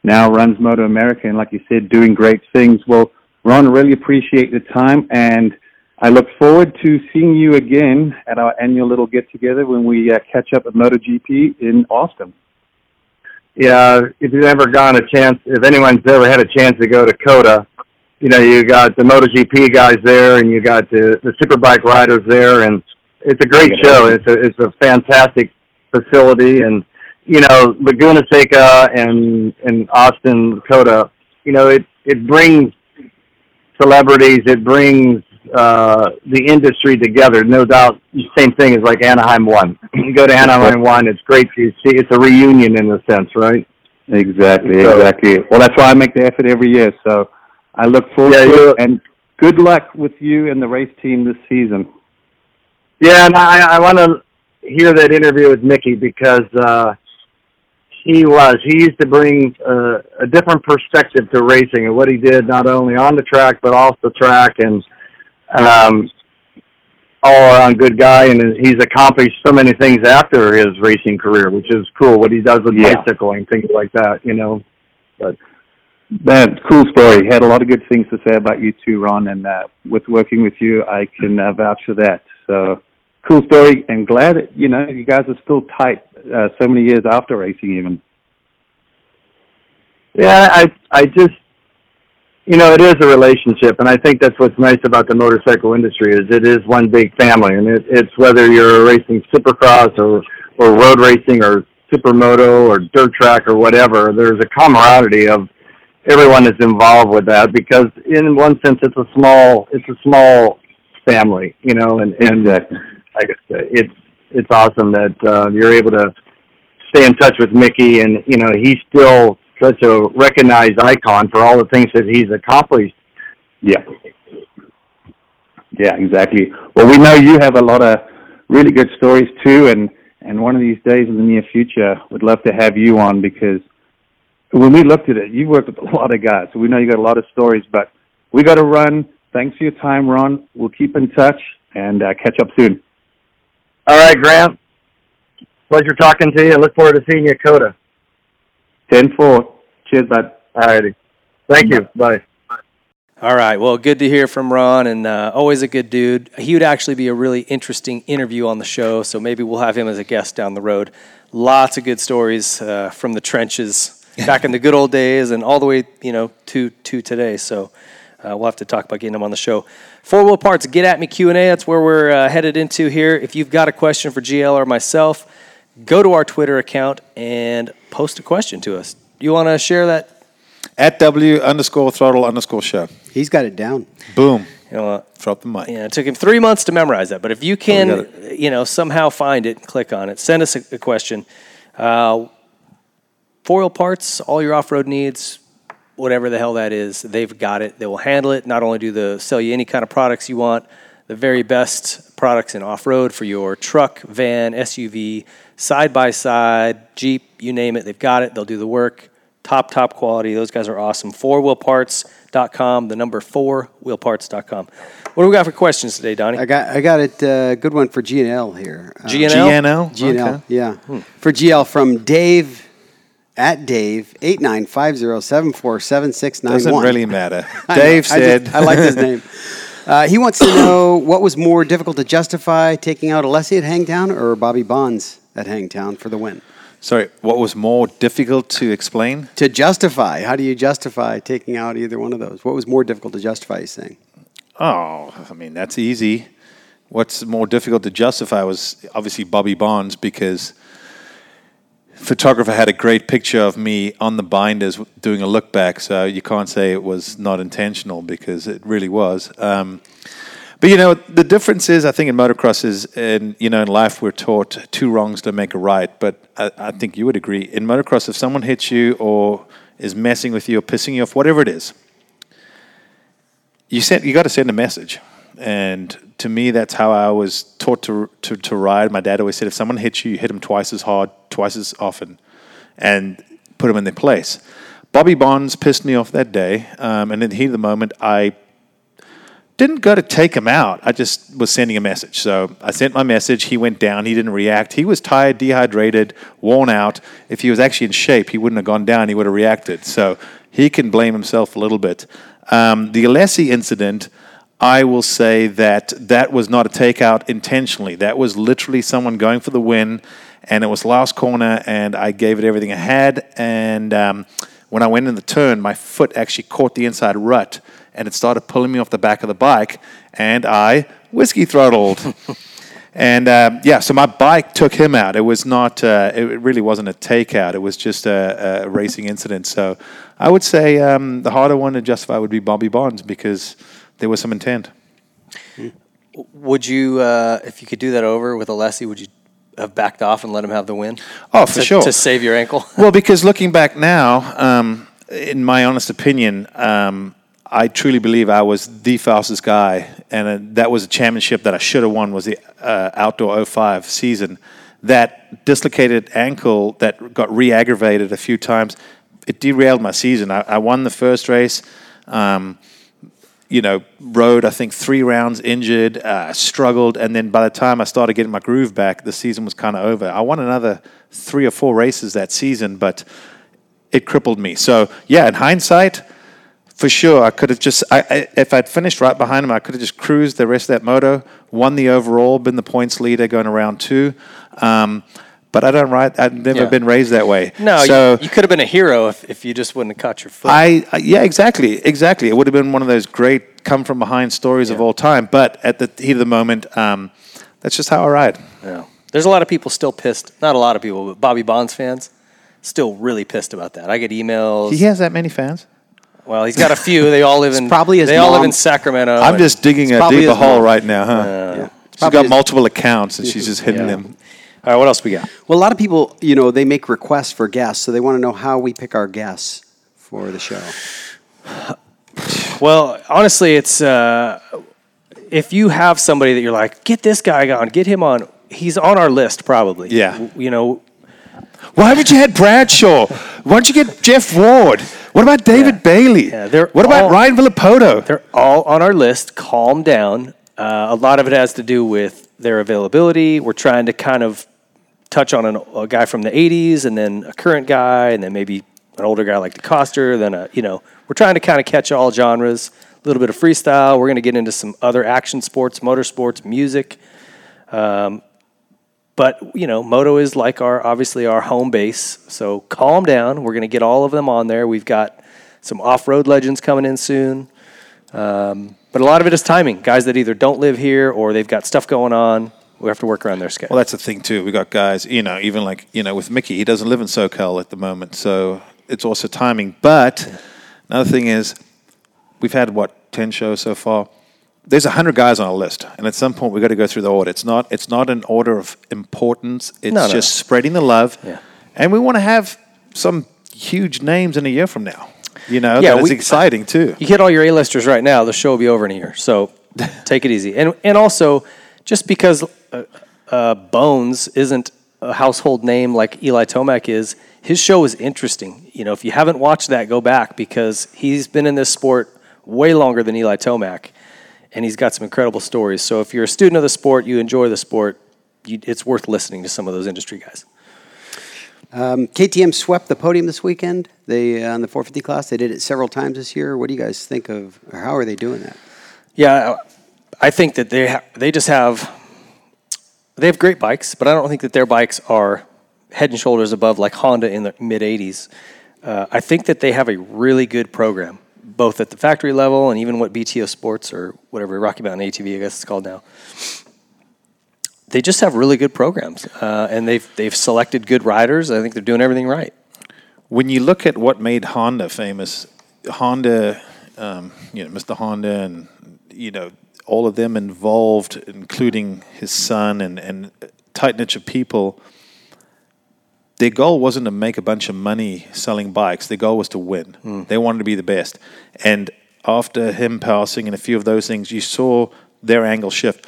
now runs Moto America, and like you said, doing great things. Well, Ron, really appreciate the time, and I look forward to seeing you again at our annual little get together when we uh, catch up at MotoGP in Austin. Yeah, if you've ever gotten a chance, if anyone's ever had a chance to go to COTA, you know, you got the MotoGP guys there, and you got the the Superbike riders there, and it's a great Yeah. show. It's a it's a fantastic facility, and you know, Laguna Seca and and Austin Dakota, you know, it it brings celebrities, it brings uh the industry together. No doubt, same thing as like Anaheim One. (clears throat) You go to Anaheim One, it's great to see. It's a reunion in a sense, right? Exactly, So- exactly. Well, that's why I make the effort every year. So I look forward Yeah, to it, and good luck with you and the race team this season. Yeah, and I, I want to hear that interview with Micky because uh, he was he used to bring uh, a different perspective to racing and what he did not only on the track but off the track and um, all around good guy and he's accomplished so many things after his racing career, which is cool. What he does with Yeah. bicycling, things like that, you know. But That cool story. Had a lot of good things to say about you too, Ron. And uh, with working with you, I can uh, vouch for that. So cool story, and glad you know you guys are still tight uh, so many years after racing, even. Yeah, I I just you know it is a relationship, and I think that's what's nice about the motorcycle industry is it is one big family, and it, it's whether you're racing supercross or or road racing or supermoto or dirt track or whatever. There's a camaraderie of everyone is involved with that because in one sense it's a small it's a small family, you know, and and Exactly. like I said, it's it's awesome that uh, you're able to stay in touch with Micky, and you know he's still such a recognized icon for all the things that he's accomplished. Yeah. Yeah, exactly. Well, we know you have a lot of really good stories too, and and one of these days in the near future, would love to have you on because when we looked at it, you worked with a lot of guys, so we know you got a lot of stories. But we got to run. Thanks for your time, Ron. We'll keep in touch and uh, catch up soon. All right, Grant. Pleasure talking to you. I Look forward to seeing you at COTA. Ten four. Cheers, bud. All righty. Thank you. Bye. All right. Well, good to hear from Ron, and uh, always a good dude. He would actually be a really interesting interview on the show, so maybe we'll have him as a guest down the road. Lots of good stories uh, from the trenches (laughs) back in the good old days, and all the way, you know, to to today. So uh, we'll have to talk about getting them on the show. Four Wheel Parts, get at me Q and A. That's where we're uh, headed into here. If you've got a question for GL or myself, go to our Twitter account and post a question to us. You want to share that? At W underscore throttle underscore show. He's got it down. Boom. You know, uh, Drop the mic. Yeah, it took him three months to memorize that. But if you can, got you know, somehow find it and click on it, send us a, a question. Uh, four wheel parts, all your off road needs, whatever the hell that is, they've got it. They will handle it. Not only do they sell you any kind of products you want, the very best products in off road for your truck, van, SUV, side by side, Jeep, you name it, they've got it. They'll do the work. Top, top quality. Those guys are awesome. Fourwheelparts.com, the number four wheelparts.com. What do we got for questions today, Donnie? I got I got it. Uh, good one for GNL here. Uh, GNL? GNL? GNL, Okay. yeah. For GL from Dave at Dave eight nine five zero seven four seven six nine one. Doesn't really matter. (laughs) Dave I said. just- I, like his (laughs) name. Uh, he wants to know what was more difficult to justify taking out Alessi at Hangtown or Bobby Bonds at Hangtown for the win? Sorry, what was more difficult to explain? To justify, how do you justify taking out either one of those? What was more difficult to justify? He's saying. Oh, I mean, that's easy. What's more difficult to justify was obviously Bobby Bonds because photographer had a great picture of me on the binders doing a look back, so you can't say it was not intentional because it really was. Um, but you know, the difference is, I think in motocross is, and you know, in life we're taught two wrongs don't make a right. But I, I think you would agree. In motocross, if someone hits you or is messing with you or pissing you off, whatever it is, you send, you got to send a message. And to me, that's how I was taught to, to to ride. My dad always said, if someone hits you, you hit them twice as hard, twice as often, and put them in their place. Bobby Bonds pissed me off that day, um, and in the heat of the moment, I didn't go to take him out. I just was sending a message. So I sent my message. He went down. He didn't react. He was tired, dehydrated, worn out. If he was actually in shape, he wouldn't have gone down. He would have reacted. So he can blame himself a little bit. Um, the Alessi incident, I will say that that was not a takeout intentionally. That was literally someone going for the win, and it was last corner, and I gave it everything I had. And um, when I went in the turn, my foot actually caught the inside rut and it started pulling me off the back of the bike, and I whiskey throttled. (laughs) and um, yeah, so my bike took him out. It was not. Uh, it really wasn't a takeout. It was just a, a racing incident. So I would say um, the harder one to justify would be Bobby Bonds because there was some intent. Would you, uh, if you could do that over with Alessi, would you have backed off and let him have the win? Oh, for to, sure. To save your ankle? (laughs) well, because looking back now, um, in my honest opinion, um, I truly believe I was the fastest guy, and uh, that was a championship that I should have won. Was the uh, outdoor 05 season. That dislocated ankle that got re-aggravated a few times, it derailed my season. I, I won the first race. Um, you know, rode I think three rounds injured, uh, struggled, and then by the time I started getting my groove back, the season was kind of over. I won another three or four races that season, but it crippled me. So yeah, in hindsight, for sure, I could have just, I, I, if I'd finished right behind him, I could have just cruised the rest of that moto, won the overall, been the points leader going around two. Um, but I don't ride. I've never Yeah. been raised that way. No, so you, you could have been a hero if, if you just wouldn't have caught your foot. I, yeah, exactly, exactly. It would have been one of those great come from behind stories of all time. But at the heat of the moment, um, that's just how I ride. Yeah. There's a lot of people still pissed. Not a lot of people, but Bobby Bonds fans still really pissed about that. I get emails. He has that many fans. well, he's got a few. They all live (laughs) in probably they all live in Sacramento. I'm just digging a deeper hole mom. right now, huh? Yeah. She's got multiple accounts and she's (laughs) just hitting Yeah. them. All right, what else we got? Well, a lot of people, you know, they make requests for guests, so they want to know how we pick our guests for the show. Well, honestly, it's uh, if you have somebody that you're like, get this guy on, get him on. He's on our list, probably. Yeah. W- You know, Why haven't you had Bradshaw? Why don't you get Jeff Ward? What about David Yeah. Bailey? Yeah, they're what about all- Ryan Villopoto? they're all on our list. Calm down. Uh, a lot of it has to do with their availability. We're trying to kind of touch on an, a guy from the '80s, and then a current guy, and then maybe an older guy like DeCoster. Then a, you know, we're trying to kind of catch all genres. A little bit of freestyle. We're going to get into some other action sports, motorsports, music. Um, but you know, moto is like our obviously our home base. So calm down. We're going to get all of them on there. We've got some off-road legends coming in soon. Um, but a lot of it is timing. Guys that either don't live here or they've got stuff going on. We have to work around their schedule. Well, that's the thing too. We got guys, you know, even like you know, with Micky, he doesn't live in SoCal at the moment, so it's also timing. But another thing is, we've had what ten shows so far. There's hundred guys on our list, and at some point we got to go through the order. It's not it's not an order of importance. It's No, no. just spreading the love, Yeah. and we want to have some huge names in a year from now. You know, Yeah, we- exciting too. you hit all your A-listers right now, the show will be over in a year. So (laughs) take it easy. And and also, just because uh, uh, Bones isn't a household name like Eli Tomac is, his show is interesting. You know, if you haven't watched that, go back because he's been in this sport way longer than Eli Tomac, and he's got some incredible stories. So if you're a student of the sport, you enjoy the sport, you, it's worth listening to some of those industry guys. Um, KTM swept the podium this weekend. They uh, on the 450 class. They did it several times this year. What do you guys think of, or how are they doing that? Yeah, I think that they ha- they just have they have great bikes, but I don't think that their bikes are head and shoulders above like Honda in the mid '80s. Uh, I think that they have a really good program, both at the factory level and even what BTO Sports or whatever Rocky Mountain ATV I guess it's called now. they just have really good programs, uh, and they've they've selected good riders. I think they're doing everything right. when you look at what made Honda famous, Honda, um, you know, Mr. Honda, and you know, all of them involved, including his son and and tight knit of people. Their goal wasn't to make a bunch of money selling bikes. Their goal was to win. They wanted to be the best. And after him passing and a few of those things, you saw their angle shift.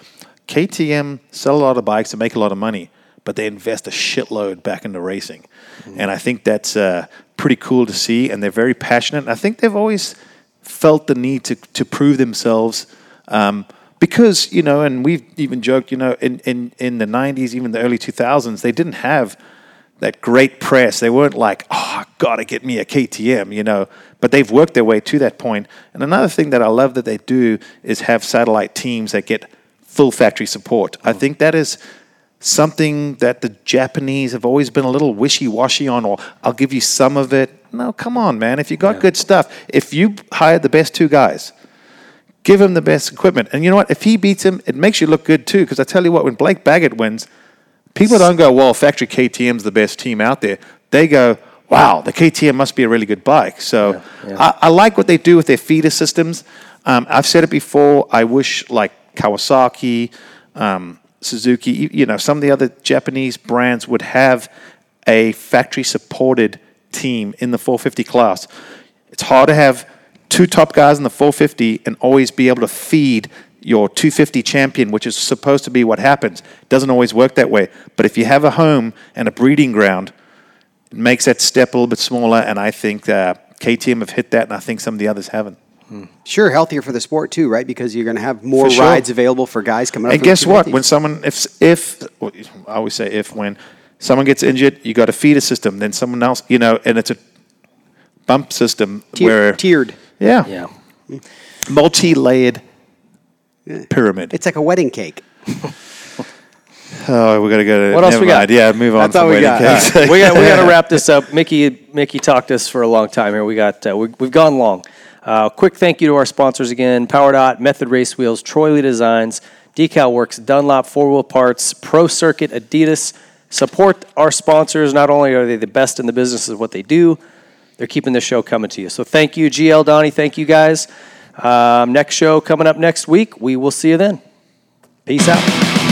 KTM sell a lot of bikes and make a lot of money, but they invest a shitload back into racing. And I think that's uh, pretty cool to see. And they're very passionate. And I think they've always felt the need to, to prove themselves. Um, because, you know, and we've even joked, you know, in, in, in the 90s, even the early 2000s, they didn't have that great press. They weren't like, oh, got to get me a KTM, you know. But they've worked their way to that point. And another thing that I love that they do is have satellite teams that get full factory support. I think that is something that the Japanese have always been a little wishy washy on, or I'll give you some of it. No, come on, man. If you got good stuff, if you hired the best two guys, give him the best equipment. And you know what? If he beats him, it makes you look good too. Because I tell you what, when Blake Baggett wins, people don't go, well, factory KTM's the best team out there. They go, wow, the KTM must be a really good bike. So I, I like what they do with their feeder systems. Um, I've said it before. I wish like Kawasaki, um, Suzuki, you- you know, some of the other Japanese brands would have a factory supported team in the 450 class. It's hard to have two top guys in the 450 and always be able to feed your 250 champion, which is supposed to be what happens. It doesn't always work that way. But if you have a home and a breeding ground, it makes that step a little bit smaller. And I think uh, KTM have hit that, and I think some of the others haven't. Sure, healthier for the sport too, right? Because you're going to have more sure. rides available for guys coming up. And guess what? When someone, if if I always say if when someone gets injured, you got to feed a system. Then someone else, you know, and it's a bump system Tier- where tiered, yeah, Yeah. multi-layered pyramid. it's like a wedding cake. (laughs) oh, we got to go to What else never we got? mind. Yeah, move on. That's all from we got. cakes. we got we got to (laughs) wrap this up. Micky Micky talked to us for a long time here. We got uh, we, we've gone long. Uh, quick thank you to our sponsors again: Power Dot, Method Race Wheels, Troy Lee Designs, Decal Works, Dunlop Four Wheel Parts, Pro Circuit, Adidas. Support our sponsors. Not only are they the best in the business of what they do, they're keeping this show coming to you. So thank you, GL Donnie. Thank you guys. Um, next show coming up next week. We will see you then. Peace out.